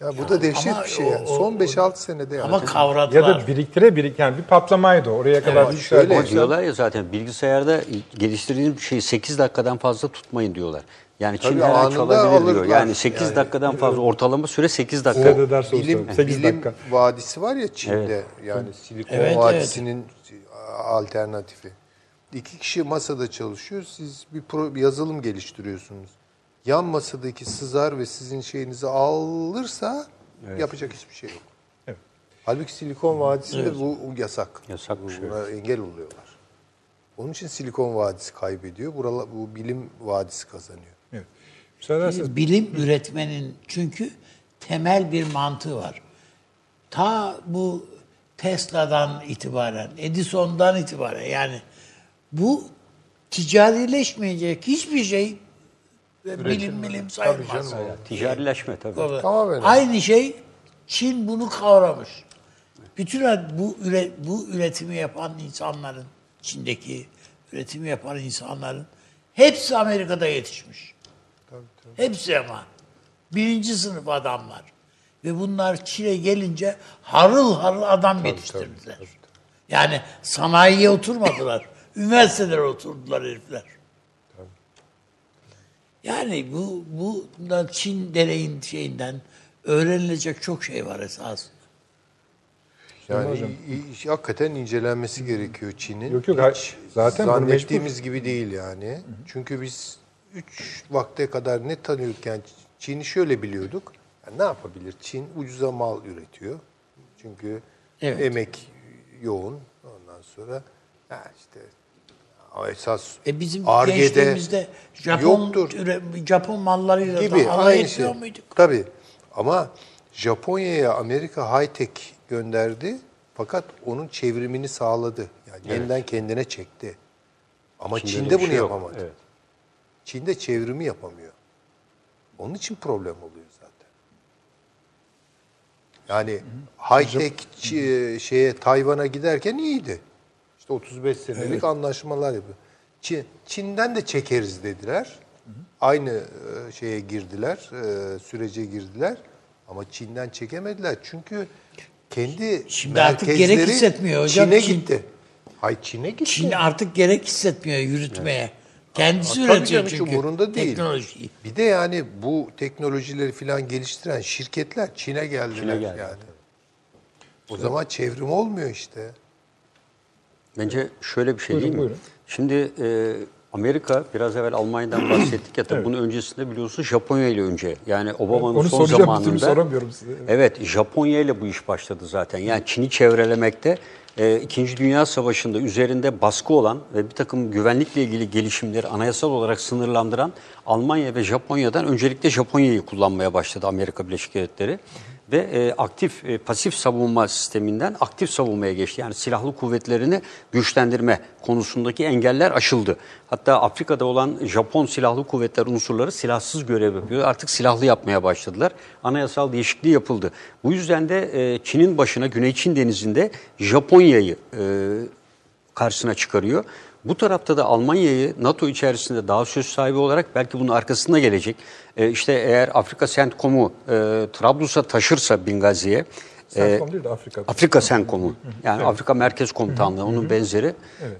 Ya bu da dehşet ama bir şey yani. o- Son 5-6 senede yaptı. Ama kavradılar. Ya da biriktire birik yani bir patlamaydı o. Oraya kadar Evet, şöyle- Ama diyorlar ya zaten bilgisayarda geliştirdiğiniz bir şeyi 8 dakikadan fazla tutmayın diyorlar. Yani Çin Tabii her an anında çalabilir diyor. alırlar. Yani 8 Yani- dakikadan fazla ortalama süre 8 dakika. Size de ders bilim, olsun. 8 bilim dakika. vadisi var ya Çin'de yani Silikon Evet, Vadisi'nin alternatifi. İki kişi masada çalışıyor. Siz bir, pro, bir yazılım geliştiriyorsunuz. Yan masadaki sızar ve sizin şeyinizi alırsa yapacak hiçbir şey yok. Evet. Halbuki Silikon Vadisi'nde bu, bu yasak. Yasakmış, Bu- Buna engel oluyorlar. Onun için Silikon Vadisi kaybediyor. Buralar, bu bilim vadisi kazanıyor. Evet. Bilim üretmenin çünkü temel bir mantığı var. Ta bu Tesla'dan itibaren, Edison'dan itibaren yani bu ticarileşmeyecek hiçbir şey bilim bilim sayılmaz. canım, Ticarileşme tabii. Tabii. Tamamen. Aynı şey Çin bunu kavramış. Bütün bu üre, bu üretimi yapan insanların Çin'deki üretimi yapan insanların hepsi Amerika'da yetişmiş. Hepsi ama. Birinci sınıf adamlar. Ve bunlar Çin'e gelince harıl harıl adam yetiştirdiler. Yani sanayiye oturmadılar. *laughs* Üniversitelere oturdular herifler. Yani bu bu da Çin deneyin şeyinden öğrenilecek çok şey var esasında. Yani i- hakikaten incelenmesi gerekiyor Çin'in. Yok, yok. Hiç Zaten zannettiğimiz gibi değil yani. Çünkü biz 3 vakte kadar ne tanıyorduk yani Çin'i şöyle biliyorduk. Yani ne yapabilir? Çin ucuza mal üretiyor. Çünkü Evet. emek yoğun. Ondan sonra ha işte esas E bizim Ar-Ge'de gençliğimizde Japon yoktur üre- Japon mallarıyla gibi da alay aynı şey. etmiyor muyduk? Tabii. Ama Japonya'ya Amerika high-tech gönderdi fakat onun çevrimini sağladı. Yani yeniden kendine çekti. Ama Çin'de Çin'de, bunu şey yok. yapamadı. Evet. Çin'de çevrimi yapamıyor. Onun için problem oluyor zaten. Yani high-tech şeye Tayvan'a giderken iyiydi. İşte 35 senelik anlaşmalar yapıyor. Çin, Çin'den de çekeriz dediler. Aynı e, şeye girdiler, e, sürece girdiler. Ama Çin'den çekemediler. Çünkü kendi Şimdi artık gerek merkezleri hissetmiyor hocam. Çin'e Çin- gitti. Hay Çin'e gitti. Çin artık gerek hissetmiyor yürütmeye. Kendisi Tabii üretiyor çünkü umurunda değil. teknolojiyi. Bir de yani bu teknolojileri falan geliştiren şirketler Çin'e geldiler Çin'e geldi. yani. O zaman çevrim olmuyor işte. Bence şöyle bir şey Buyurun, değil mi? buyurun. Şimdi e, Amerika biraz evvel Almanya'dan bahsettik ya tabii bunun öncesinde biliyorsun Japonya ile önce yani Obama'nın Onu son zamanında soramıyorum size. Evet Japonya ile bu iş başladı zaten. Yani Çin'i çevrelemekte e, İkinci Dünya Savaşı'nda üzerinde baskı olan ve bir takım güvenlikle ilgili gelişimleri anayasal olarak sınırlandıran Almanya ve Japonya'dan öncelikle Japonya'yı kullanmaya başladı Amerika Birleşik Devletleri. Ve e, aktif, e, pasif savunma sisteminden aktif savunmaya geçti. Yani silahlı kuvvetlerini güçlendirme konusundaki engeller aşıldı. Hatta Afrika'da olan Japon silahlı kuvvetler unsurları silahsız görev yapıyor. Artık silahlı yapmaya başladılar. Anayasal değişikliği yapıldı. Bu yüzden de e, Çin'in başına Güney Çin denizinde Japonya'yı e, karşısına çıkarıyor. Bu tarafta da Almanya'yı NATO içerisinde daha söz sahibi olarak belki bunun arkasında gelecek. E, işte eğer Afrika CENTCOM'u e, Trablus'a taşırsa Bingazi'ye Centcom değil de Afrika'da. Afrika Senkomu yani Afrika Merkez Komutanlığı onun benzeri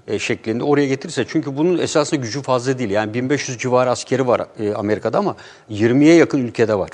e, şeklinde oraya getirirse çünkü bunun esasında gücü fazla değil. Yani 1500 civarı askeri var e, Amerika'da ama 20'ye yakın ülkede var.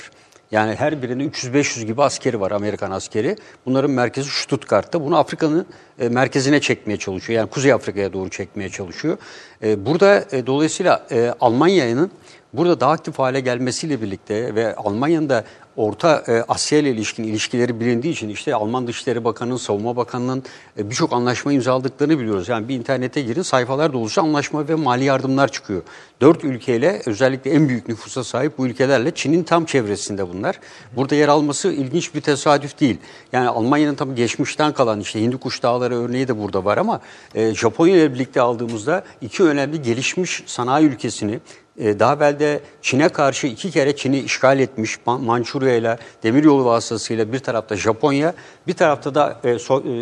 Yani her birinin 300-500 gibi askeri var Amerikan askeri. Bunların merkezi Stuttgart'ta. Bunu Afrika'nın e, merkezine çekmeye çalışıyor. Yani Kuzey Afrika'ya doğru çekmeye çalışıyor. E, burada e, dolayısıyla e, Almanya'nın burada daha aktif hale gelmesiyle birlikte ve Almanya'nın da Orta e, Asya ile ilişkin ilişkileri bilindiği için işte Alman Dışişleri Bakanı'nın, Savunma Bakanı'nın e, birçok anlaşma imzaladıklarını biliyoruz. Yani bir internete girin sayfalar dolusu anlaşma ve mali yardımlar çıkıyor. Dört ülkeyle özellikle en büyük nüfusa sahip bu ülkelerle Çin'in tam çevresinde bunlar. Burada yer alması ilginç bir tesadüf değil. Yani Almanya'nın tabii geçmişten kalan işte Hindukuş Dağları örneği de burada var ama e, Japonya ile birlikte aldığımızda iki önemli gelişmiş sanayi ülkesini daha evvel de Çin'e karşı iki kere Çin'i işgal etmiş Man- Mançurya ile demiryolu vasıtasıyla bir tarafta Japonya, bir tarafta da e, e,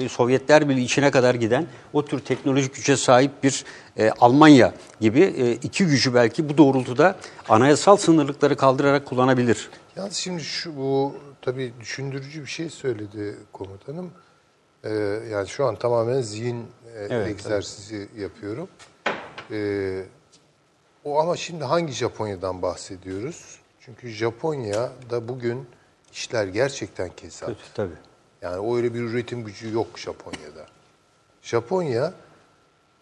Sovyetler Birliği içine kadar giden o tür teknolojik güce sahip bir e, Almanya gibi iki gücü belki bu doğrultuda anayasal sınırlıkları kaldırarak kullanabilir. Yalnız şimdi şu bu tabii düşündürücü bir şey söyledi komutanım. Ee, yani şu an tamamen zihin Evet, egzersizi yapıyorum. Ee, o ama şimdi hangi Japonya'dan bahsediyoruz? Çünkü Japonya'da bugün işler gerçekten kesat. Kötü tabii. Yani öyle bir üretim gücü yok Japonya'da. Japonya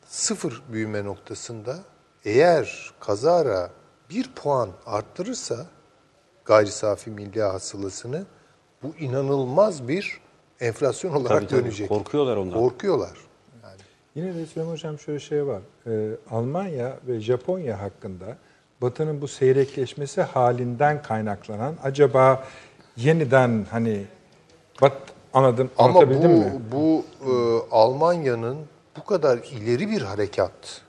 sıfır büyüme noktasında eğer kazara bir puan arttırırsa gayri safi milli hasılasını bu inanılmaz bir enflasyon olarak Tabii, tabii. dönecek. Korkuyorlar ondan. Korkuyorlar. Yine de Süleyman Hocam şöyle şey var. Ee, Almanya ve Japonya hakkında Batı'nın bu seyrekleşmesi halinden kaynaklanan acaba yeniden hani bat anladım Ama bu, mi? bu e, Almanya'nın bu kadar ileri bir harekat,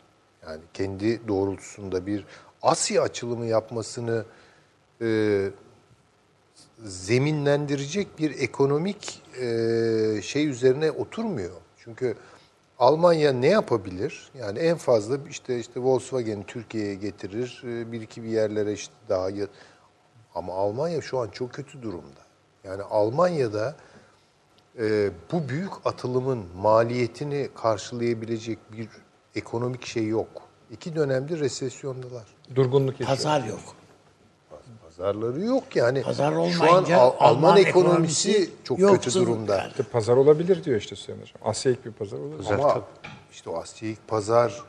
yani kendi doğrultusunda bir Asya açılımı yapmasını e, zeminlendirecek bir ekonomik e, şey üzerine oturmuyor. Çünkü Almanya ne yapabilir? Yani en fazla işte işte Volkswagen Türkiye'ye getirir, e, bir iki bir yerlere işte daha ama Almanya şu an çok kötü durumda. Yani Almanya'da e, bu büyük atılımın maliyetini karşılayabilecek bir ekonomik şey yok. İki dönemdir resesyondalar. Durgunluk yaşıyor. Pazar yok. Pazarları yok yani. Pazar Şu an olmayınca Al- Alman, Alman ekonomisi, ekonomisi çok yoktur kötü durumda. İşte pazar olabilir diyor işte Süleyman Hocam. Asya ilk bir pazar olabilir. Ama işte o Asya ilk pazar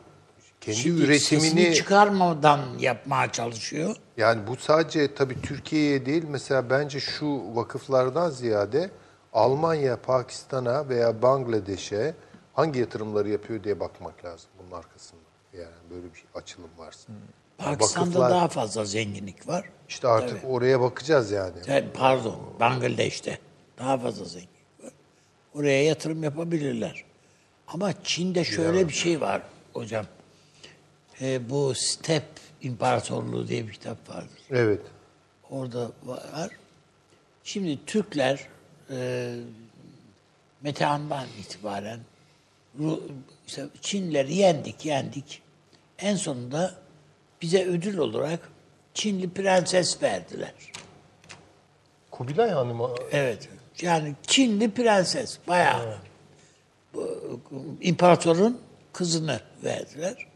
kendi Şimdi üretimini çıkarmadan yapmaya çalışıyor. yani bu sadece tabii Türkiye'ye değil mesela bence şu vakıflardan ziyade Almanya, Pakistan'a veya Bangladeş'e hangi yatırımları yapıyor diye bakmak lazım bunun arkasında. Yani böyle bir açılım varsa. Pakistan'da Vakıflar- daha fazla zenginlik var. İşte artık oraya bakacağız yani. Yani pardon, Bangladeş'te daha fazla zenginlik var. Oraya yatırım yapabilirler. Ama Çin'de şöyle bir şey var hocam. Ee, bu Step İmparatorluğu diye bir kitap vardır. Evet. Orada var. Şimdi Türkler e, Metehan'dan itibaren Ru- işte Çinleri yendik, yendik. En sonunda bize ödül olarak Çinli prenses verdiler. Kubilay Hanım Evet. Yani Çinli prenses bayağı bu, imparatorun kızını verdiler.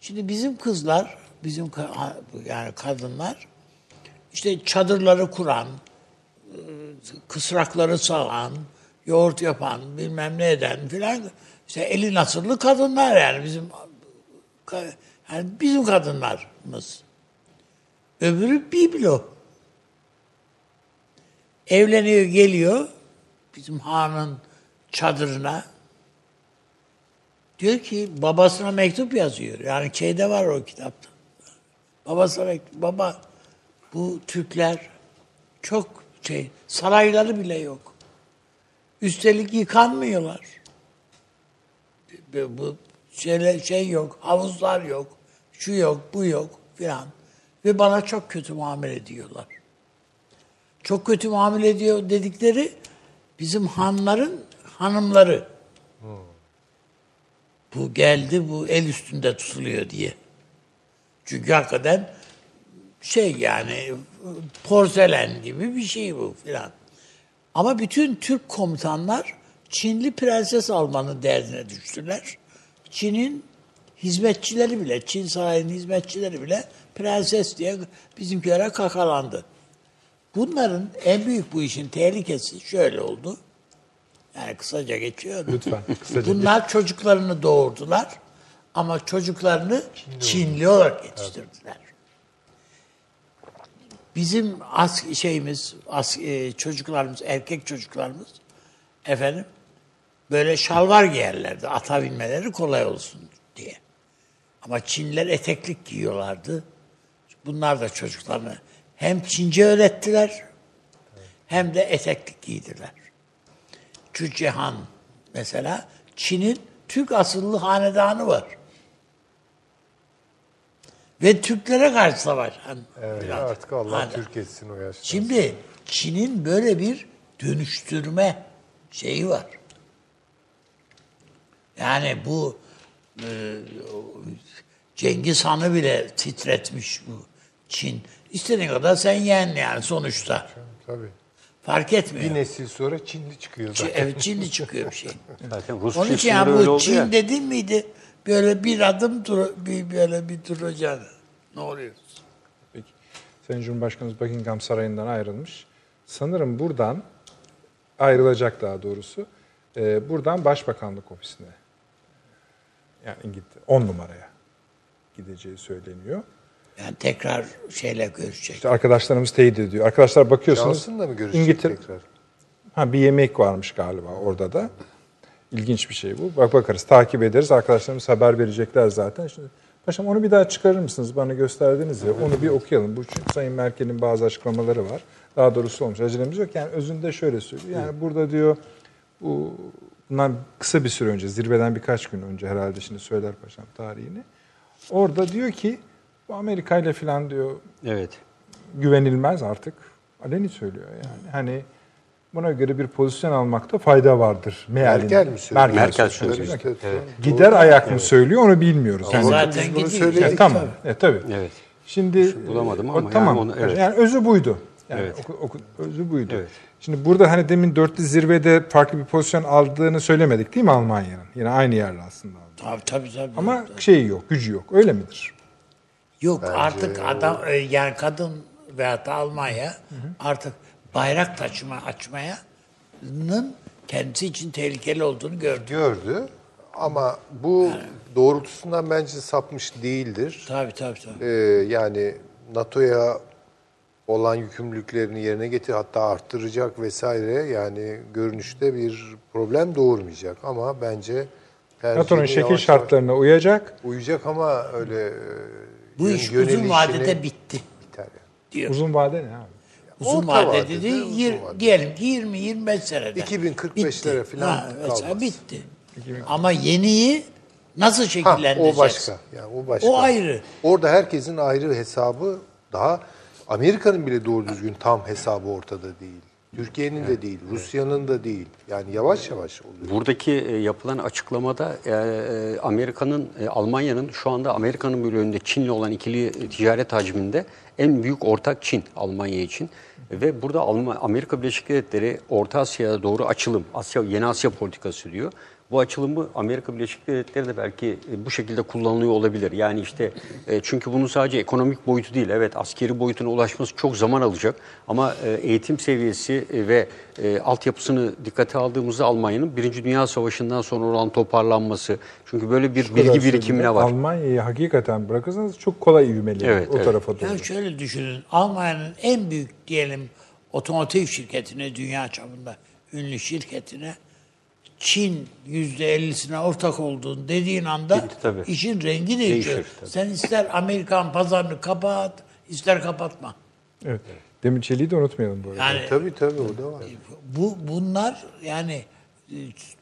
Şimdi bizim kızlar, bizim yani kadınlar işte çadırları kuran, e, kısrakları sağan, yoğurt yapan, bilmem ne eden filan işte eli nasırlı kadınlar yani bizim Yani bizim kadınlarımız. Öbürü biblo. Evleniyor geliyor bizim hanın çadırına. Diyor ki babasına mektup yazıyor. Yani şeyde var o kitapta. Babasına mektup. Baba bu Türkler çok şey sarayları bile yok. Üstelik yıkanmıyorlar. Bu- şeyler, şey yok, havuzlar yok, şu yok, bu yok filan. Ve bana çok kötü muamele ediyorlar. Çok kötü muamele ediyor dedikleri bizim hanların hanımları. Bu geldi, bu el üstünde tutuluyor diye. Çünkü hakikaten şey yani porselen gibi bir şey bu filan. Ama bütün Türk komutanlar Çinli prenses almanın derdine düştüler. Çin'in hizmetçileri bile, Çin sarayının hizmetçileri bile prenses diye bizimkilere kakalandı. Bunların en büyük bu işin tehlikesi şöyle oldu. Yani kısaca geçiyorum. Lütfen, kısaca Bunlar çocuklarını doğurdular ama çocuklarını Çinli, olarak yetiştirdiler. Bizim as şeyimiz, as e, çocuklarımız, erkek çocuklarımız efendim böyle şalvar giyerlerdi. Ata binmeleri kolay olsun diye. Ama Çinliler eteklik giyiyorlardı. Bunlar da çocuklarını hem Çince öğrettiler hem de eteklik giydiler. Cücehan mesela Çin'in Türk asıllı hanedanı var. Ve Türklere karşı savaşan. Evet, artık Allah hanedan. Türk etsin o yaşta. Şimdi Çin'in böyle bir dönüştürme şeyi var. Yani bu e, Cengiz Han'ı bile titretmiş bu Çin. İstediğin kadar sen yen yani sonuçta. Tabii. Fark etmiyor. Bir nesil sonra Çinli çıkıyor zaten. Evet Çinli çıkıyor bir şey. *laughs* Zaten Rus Onun için yani bu Çin ya. dedin miydi? Böyle bir adım dur, bir böyle bir duracaksın. Ne oluyor? Peki. Sayın Cumhurbaşkanımız Buckingham Sarayı'ndan ayrılmış. Sanırım buradan ayrılacak daha doğrusu. Ee, buradan Başbakanlık Ofisi'ne yani İngiltere 10 numaraya gideceği söyleniyor. Yani tekrar şeyle görüşecek. İşte arkadaşlarımız teyit ediyor. Arkadaşlar bakıyorsunuz Johnson'la mı görüşecek İngiltere tekrar? Ha bir yemek varmış galiba orada da. İlginç bir şey bu. Bak bakarız, takip ederiz. Arkadaşlarımız haber verecekler zaten. Şimdi Paşam onu bir daha çıkarır mısınız? Bana gösterdiniz ya. Onu bir okuyalım. Bu çünkü Sayın Merkel'in bazı açıklamaları var. Daha doğrusu olmuş. Acelemiz yok. Yani özünde şöyle söylüyor. Yani burada diyor bu bundan kısa bir süre önce, zirveden birkaç gün önce herhalde şimdi söyler paşam tarihini. Orada diyor ki bu Amerika ile falan diyor Evet. güvenilmez artık. Aleni söylüyor yani. Hani buna göre bir pozisyon almakta fayda vardır. Mealinde. Merkel mi söylüyor? Merkel söylüyor. söylüyor. İşte, Evet. Gider ayak mı söylüyor onu bilmiyoruz. Ya Yani, zaten bunu gidiyor. Ya, tamam. E, tabii. Evet. Şimdi bulamadım e, ama tamam. yani onu- evet. Yani özü buydu. Yani Evet. oku- oku- özü buydu. Evet. Şimdi burada hani demin dörtlü zirvede farklı bir pozisyon aldığını söylemedik değil mi Almanya'nın? Yine aynı yerde aslında. aldı. Tabii tabii tabii. Ama şeyi yok, gücü yok. Öyle midir? Yok artık adam e, yani kadın veyahut da Almanya artık bayrak taşıma açmayanın kendisi için tehlikeli olduğunu gördü. Gördü ama bu doğrultusundan bence sapmış değildir. Tabii tabii tabii. Ee, yani NATO'ya olan yükümlülüklerini yerine getir hatta arttıracak vesaire yani görünüşte bir problem doğurmayacak ama bence NATO'nun şekil yavaş yavaş şartlarına uyacak. uyacak ama öyle e, Bu iş uzun vadede bitti biter yani. diyor. Uzun vade ne abi? Uzun Orta vadede vadede, yir- vadede. diyelim ki 20-25 senede. 2045'lere Bitti. falan Ha, kalmaz. bitti. Ama yeniyi nasıl Ha, şekillendireceğiz? o başka. Yani o başka. O ayrı. Orada herkesin ayrı hesabı daha Amerika'nın bile doğru düzgün tam hesabı ortada değil. Türkiye'nin de değil, Rusya'nın da değil. Yani yavaş yavaş oluyor. Buradaki e, yapılan açıklamada e, e, Amerika'nın, Almanya'nın şu anda Amerika'nın bir önünde Çin'le olan ikili ticaret hacminde en büyük ortak Çin Almanya için. Ve burada Alman, Amerika Birleşik Devletleri Orta Asya'ya doğru açılım, Asya Yeni Asya politikası diyor. Bu açılımı Amerika Birleşik Devletleri de belki e, bu şekilde kullanılıyor olabilir. Yani işte e, çünkü bunun sadece ekonomik boyutu değil. Evet askeri boyutuna ulaşması çok zaman alacak. Ama e, eğitim seviyesi ve altyapısını dikkate aldığımızda Almanya'nın Birinci Dünya Savaşı'ndan sonra olan toparlanması. Çünkü böyle bir Şu bilgi birikimine var. Almanya'yı hakikaten bırakırsanız çok kolay ivmeli Evet, o evet. tarafa doğru. Ya şöyle düşünün. Almanya'nın en büyük diyelim otomotiv şirketine, dünya çapında ünlü şirketine Çin yüzde ellisine ortak olduğunu dediğin anda Bitti tabii. işin rengi değişiyor. Değişir tabii. Sen ister Amerikan pazarını kapat, ister kapatma. Evet. Demir Çelik'i de unutmayalım bu arada. Yani Tabii tabii o da var. bu bunlar yani e,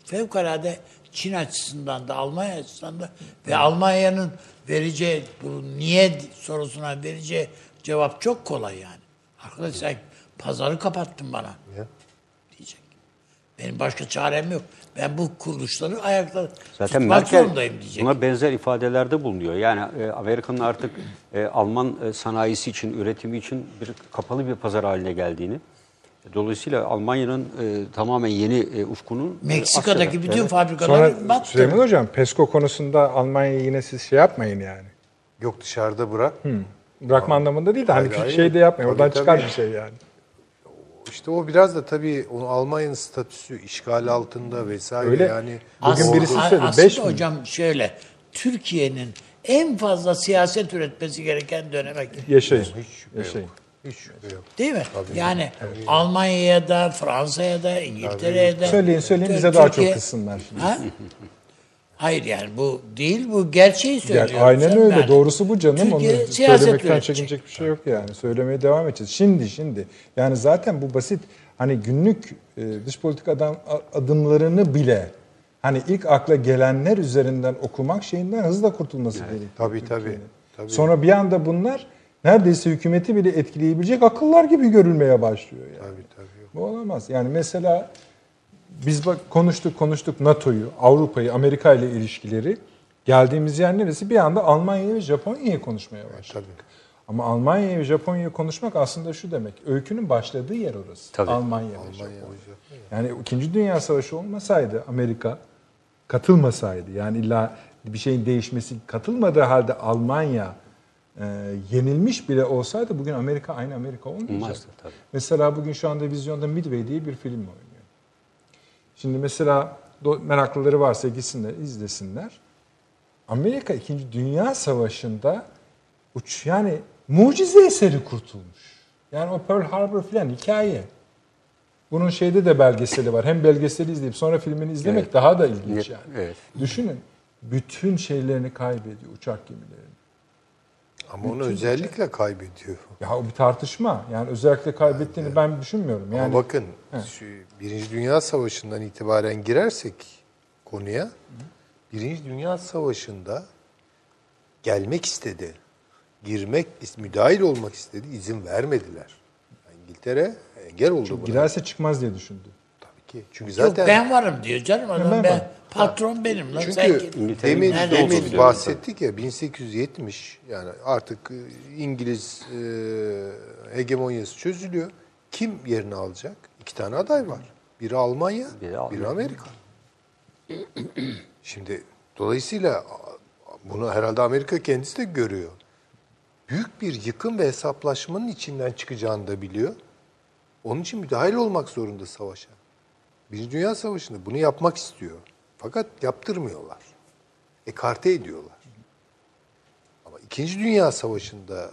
fevkalade Çin açısından da Almanya açısından da ve Almanya'nın vereceği bu niye sorusuna vereceği cevap çok kolay yani. Arkadaş sen pazarı kapattın bana Ya. diyecek. Benim başka çarem yok. Ben bu kuruluşları ayakta Zaten tutmak Merkel zorundayım diyecek. buna benzer ifadelerde bulunuyor. Yani e, Amerika'nın artık e, Alman e, sanayisi için, üretimi için bir kapalı bir pazar haline geldiğini. Dolayısıyla Almanya'nın e, tamamen yeni e, ufkunun e, Meksika'daki Asya'da- bütün Sonra fabrikalar battı. Süleyman Hocam PESCO konusunda Almanya'yı yine siz şey yapmayın yani. Yok dışarıda bırak. Bırakma anlamında değil de hani Hayır, şey de yapmayın. Tabii, Oradan çıkar tabii. bir şey yani. İşte o biraz da tabii o Almanya'nın statüsü işgal altında vesaire Öyle. yani. Bugün Aslında- birisi söyledi, Aslında beş hocam şöyle, Türkiye'nin en fazla siyaset üretmesi gereken döneme girdi. Yaşayın. Hiç şüphe Yaşayın. yok. Hiç şüphe yok. Değil mi? yani Almanya'ya da, Fransa'ya da, İngiltere'ye de. Söyleyin söyleyin bize Tür- daha Türkiye- çok kızsınlar şimdi. Ha? *laughs* Hayır yani bu değil, bu gerçeği söylüyorum. Yani aynen öyle. yani. Doğrusu bu canım. Türkiye Onu söylemekten üretecek. çekinecek bir şey yok yani. Söylemeye devam edeceğiz. Şimdi şimdi. Yani zaten bu basit hani günlük e, dış politika adam, adımlarını bile hani ilk akla gelenler üzerinden okumak şeyinden hızla kurtulması gerekiyor. Tabii, tabii, tabii. Sonra bir anda bunlar neredeyse hükümeti bile etkileyebilecek akıllar gibi görülmeye başlıyor yani. Tabii tabii. yok. Bu olamaz. Yani mesela biz bak konuştuk konuştuk NATO'yu, Avrupa'yı, Amerika ile ilişkileri. Geldiğimiz yer neresi? Bir anda Almanya ve Japonya'yı konuşmaya başladık. Ama Almanya ve Japonya'yı konuşmak aslında şu demek. Öykünün başladığı yer orası. Tabii. Almanya, ve Japonya. Yani 2. Dünya Savaşı olmasaydı Amerika katılmasaydı yani illa bir şeyin değişmesi katılmadığı halde Almanya e, yenilmiş bile olsaydı bugün Amerika aynı Amerika olmayacaktı. Olmazdı, tabii. Mesela bugün şu anda vizyonda Midway diye bir film oynuyor. Şimdi mesela meraklıları varsa gitsinler, izlesinler. Amerika 2. Dünya Savaşı'nda uç yani mucize eseri kurtulmuş. Yani o Pearl Harbor filan hikaye. Bunun şeyde de belgeseli var. Hem belgeseli izleyip sonra filmini izlemek Evet. daha da ilginç yani. evet. Düşünün. Bütün şeylerini kaybediyor uçak gemilerini. Ama onu özellikle kaybediyor. Ya o bir tartışma. Yani özellikle kaybettiğini ben düşünmüyorum. Yani Ama bakın şu Birinci Dünya Savaşı'ndan itibaren girersek konuya Birinci Dünya Savaşı'nda gelmek istedi. Girmek, müdahil olmak istedi. izin vermediler. İngiltere engel oldu buna. girerse çıkmaz diye düşündü. Ki. Çünkü Yok zaten ben varım diyor canım adam. ben Ben, varım. patron benim lan sen Çünkü kim? İngiltere'nin demin, demin bahsettik ya 1870 yani artık e, İngiliz e, hegemonyası çözülüyor. Kim yerini alacak? İki tane aday var. Biri Almanya, Biri biri, Almanya. Amerika. Şimdi dolayısıyla bunu herhalde Amerika kendisi de görüyor. Büyük bir yıkım ve hesaplaşmanın içinden çıkacağını da biliyor. Onun için müdahil olmak zorunda savaşa. Birinci Dünya Savaşı'nda bunu yapmak istiyor. Fakat yaptırmıyorlar. Ekarte ediyorlar. Ama İkinci Dünya Savaşı'nda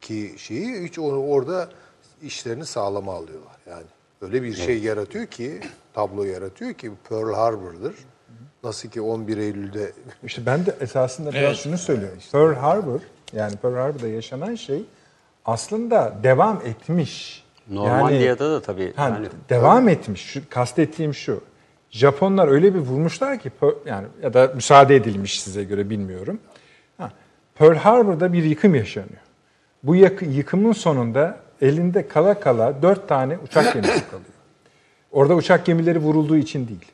ki şeyi hiç onu orada işlerini sağlama alıyorlar. Yani öyle bir şey yaratıyor ki, tablo yaratıyor ki Pearl Harbor'dır. Nasıl ki 11 Eylül'de İşte ben de esasında biraz Evet. şunu söylüyorum. Pearl Harbor yani Pearl Harbor'da yaşanan şey aslında devam etmiş. Normandiya'da da tabii. Ha, yani, devam etmiş. Şu, kastettiğim şu. Japonlar öyle bir vurmuşlar ki yani ya da müsaade edilmiş size göre bilmiyorum. Ha, Pearl Harbor'da bir yıkım yaşanıyor. Bu yak- yıkımın sonunda elinde kala kala dört tane uçak *coughs* gemisi kalıyor. Orada uçak gemileri vurulduğu için değil.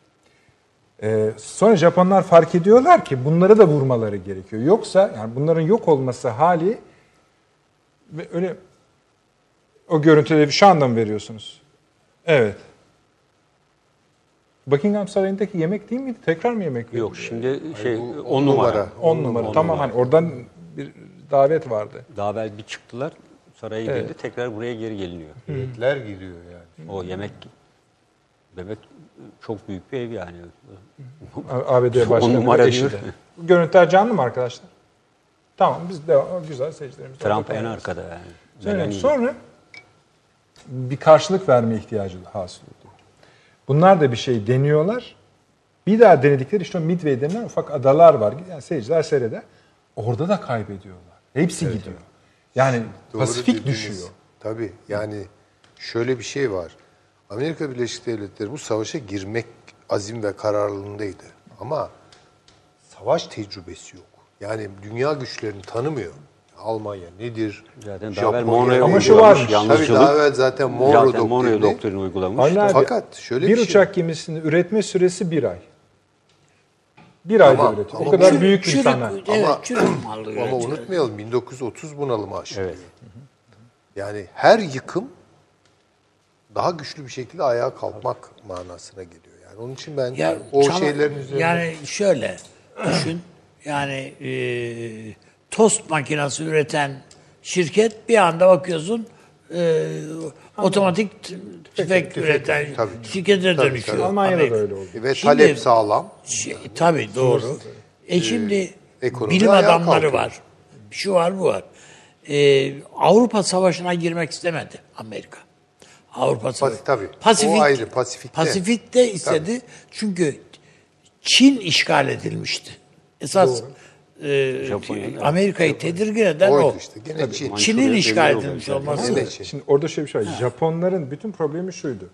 Ee, sonra Japonlar fark ediyorlar ki bunları da vurmaları gerekiyor. Yoksa yani bunların yok olması hali ve öyle o görüntüleri şu anda mı veriyorsunuz? Evet. Buckingham Sarayı'ndaki yemek değil miydi? Tekrar mı yemek Yok veriliyor? şimdi şey bu 10 numara. numara. 10 numara. Tamam hani oradan bir davet vardı. Daha evvel bir çıktılar saraya geldi tekrar buraya geri geliniyor. Heyetler giriyor yani. O yemek yemek çok büyük bir ev yani. ABD *laughs* On Başkanı numara eşi diyor. de. Bu Görüntüler canlı mı arkadaşlarımız? Tamam biz devam. Güzel seyircilerimiz. Trump orada en kalıyor. arkada yani. Evet, Melania. sonra bir karşılık verme ihtiyacı hasıl oluyor. Bunlar da bir şey deniyorlar. Bir daha denedikleri işte o Midway denilen ufak adalar var. Yani seyirciler seyreder. Orada da kaybediyorlar. Hepsi gidiyor. Yani Doğru Pasifik dediğiniz. düşüyor. Tabii yani şöyle bir şey var. Amerika Birleşik Devletleri bu savaşa girmek azim ve kararlılığındaydı. Ama savaş tecrübesi yok. Yani dünya güçlerini tanımıyor. Almanya nedir? Zaten daha evvel Japonya Ama şu uygulamış varmış. Tabii daha evvel zaten Monroe Zaten Monroe doktrini. doktrini uygulamış. Abi, Fakat şöyle bir bir şey- uçak gemisinin üretme süresi bir ay. Bir ayda Ama- üretiyor. ama o kadar büyük bir Çürük, sana. evet, Ama- çürük *clears throat* Ama unutmayalım 1930 bunalımı aşılıyor. Evet. Yani her yıkım daha güçlü bir şekilde ayağa kalkmak manasına geliyor. Yani onun için ben Ya o çama- şeylerin üzerine Yani şöyle düşün. Yani e, tost makinesi üreten şirket bir anda bakıyorsun e, otomatik t- tüfek üreten tabii. şirkete Tabii, dönüşüyor. tabii. Almanya'da da öyle oldu. ve Şimdi- talep sağlam. Şey, tabii doğru. E şimdi ekonomi bilim adamları kalkıyor. var. Şu var bu var. E, Avrupa Savaşı'na girmek istemedi Amerika. Avrupa Savaşı. tabii. Pasifik, O ayrı, Pasifik'te. Pasifik'te istedi. Çünkü Çin işgal edilmişti. Esas e, Japonya. Amerika'yı tedirgin eden Oydu o. işte. Gene Çin. Çin'in işgal edilmiş olması. Çin. Şimdi orada şöyle bir şey var. Japonların bütün problemi şuydu.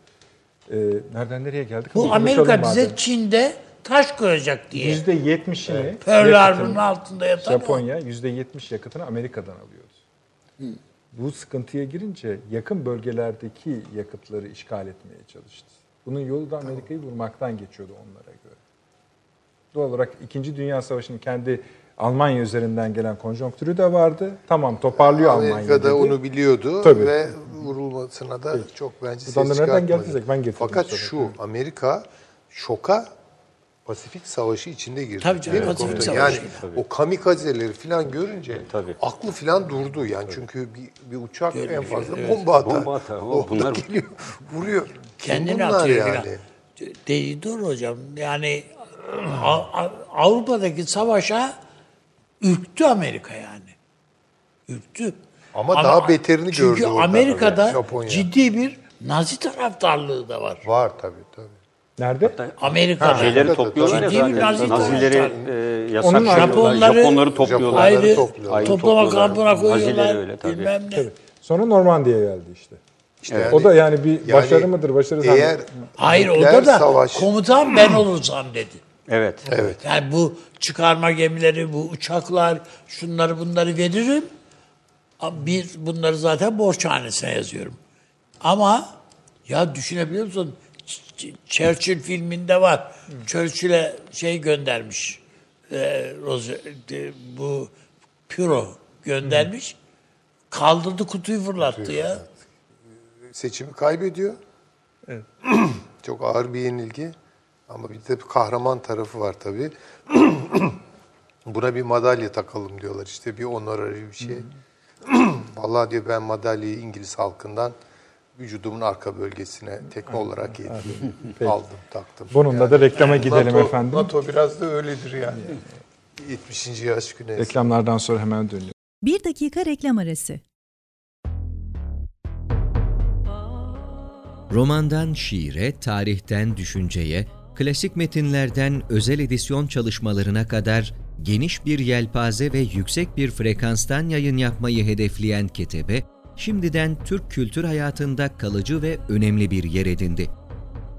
Ee, nereden nereye geldik? Bu Amerika bize madem. Çin'de taş koyacak diye. Yüzde yetmişini Pearl Harbor'un altında yatan. Japonya yüzde yetmiş yakıtını Amerika'dan alıyordu. Bu sıkıntıya girince yakın bölgelerdeki yakıtları işgal etmeye çalıştı. Bunun yolu da Amerika'yı vurmaktan geçiyordu onlara göre. Doğal olarak İkinci Dünya Savaşı'nın kendi Almanya üzerinden gelen konjonktürü de vardı. Tamam toparlıyor Almanya Amerika da dedi. onu biliyordu Tabii. ve vurulmasına da çok bence ses nereden geldiyse ben getirdim Fakat sonra. şu Amerika şoka Pasifik Savaşı içinde girdi. Tabii canım, mi Pasifik komutan? Savaşı. Yani o kamikazeleri falan görünce Tabii. aklı falan durdu. Yani çünkü bir, bir uçak en fazla bomba atar. Bomba atar. O bunlar- geliyor, vuruyor. Kendini Bunlar atıyor yani. filan. De, doğru hocam. Yani Avrupa'daki savaşa ürktü Amerika yani. Ürktü. Ama daha beterini çünkü gördü orada Amerika'da tabii, Japonya. ciddi bir Nazi taraftarlığı da var. Var tabii tabii. Nerede? Amerika'da. Şeyleri topluyorlar ya Ciddi bir zaten. Nazi Nazileri e, yasak Onun. Japonları- Japonları topluyorlar. ayrı topluyorlar. Toplama kampına koyuyorlar. Nazileri öyle tabii. bilmem ne. Tabii. Sonra Normandiya geldi işte. İşte yani- o da yani bir yani başarı mıdır, başarı Eğer Hayır orada da savaş, komutan ben olursam dedi. Evet. Evet. Yani bu çıkarma gemileri, bu uçaklar, şunları bunları veririm. Bir bunları zaten borçhanesine yazıyorum. Ama ya düşünebiliyor musun? Churchill filminde var. Churchill'e şey göndermiş. E, Rose, e, bu Puro göndermiş. Kaldırdı kutuyu fırlattı ya. seçimi kaybediyor. *clears throat* Çok ağır bir yenilgi. Ama bir de kahraman tarafı var tabii. *clears throat* Buna bir madalya takalım diyorlar. İşte bir honorary bir şey. *clears throat* Vallahi diyor ben madalyayı İngiliz halkından vücudumun arka bölgesine tekme olarak yedim. Aldım, taktım. Bununla da reklama gidelim NATO, efendim. NATO biraz da öyledir yani. 70. yaş günü. Reklamlardan sonra hemen dönüyoruz. Bir dakika reklam arası. Romandan şiire, tarihten düşünceye, klasik metinlerden özel edisyon çalışmalarına kadar geniş bir yelpaze ve yüksek bir frekanstan yayın yapmayı hedefleyen Ketebe, şimdiden Türk kültür hayatında kalıcı ve önemli bir yer edindi.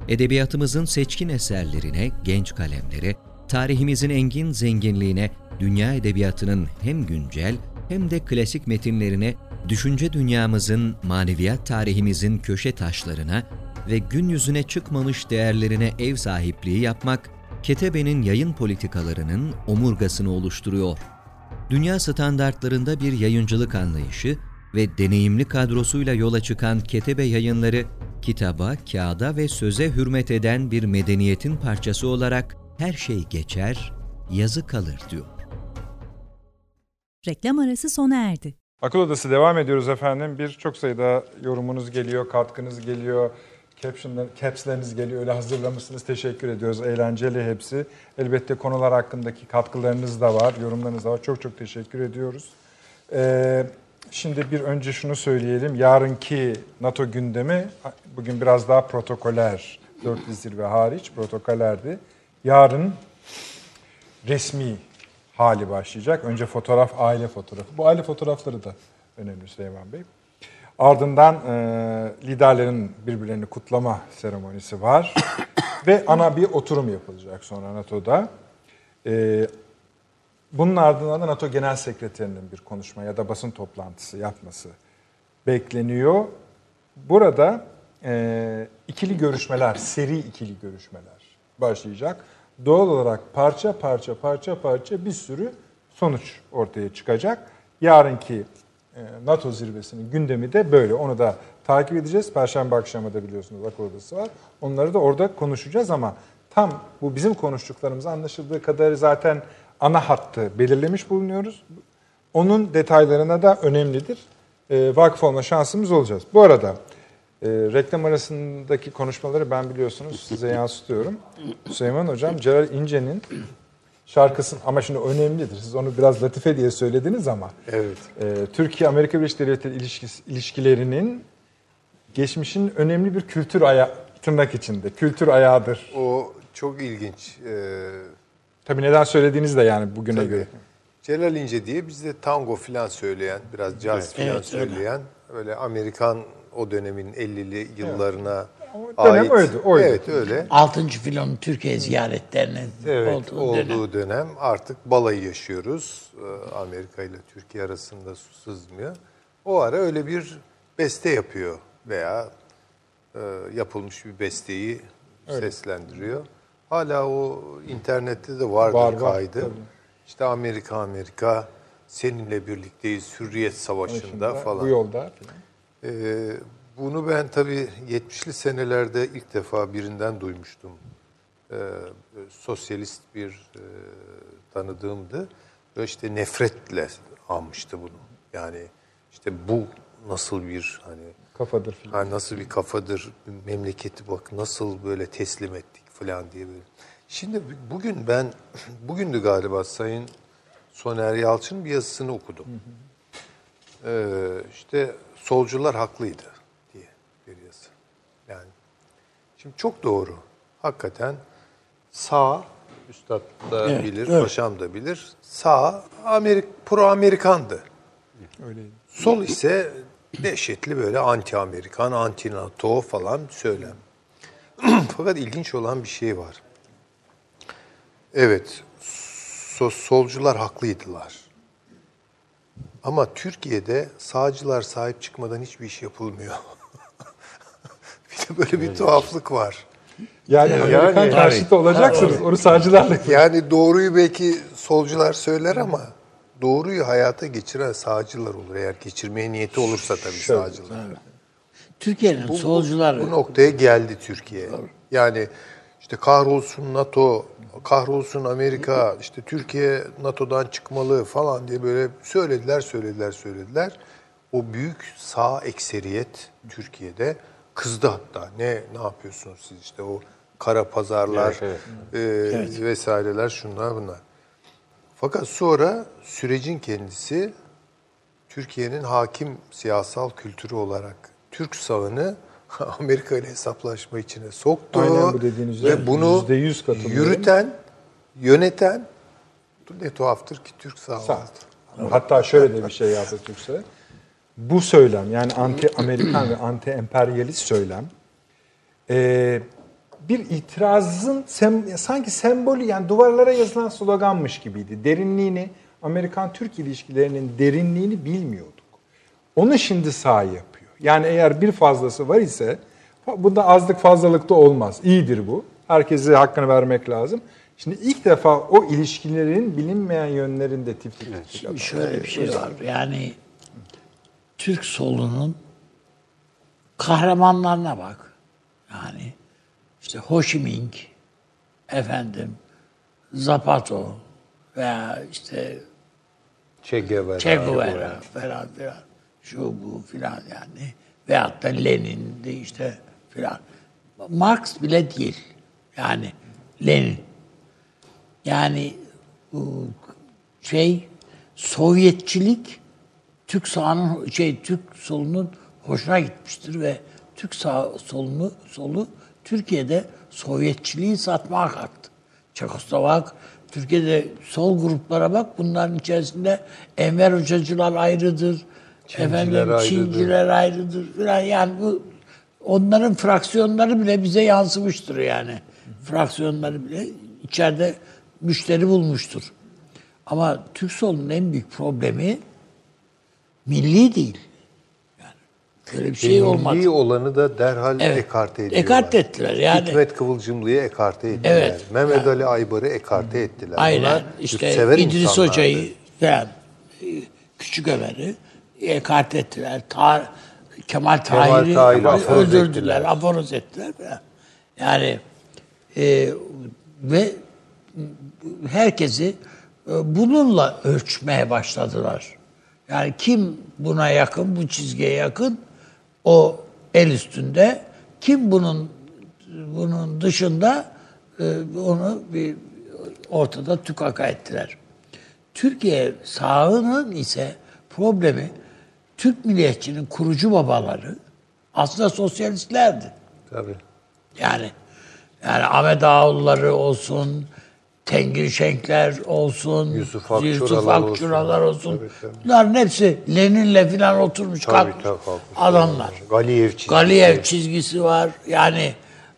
Edebiyatımızın seçkin eserlerine, genç kalemlere, tarihimizin engin zenginliğine, dünya edebiyatının hem güncel hem de klasik metinlerine, düşünce dünyamızın, maneviyat tarihimizin köşe taşlarına ve gün yüzüne çıkmamış değerlerine ev sahipliği yapmak, Ketebe'nin yayın politikalarının omurgasını oluşturuyor. Dünya standartlarında bir yayıncılık anlayışı ve deneyimli kadrosuyla yola çıkan Ketebe yayınları, kitaba, kağıda ve söze hürmet eden bir medeniyetin parçası olarak her şey geçer, yazı kalır diyor. Reklam arası sona erdi. Akıl Odası devam ediyoruz efendim. Bir çok sayıda yorumunuz geliyor, katkınız geliyor, captionlar, capsleriniz geliyor. Öyle hazırlamışsınız. Teşekkür ediyoruz. Eğlenceli hepsi. Elbette konular hakkındaki katkılarınız da var, yorumlarınız da var. Çok çok teşekkür ediyoruz. Ee, şimdi bir önce şunu söyleyelim. Yarınki NATO gündemi bugün biraz daha protokoler. Dörtlü zirve hariç protokolerdi. Yarın resmi hali başlayacak. Önce fotoğraf, aile fotoğrafı. Bu aile fotoğrafları da önemli Süleyman Bey. Ardından e, liderlerin birbirlerini kutlama seremonisi var. *coughs* Ve ana bir oturum yapılacak sonra NATO'da. E, bunun ardından da NATO Genel Sekreterinin bir konuşma ya da basın toplantısı yapması bekleniyor. Burada e, ikili görüşmeler, seri ikili görüşmeler başlayacak. Doğal olarak parça parça parça parça bir sürü sonuç ortaya çıkacak. Yarınki NATO zirvesinin gündemi de böyle. Onu da takip edeceğiz. Perşembe akşamı da biliyorsunuz akıl odası var. Onları da orada konuşacağız ama tam bu bizim konuştuklarımız anlaşıldığı kadar zaten ana hattı belirlemiş bulunuyoruz. Onun detaylarına da önemlidir. E, vakıf olma şansımız olacağız. Bu arada e, reklam arasındaki konuşmaları ben biliyorsunuz size yansıtıyorum. Süleyman Hocam, Celal İnce'nin şarkısın ama şimdi önemlidir. Siz onu biraz latife diye söylediniz ama Evet. e, Türkiye-Amerika Birleşik Devletleri ilişkisi, ilişkilerinin geçmişin önemli bir kültür aya tırnak içinde kültür ayağıdır. O çok ilginç. Ee, Tabii neden söylediğiniz de yani bugüne Tabii. göre. Celal İnce diye bizde tango filan söyleyen, biraz caz filan Evet, öyle. söyleyen, öyle Amerikan o dönemin 50'li yıllarına O dönem ait. oydu, oydu. Evet öyle. Altıncı filonun Türkiye ziyaretlerinin Evet, olduğu, olduğu dönem. dönem artık balayı yaşıyoruz. Ee, Amerika ile Türkiye arasında su sızmıyor. O ara öyle bir beste yapıyor veya e, yapılmış bir besteyi seslendiriyor. Hala o internette de vardır Var, var, kaydı. tabii. İşte Amerika Amerika seninle birlikteyiz Hürriyet Savaşı'nda Şimdi falan. Bu yolda falan. Ee, bunu ben tabii 70'li senelerde ilk defa birinden duymuştum. Ee, sosyalist bir e, tanıdığımdı. Ve işte nefretle almıştı bunu. Yani işte bu nasıl bir hani kafadır filan. ha nasıl bir kafadır memleketi bak nasıl böyle teslim ettik falan diye böyle. Şimdi bugün ben *clears throat* bugündü galiba Sayın Soner Yalçın bir yazısını okudum. Ee, işte solcular haklıydı diye bir yazı. Yani şimdi çok doğru. Hakikaten sağ Üstad da Evet, bilir, evet. paşam da bilir. Sağ Amerik pro Amerikandı. Öyleydi. Sol ise dehşetli böyle anti Amerikan, anti NATO falan söylem. *clears throat* Fakat ilginç olan bir şey var. Evet, so- solcular haklıydılar. Ama Türkiye'de sağcılar sahip çıkmadan hiçbir iş yapılmıyor. *laughs* de *laughs* böyle bir tuhaflık var. Yani Amerikan Yani- karşıtı olacaksınız. Onu sağcılarla *laughs* Yani doğruyu belki solcular söyler ama doğruyu hayata geçiren sağcılar olur. Eğer geçirmeye niyeti olursa tabii sağcılar. Türkiye'nin Bu- solcuları Bu noktaya geldi Türkiye. Yani işte kahrolsun NATO, kahrolsun Amerika, işte Türkiye NATO'dan çıkmalı falan diye böyle söylediler, söylediler, söylediler. O büyük sağ ekseriyet Türkiye'de kızdı hatta. Ne ne yapıyorsunuz siz işte o kara pazarlar e, vesaireler şunlar bunlar. Fakat sonra sürecin kendisi Türkiye'nin hakim siyasal kültürü olarak Türk sağını *laughs* Amerika ile hesaplaşma içine soktu. Aynen bu dediğiniz Ve bunu yürüten, yöneten ne tuhaftır ki Türk sağ Sağ. Hatta şöyle de bir şey yaptı Türkse. Bu söylem yani anti Amerikan ve anti emperyalist söylem e, bir itirazın sem- sanki sembolü yani duvarlara yazılan sloganmış gibiydi. Derinliğini Amerikan-Türk ilişkilerinin derinliğini bilmiyorduk. Onu şimdi sağ yapıyor. Yani eğer bir fazlası var ise bunda azlık fazlalık da olmaz. İyidir bu. Herkese hakkını vermek lazım. Şimdi ilk defa o ilişkilerin bilinmeyen yönlerinde Şimdi atar. şöyle bir şey var. Yani Türk solunun kahramanlarına bak. Yani işte Ho Chi Minh, efendim Zapato veya işte Che Guevara. Che Guevara falan filan. Şu bu filan yani. Veyahut da Lenin de işte filan. Marx bile değil. Yani Lenin. Yani şey Sovyetçilik Türk sağının şey Türk solunun hoşuna gitmiştir ve Türk sağ solunu solu Türkiye'de Sovyetçiliği satmaya kalktı. Çekoslovak Türkiye'de sol gruplara bak bunların içerisinde Enver Hocacılar ayrıdır. efendim ayrıdır. Çinciler ayrıdır filan yani bu onların fraksiyonları bile bize yansımıştır yani. Fraksiyonları bile içeride müşteri bulmuştur. Ama Türk solunun en büyük problemi milli değil. Yani böyle bir şey Ve olmadı. milli olanı da derhal Evet. ekarte ediyorlar. Ekarte ettiler yani. Hikmet Kıvılcımlı'yı ekarte ettiler. Evet. Mehmet Ali Aybar'ı ekarte ettiler. Aynen. Bunlar işte İdris. Hoca'yı falan e, Küçük Ömer'i ekart ettiler. Ta, Kemal Tahir'i aforoz öldürdüler, aforoz ettiler falan. Yani e, ve herkesi e, bununla ölçmeye başladılar. Yani kim buna yakın, bu çizgiye yakın o el üstünde. Kim bunun bunun dışında e, onu bir ortada tükaka ettiler. Türkiye sağının ise problemi Türk milliyetçinin kurucu babaları aslında sosyalistlerdi. Tabii. Yani yani Ahmet Ağaoğulları olsun, Tengir Şenkler olsun, Yusuf Akçuralar Yusuf olsun. Akçuralar olsun. Tabii, tabii. Bunların hepsi Lenin'le falan oturmuş Tabii, kalkmış tabii, adamlar. Galiyev çizgisi. Galiyev çizgisi var. Yani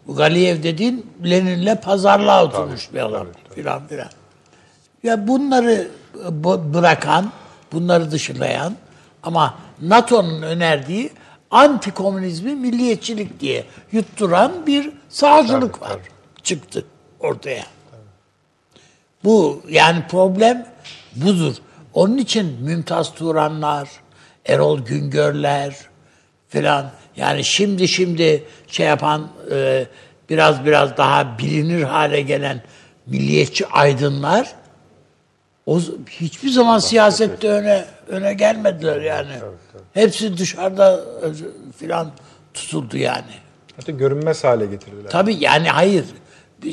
bu Galiyev dediğin Lenin'le pazarlığa oturmuş bir adam filan filan. Ya bunları bu- bırakan, bunları dışlayan ama NATO'nun önerdiği antikomünizmi milliyetçilik diye yutturan bir sağcılık var. Çıktı ortaya. Bu yani problem budur. Onun için Mümtaz Turanlar, Erol Güngörler filan yani şimdi şimdi şey yapan e, biraz biraz daha bilinir hale gelen milliyetçi aydınlar o hiçbir zaman siyasette öne öne gelmediler yani. Hepsi dışarıda e, filan tutuldu yani. Hatta görünmez hale getirdiler. Tabii yani hayır.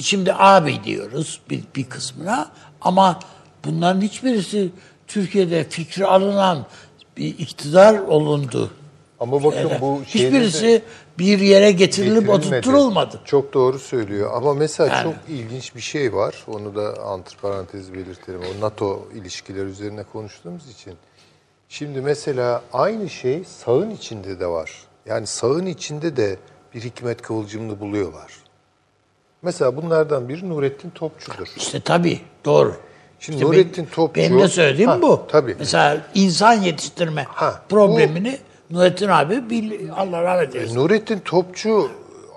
Şimdi abi diyoruz bir, bir kısmına ama bunların hiçbirisi Türkiye'de fikri alınan bir iktidar olundu. Ama bakın Yani bu hiçbirisi bir yere getirilip oturtturulmadı. Çok doğru söylüyor. Ama mesela Yani. çok ilginç bir şey var. Onu da antiparantez belirtelim. O NATO ilişkiler üzerine konuştuğumuz için. Şimdi mesela aynı şey sağın içinde de var. Yani sağın içinde de bir hikmet kıvılcımını buluyorlar. Mesela bunlardan biri Nurettin Topçu'dur. İşte tabii doğru. Şimdi İşte Nurettin benim, Topçu- Benim de söylediğim Ha, bu. tabii. Mesela insan yetiştirme Ha, problemini Nurettin abi bil, Allah rahmet eylesin. Nurettin Topçu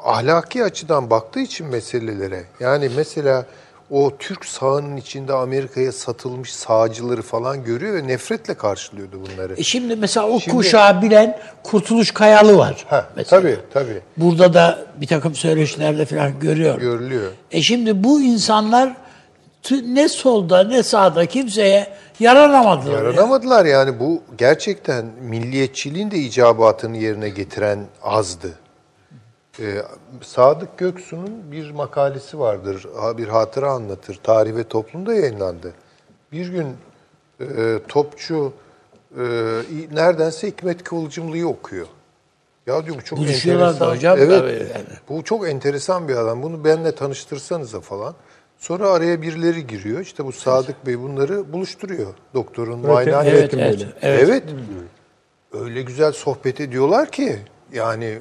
ahlaki açıdan baktığı için meselelere yani mesela o Türk sağının içinde Amerika'ya satılmış sağcıları falan görüyor ve nefretle karşılıyordu bunları. E şimdi mesela o Şimdi- kuşağı bilen Kurtuluş Kayalı var. Ha, mesela. tabii tabii Burada da bir takım söyleşilerde falan görüyorum. görülüyor. E şimdi bu insanlar ne solda ne sağda kimseye yaranamadılar. ya. Yaranamadılar yani bu gerçekten milliyetçiliğin de icabatını yerine getiren azdı. Ee, Sadık Göksu'nun bir makalesi vardır, ha- bir hatıra anlatır. Tarih ve Toplum'da yayınlandı. Bir gün e, Topçu e, neredense Hikmet Kıvılcımlı'yı okuyor. Ya diyor bu çok enteresan. hocam, Evet. tabii yani. Bu çok enteresan bir adam. Bunu benimle tanıştırsanıza falan. Sonra araya birileri giriyor. İşte bu Sadık Bey bunları buluşturuyor. Doktorun muayene Evet, evet, evet. Evet. Öyle güzel sohbet ediyorlar ki yani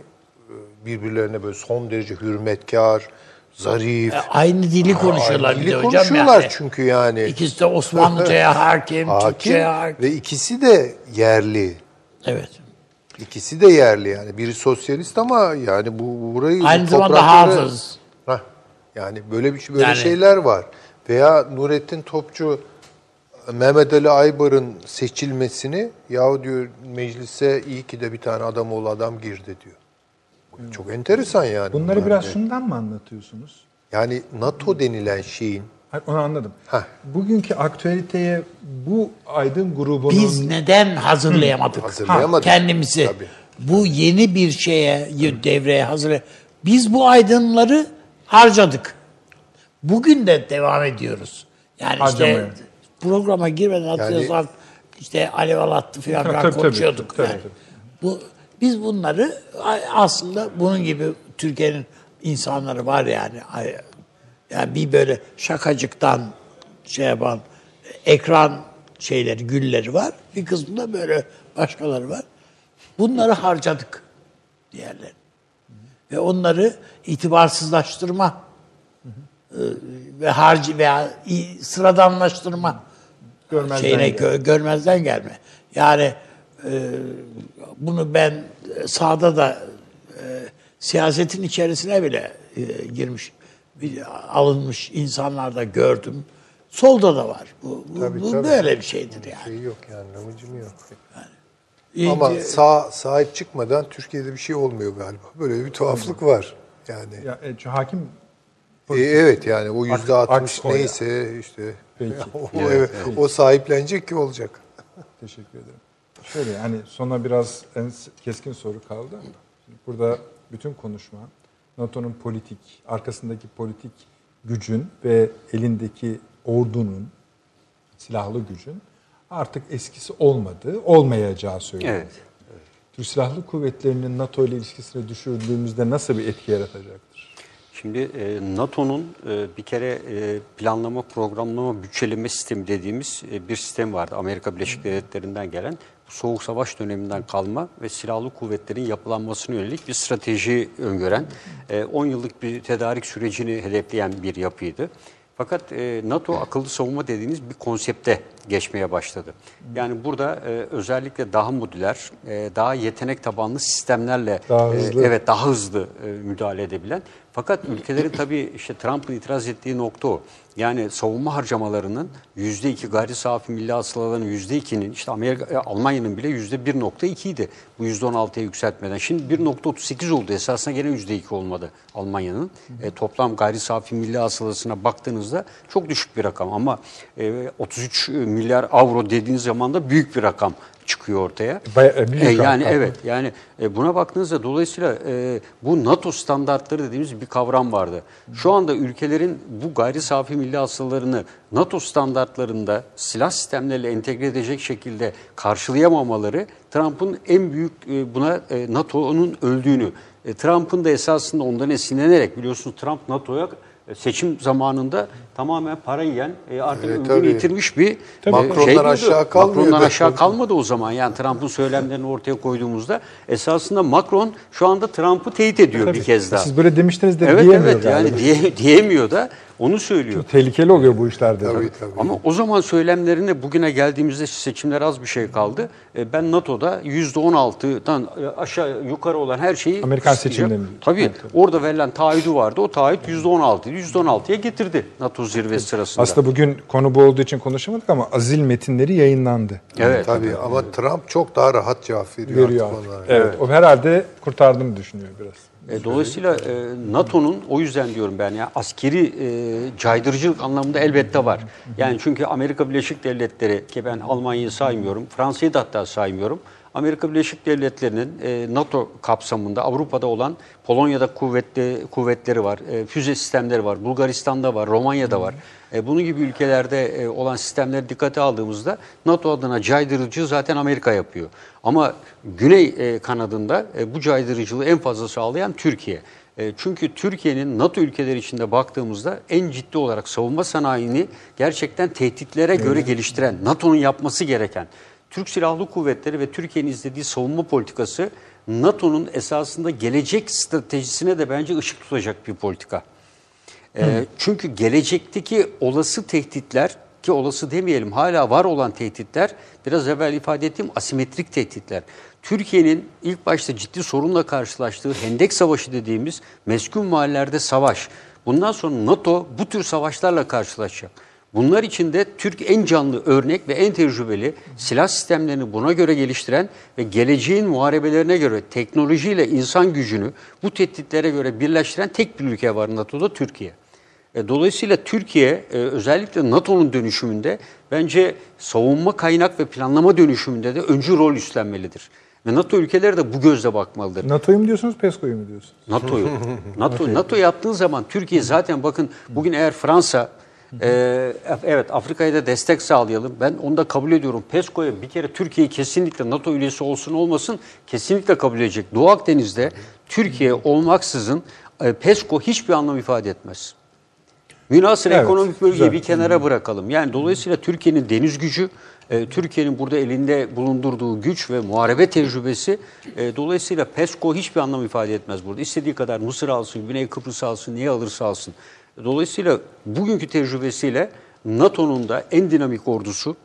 birbirlerine böyle son derece hürmetkar, zarif. E, Aynı dili konuşuyorlar Aynı bir dili de hocam konuşuyorlar yani. çünkü yani. İkisi de Osmanlıca'ya hakim, *laughs* Hakim Türkçe'ye hakim. ve ikisi de yerli. Evet. İkisi de yerli yani. Biri sosyalist ama yani bu burayı Aynı bu zamanda toprakları- hafız. Hah, yani böyle bir şey- böyle Yani- şeyler var. Veya Nurettin Topçu Mehmet Ali Aybar'ın seçilmesini ya diyor meclise iyi ki de bir tane adam oğlu adam girdi diyor. Çok enteresan yani. Bunları bunlar. biraz şundan mı anlatıyorsunuz? Yani NATO denilen şeyin Hayır, onu anladım. Heh. Bugünkü aktüeliteye bu aydın grubunun... Biz neden hazırlayamadık? Hazırlayamadık. Kendimizi. Tabii. Bu yeni bir şeye, devreye hazır. Biz bu aydınları harcadık. Bugün de devam ediyoruz. Yani Harcamaya. işte programa girmeden hatırlıyorsan işte Alev Alattı falan Tabii, konuşuyorduk. Tabii, yani. tabii. Bu, biz bunları aslında bunun gibi Türkiye'nin insanları var yani. Yani bir böyle şakacıktan şey yapan ekran şeyleri, gülleri var. Bir kısmında böyle başkaları var. Bunları harcadık diğerleri. Ve onları itibarsızlaştırma e, ve harcı veya sıradanlaştırma Görmezden şeyine gö- görmezden gelme. Yani e, bunu ben sahada da e, siyasetin içerisine bile e, girmiş, bir, alınmış insanlar da gördüm. Solda da var. Bu, bu, Tabii, bu tabii. böyle bir şeydir yani. şeyi yok yani amacım yok. İyi- Ama sağ sahip çıkmadan Türkiye'de bir şey olmuyor galiba. Böyle bir tuhaflık var. Yani Ya, e, hakim E, evet yani o yüzde altmış neyse işte Peki. *laughs* o, evet, o sahiplenecek ki olacak. Teşekkür ederim. Şöyle yani sona biraz en keskin soru kaldı ama şimdi burada bütün konuşma NATO'nun politik, arkasındaki politik gücün ve elindeki ordunun, silahlı gücün artık eskisi olmadığı, olmayacağı söyleniyor. Evet. Türk Silahlı Kuvvetleri'nin NATO ile ilişkisini düşürdüğümüzde nasıl bir etki yaratacaktır? Şimdi e, NATO'nun e, bir kere e, planlama, programlama, bütçeleme sistemi dediğimiz e, bir sistem vardı. Amerika Birleşik Devletleri'nden gelen Soğuk Savaş döneminden kalma ve silahlı kuvvetlerin yapılanmasına yönelik bir strateji öngören, e, 10 yıllık bir tedarik sürecini hedefleyen bir yapıydı. Fakat e, NATO akıllı savunma dediğiniz bir konsepte geçmeye başladı. Yani burada e, özellikle daha modüler, e, daha yetenek tabanlı sistemlerle Daha e, hızlı. evet daha hızlı e, müdahale edebilen. Fakat ülkelerin tabii işte Trump'ın itiraz ettiği nokta o. Yani savunma harcamalarının yüzde iki gayri safi milli hasılaların yüzde ikinin işte Amerika, e, Almanya'nın bile yüzde 1.2 idi bu yüzde 16'ya yükseltmeden. Şimdi 1.38 oldu esasında gene yüzde iki olmadı Almanya'nın. E, toplam gayri safi milli hasılasına baktığınızda çok düşük bir rakam ama e, 33 milyar avro dediğiniz zaman da büyük bir rakam çıkıyor ortaya. Baya- e, büyük E, yani rakam. evet yani e, buna baktığınızda dolayısıyla e, bu NATO standartları dediğimiz bir kavram vardı. Şu anda ülkelerin bu gayri safi milli hasılalarını NATO standartlarında silah sistemleriyle entegre edecek şekilde karşılayamamaları Trump'ın en büyük e, buna e, NATO'nun öldüğünü. E, Trump'ın da esasında ondan esinlenerek biliyorsunuz Trump NATO'ya seçim zamanında tamamen para yiyen e, artık Evet, tabii. yitirmiş bir Macron'dan e, şey aşağı kalmıyordu. Macron'dan aşağı kalmadı o zaman. Yani Trump'ın söylemlerini ortaya koyduğumuzda esasında Macron şu anda Trump'ı teyit ediyor bir Tabii. kez daha. Siz böyle demiştiniz de evet diyemiyor evet yani diye, diyemiyor da onu söylüyor. Tehlikeli oluyor bu işlerde. Tabii tabii. Ama o zaman söylemlerine bugüne geldiğimizde seçimler az bir şey kaldı. E, Ben NATO'da %16'dan e, aşağı yukarı olan her şeyi Amerikan seçimlerinde. Tabii Evet, tabii. orada verilen taahhüdü vardı. O taahhüt %16'ydı. %16'ya getirdi NATO zirvesi sırasında. Aslında bugün konu bu olduğu için konuşamadık ama azil metinleri yayınlandı. evet. Tabii ama Trump çok daha rahat cevap veriyor, Veriyor artık artık. onlara. Evet. O herhalde kurtardığını düşünüyor biraz. E, Dolayısıyla e, NATO'nun o yüzden diyorum ben ya askeri e, caydırıcılık anlamında elbette var. Yani çünkü Amerika Birleşik Devletleri ki ben Almanya'yı saymıyorum, Fransa'yı da hatta saymıyorum. Amerika Birleşik Devletleri'nin e, NATO kapsamında Avrupa'da olan Polonya'da kuvvetli kuvvetleri var, e, füze sistemleri var, Bulgaristan'da var, Romanya'da var. E, bunun gibi ülkelerde e, olan sistemleri dikkate aldığımızda NATO adına caydırıcı zaten Amerika yapıyor. Ama Güney e, kanadında e, bu caydırıcılığı en fazla sağlayan Türkiye. Çünkü Türkiye'nin NATO ülkeleri içinde baktığımızda en ciddi olarak savunma sanayini gerçekten tehditlere göre geliştiren, NATO'nun yapması gereken Türk Silahlı Kuvvetleri ve Türkiye'nin izlediği savunma politikası NATO'nun esasında gelecek stratejisine de bence ışık tutacak bir politika. Ee, çünkü gelecekteki olası tehditler ki olası demeyelim hala var olan tehditler biraz evvel ifade ettiğim asimetrik tehditler. Türkiye'nin ilk başta ciddi sorunla karşılaştığı Hendek Savaşı dediğimiz meskun mahallelerde savaş. Bundan sonra NATO bu tür savaşlarla karşılaşacak. Bunlar içinde Türk en canlı örnek ve en tecrübeli silah sistemlerini buna göre geliştiren ve geleceğin muharebelerine göre teknolojiyle insan gücünü bu tehditlere göre birleştiren tek bir ülke var NATO'da Türkiye. E, Dolayısıyla Türkiye e, özellikle NATO'nun dönüşümünde bence savunma kaynak ve planlama dönüşümünde de öncü rol üstlenmelidir. Ve NATO ülkeleri de bu gözle bakmalıdır. NATO'yu mu diyorsunuz, PESCO'yu mu diyorsunuz? NATO'yu. *laughs* NATO NATO yaptığın zaman Türkiye zaten bakın bugün eğer Fransa e, evet Afrika'ya da destek sağlayalım. Ben onu da kabul ediyorum. PESCO'ya bir kere Türkiye kesinlikle NATO üyesi olsun olmasın kesinlikle kabul edecek. Doğu Akdeniz'de Türkiye olmaksızın e, PESCO hiçbir anlam ifade etmez. Münasır Evet, ekonomik bölgeyi güzel. bir kenara bırakalım. Yani dolayısıyla Türkiye'nin deniz gücü, e, Türkiye'nin burada elinde bulundurduğu güç ve muharebe tecrübesi e, dolayısıyla PESCO hiçbir anlam ifade etmez burada. İstediği kadar Mısır alsın, Güney Kıbrıs alsın, niye alırsa alsın. Dolayısıyla bugünkü tecrübesiyle NATO'nun da en dinamik ordusu,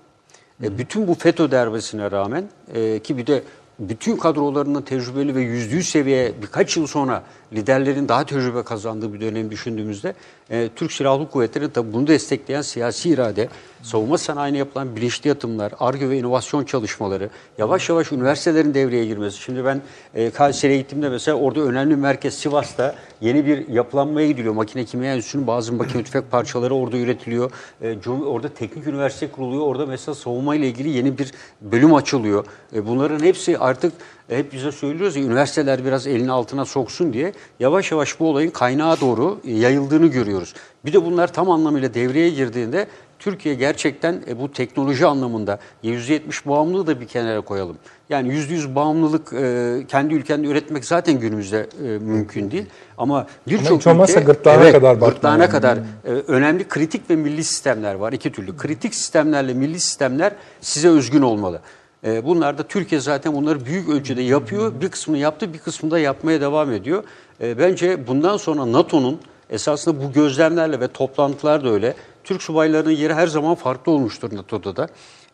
e, bütün bu FETÖ derbesine rağmen e, ki bir de bütün kadrolarının tecrübeli ve yüzde yüz seviye birkaç yıl sonra liderlerin daha tecrübe kazandığı bir dönem düşündüğümüzde e, Türk Silahlı Kuvvetleri'nin tabii bunu destekleyen siyasi irade, savunma sanayine yapılan bilinçli yatımlar, ARGE ve inovasyon çalışmaları, yavaş yavaş üniversitelerin devreye girmesi. Şimdi ben e, Kayseri'ye gittiğimde mesela orada önemli merkez Sivas'ta yeni bir yapılanmaya gidiliyor. Makine Kimya Enstitüsü'nün bazı makine tüfek parçaları orada üretiliyor. E, orada teknik üniversite kuruluyor. Orada mesela savunma ile ilgili yeni bir bölüm açılıyor. E, bunların hepsi artık e, hep bize söylüyoruz ya üniversiteler biraz elini altına soksun diye yavaş yavaş bu olayın kaynağa doğru yayıldığını görüyoruz. Bir de bunlar tam anlamıyla devreye girdiğinde Türkiye gerçekten e, bu teknoloji anlamında %70 bağımlılığı da bir kenara koyalım. Yani %100 bağımlılık e, kendi ülkende üretmek zaten günümüzde e, mümkün değil. Ama birçok hiç olmazsa ülke- gırtlağına evet, kadar gırtlağına yani. kadar e, önemli kritik ve milli sistemler var. iki türlü. Kritik sistemlerle milli sistemler size özgün olmalı. E, bunlar da Türkiye zaten bunları büyük ölçüde yapıyor. Bir kısmını yaptı, bir kısmını da yapmaya devam ediyor. E, bence bundan sonra NATO'nun esasında bu gözlemlerle ve toplantılar da öyle. Türk subaylarının yeri her zaman farklı olmuştur NATO'da da.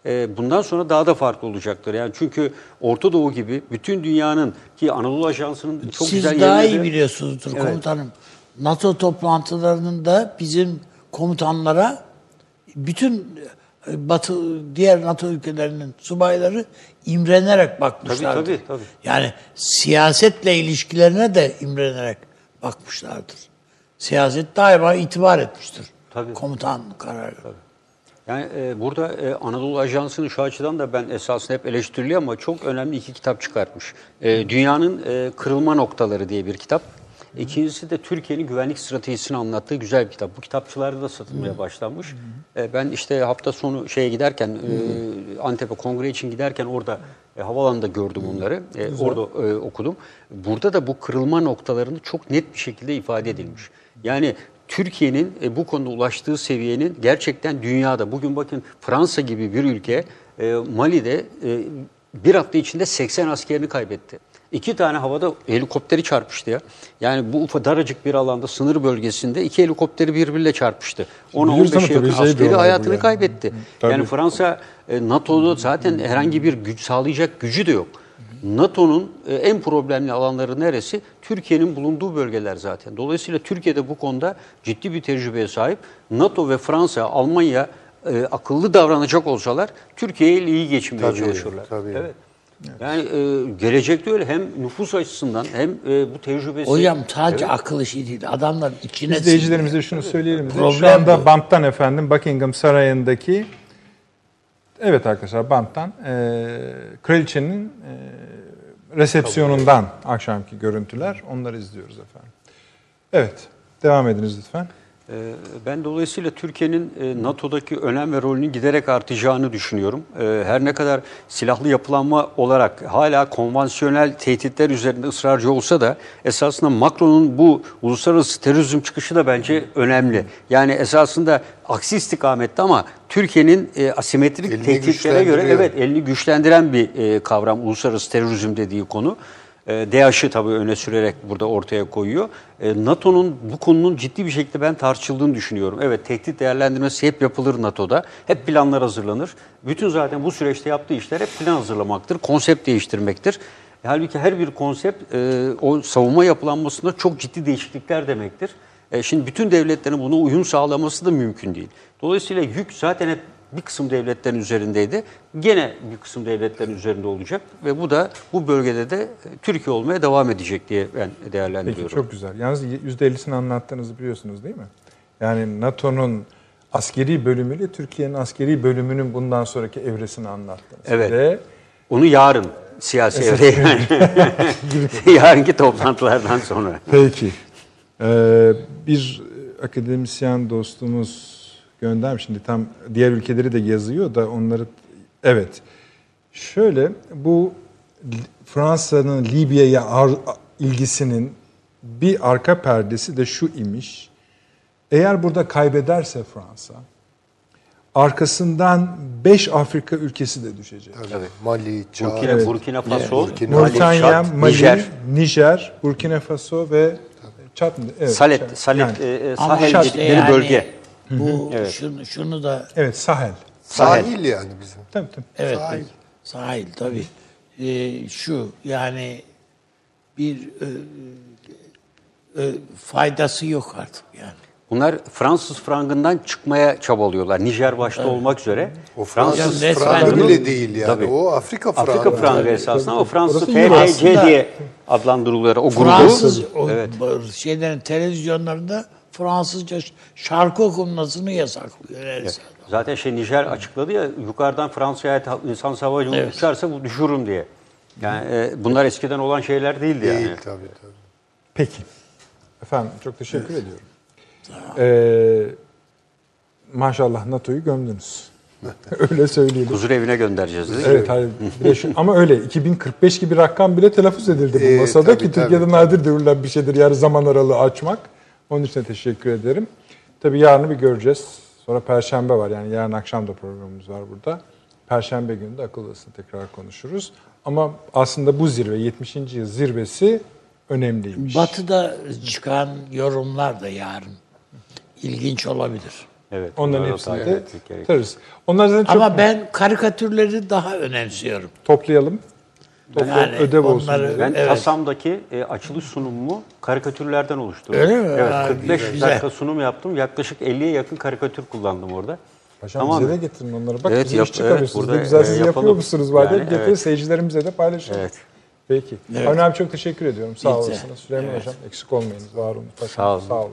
E, bundan sonra daha da farklı olacaktır. Yani çünkü Orta Doğu gibi bütün dünyanın ki Anadolu Ajansı'nın çok Siz güzel daha iyi yerleri- biliyorsunuzdur Evet. komutanım. NATO toplantılarında bizim komutanlara bütün e, Batı diğer NATO ülkelerinin subayları imrenerek bakmışlardır. Tabii, tabii, tabii. Yani siyasetle ilişkilerine de imrenerek bakmışlardır. Siyaset daima itibar etmiştir. Tabii. Komutan kararı. Yani e, burada e, Anadolu Ajansı'nın şu açıdan da ben esasında hep eleştiriliyor ama çok önemli iki kitap çıkartmış. E, Dünyanın e, Kırılma Noktaları diye bir kitap. İkincisi de Türkiye'nin güvenlik stratejisini anlattığı güzel bir kitap. Bu kitapçılarda da satılmaya başlanmış. E, ben işte hafta sonu şeye giderken, e, Antep'e kongre için giderken orada e, havalanında gördüm onları. E, orada e, okudum. Burada da bu kırılma noktalarını çok net bir şekilde ifade edilmiş. Yani Türkiye'nin e, bu konuda ulaştığı seviyenin gerçekten dünyada, bugün bakın Fransa gibi bir ülke e, Mali'de e, bir hafta içinde 80 askerini kaybetti. İki tane havada helikopteri çarpıştı ya. Yani bu daracık bir alanda sınır bölgesinde iki helikopteri birbiriyle çarpıştı. Ona Biliyoruz 15'e ama yakın tabii askeri hayatını yani. kaybetti. Tabii. Yani Fransa e, NATO'da zaten herhangi bir güç sağlayacak gücü de yok. NATO'nun e, en problemli alanları neresi? Türkiye'nin bulunduğu bölgeler zaten. Dolayısıyla Türkiye'de bu konuda ciddi bir tecrübeye sahip. NATO ve Fransa, Almanya e, akıllı davranacak olsalar Türkiye ile iyi geçinmeye Tabii, çalışırlar. tabii. Evet. Yani e, gelecekte öyle hem nüfus açısından hem e, bu tecrübesi. Hocam sadece akıl işi değil. Adamlar içine İzleyicilerimize şunu söyleyelim. bize. Şu Problem anda bu. banttan efendim Buckingham Sarayı'ndaki evet arkadaşlar banttan e, kraliçenin e, resepsiyonundan akşamki görüntüler. Onları izliyoruz efendim. Evet. Devam ediniz lütfen. Ee, Ben dolayısıyla Türkiye'nin e, NATO'daki önem ve rolünün giderek artacağını düşünüyorum. Ee, Her ne kadar silahlı yapılanma olarak hala konvansiyonel tehditler üzerinde ısrarcı olsa da esasında Macron'un bu uluslararası terörizm çıkışı da bence önemli. Yani esasında aksi istikamette ama Türkiye'nin e, asimetrik Elini tehditlere göre evet elini güçlendiren bir e, kavram uluslararası terörizm dediği konu. E, tabii öne sürerek burada ortaya koyuyor. E, NATO'nun bu konunun ciddi bir şekilde ben tartışıldığını düşünüyorum. Evet tehdit değerlendirmesi hep yapılır NATO'da. Hep planlar hazırlanır. Bütün zaten bu süreçte yaptığı işler hep plan hazırlamaktır, konsept değiştirmektir. Halbuki her bir konsept e, o savunma yapılanmasında çok ciddi değişiklikler demektir. E, şimdi bütün devletlerin buna uyum sağlaması da mümkün değil. Dolayısıyla yük zaten hep bir kısım devletlerin üzerindeydi. Gene bir kısım devletlerin üzerinde olacak ve bu da bu bölgede de e, Türkiye olmaya devam edecek diye ben Peki değerlendiriyorum. çok güzel. Yalnız %50'sini anlattığınızı biliyorsunuz değil mi? Yani NATO'nun askeri bölümüyle Türkiye'nin askeri bölümünün bundan sonraki evresini anlattınız. Evet. Ve Onu yarın siyasi evre yani. *laughs* *laughs* Yarınki toplantılardan sonra. Peki. Ee, bir akademisyen dostumuz göndermiş. Şimdi tam diğer ülkeleri de yazıyor da onları... Evet. Şöyle bu Fransa'nın Libya'ya ilgisinin bir arka perdesi de şu imiş. Eğer burada kaybederse Fransa arkasından 5 Afrika ülkesi de düşecek. Tabii. Mali, Çad, Burkina, Burkina Faso, Burkina, Çad, Mali, Nijer, Nijer, Burkina Faso ve Çad mı? Evet, Salet, Çad. Salet, Yani- e, e, Sahel dedikleri yani bölge. Bu şunu, şunu da Evet, Sahel. sahil yani bizim. Tabii tabii. evet Sahil. sahil, tabii. Ee, şu yani bir e, e, faydası yok artık yani. Bunlar Fransız frangından çıkmaya çabalıyorlar. Nijer başta olmak üzere. O Fransız Ya resmen- frangı bile değil yani. Tabii. O Afrika frangı. Afrika frangı esasında ama Fransız aslında. diye adlandırılıyor o grubu. Fransız o Evet. bu şeylerin televizyonlarında Fransızca şarkı okunmasını yasaklıyor. Evet. Zaten şey Nijer açıkladı ya yukarıdan Fransa'ya ait insan savaşı Evet. uçarsa bu düşürürüm diye. Yani e, bunlar eskiden olan şeyler değildi Değil yani. tabii tabii. Peki. Efendim çok teşekkür ediyorum. Ee, maşallah NATO'yu gömdünüz. *laughs* öyle söyleyelim. Huzur evine göndereceğiz değil mi? Evet şu- ama öyle 2045 gibi rakam bile telaffuz edildi bu Ee, masada tabii, ki tabii, Türkiye'de tabii. nadir görülen bir şeydir yarı zaman aralığı açmak. Onun için de teşekkür ederim. Tabii yarını bir göreceğiz. Sonra Perşembe var yani yarın akşam da programımız var burada. Perşembe günü de akıl tekrar konuşuruz. Ama aslında bu zirve 70. yıl zirvesi önemliymiş. Batı'da çıkan yorumlar da yarın ilginç olabilir. Evet. Onların hepsini de tutarız. Onlar zaten çok Ama ben karikatürleri daha önemsiyorum. toplayalım. Yani ödev olsun. onları-. Ben Evet. TASAM'daki e, açılış sunumumu karikatürlerden oluşturdum. Öyle mi? Evet, Ha, 45 güzel. dakika sunum yaptım. Yaklaşık 50'ye yakın karikatür kullandım orada. Paşam Tamam. bize de getirin onları. Bak Evet, bize yap- iş çıkarıyorsunuz. evet, ne burada, güzel e, siz yapalım. yapıyor musunuz var diye Yani, getirin evet. seyircilerimize de paylaşalım. Evet. Peki. Evet. Avni abi çok teşekkür ediyorum. Sağ olasınız. Süleyman Evet. Hocam eksik olmayınız. Var olun. Paşam, Sağ olun. Sağ olun.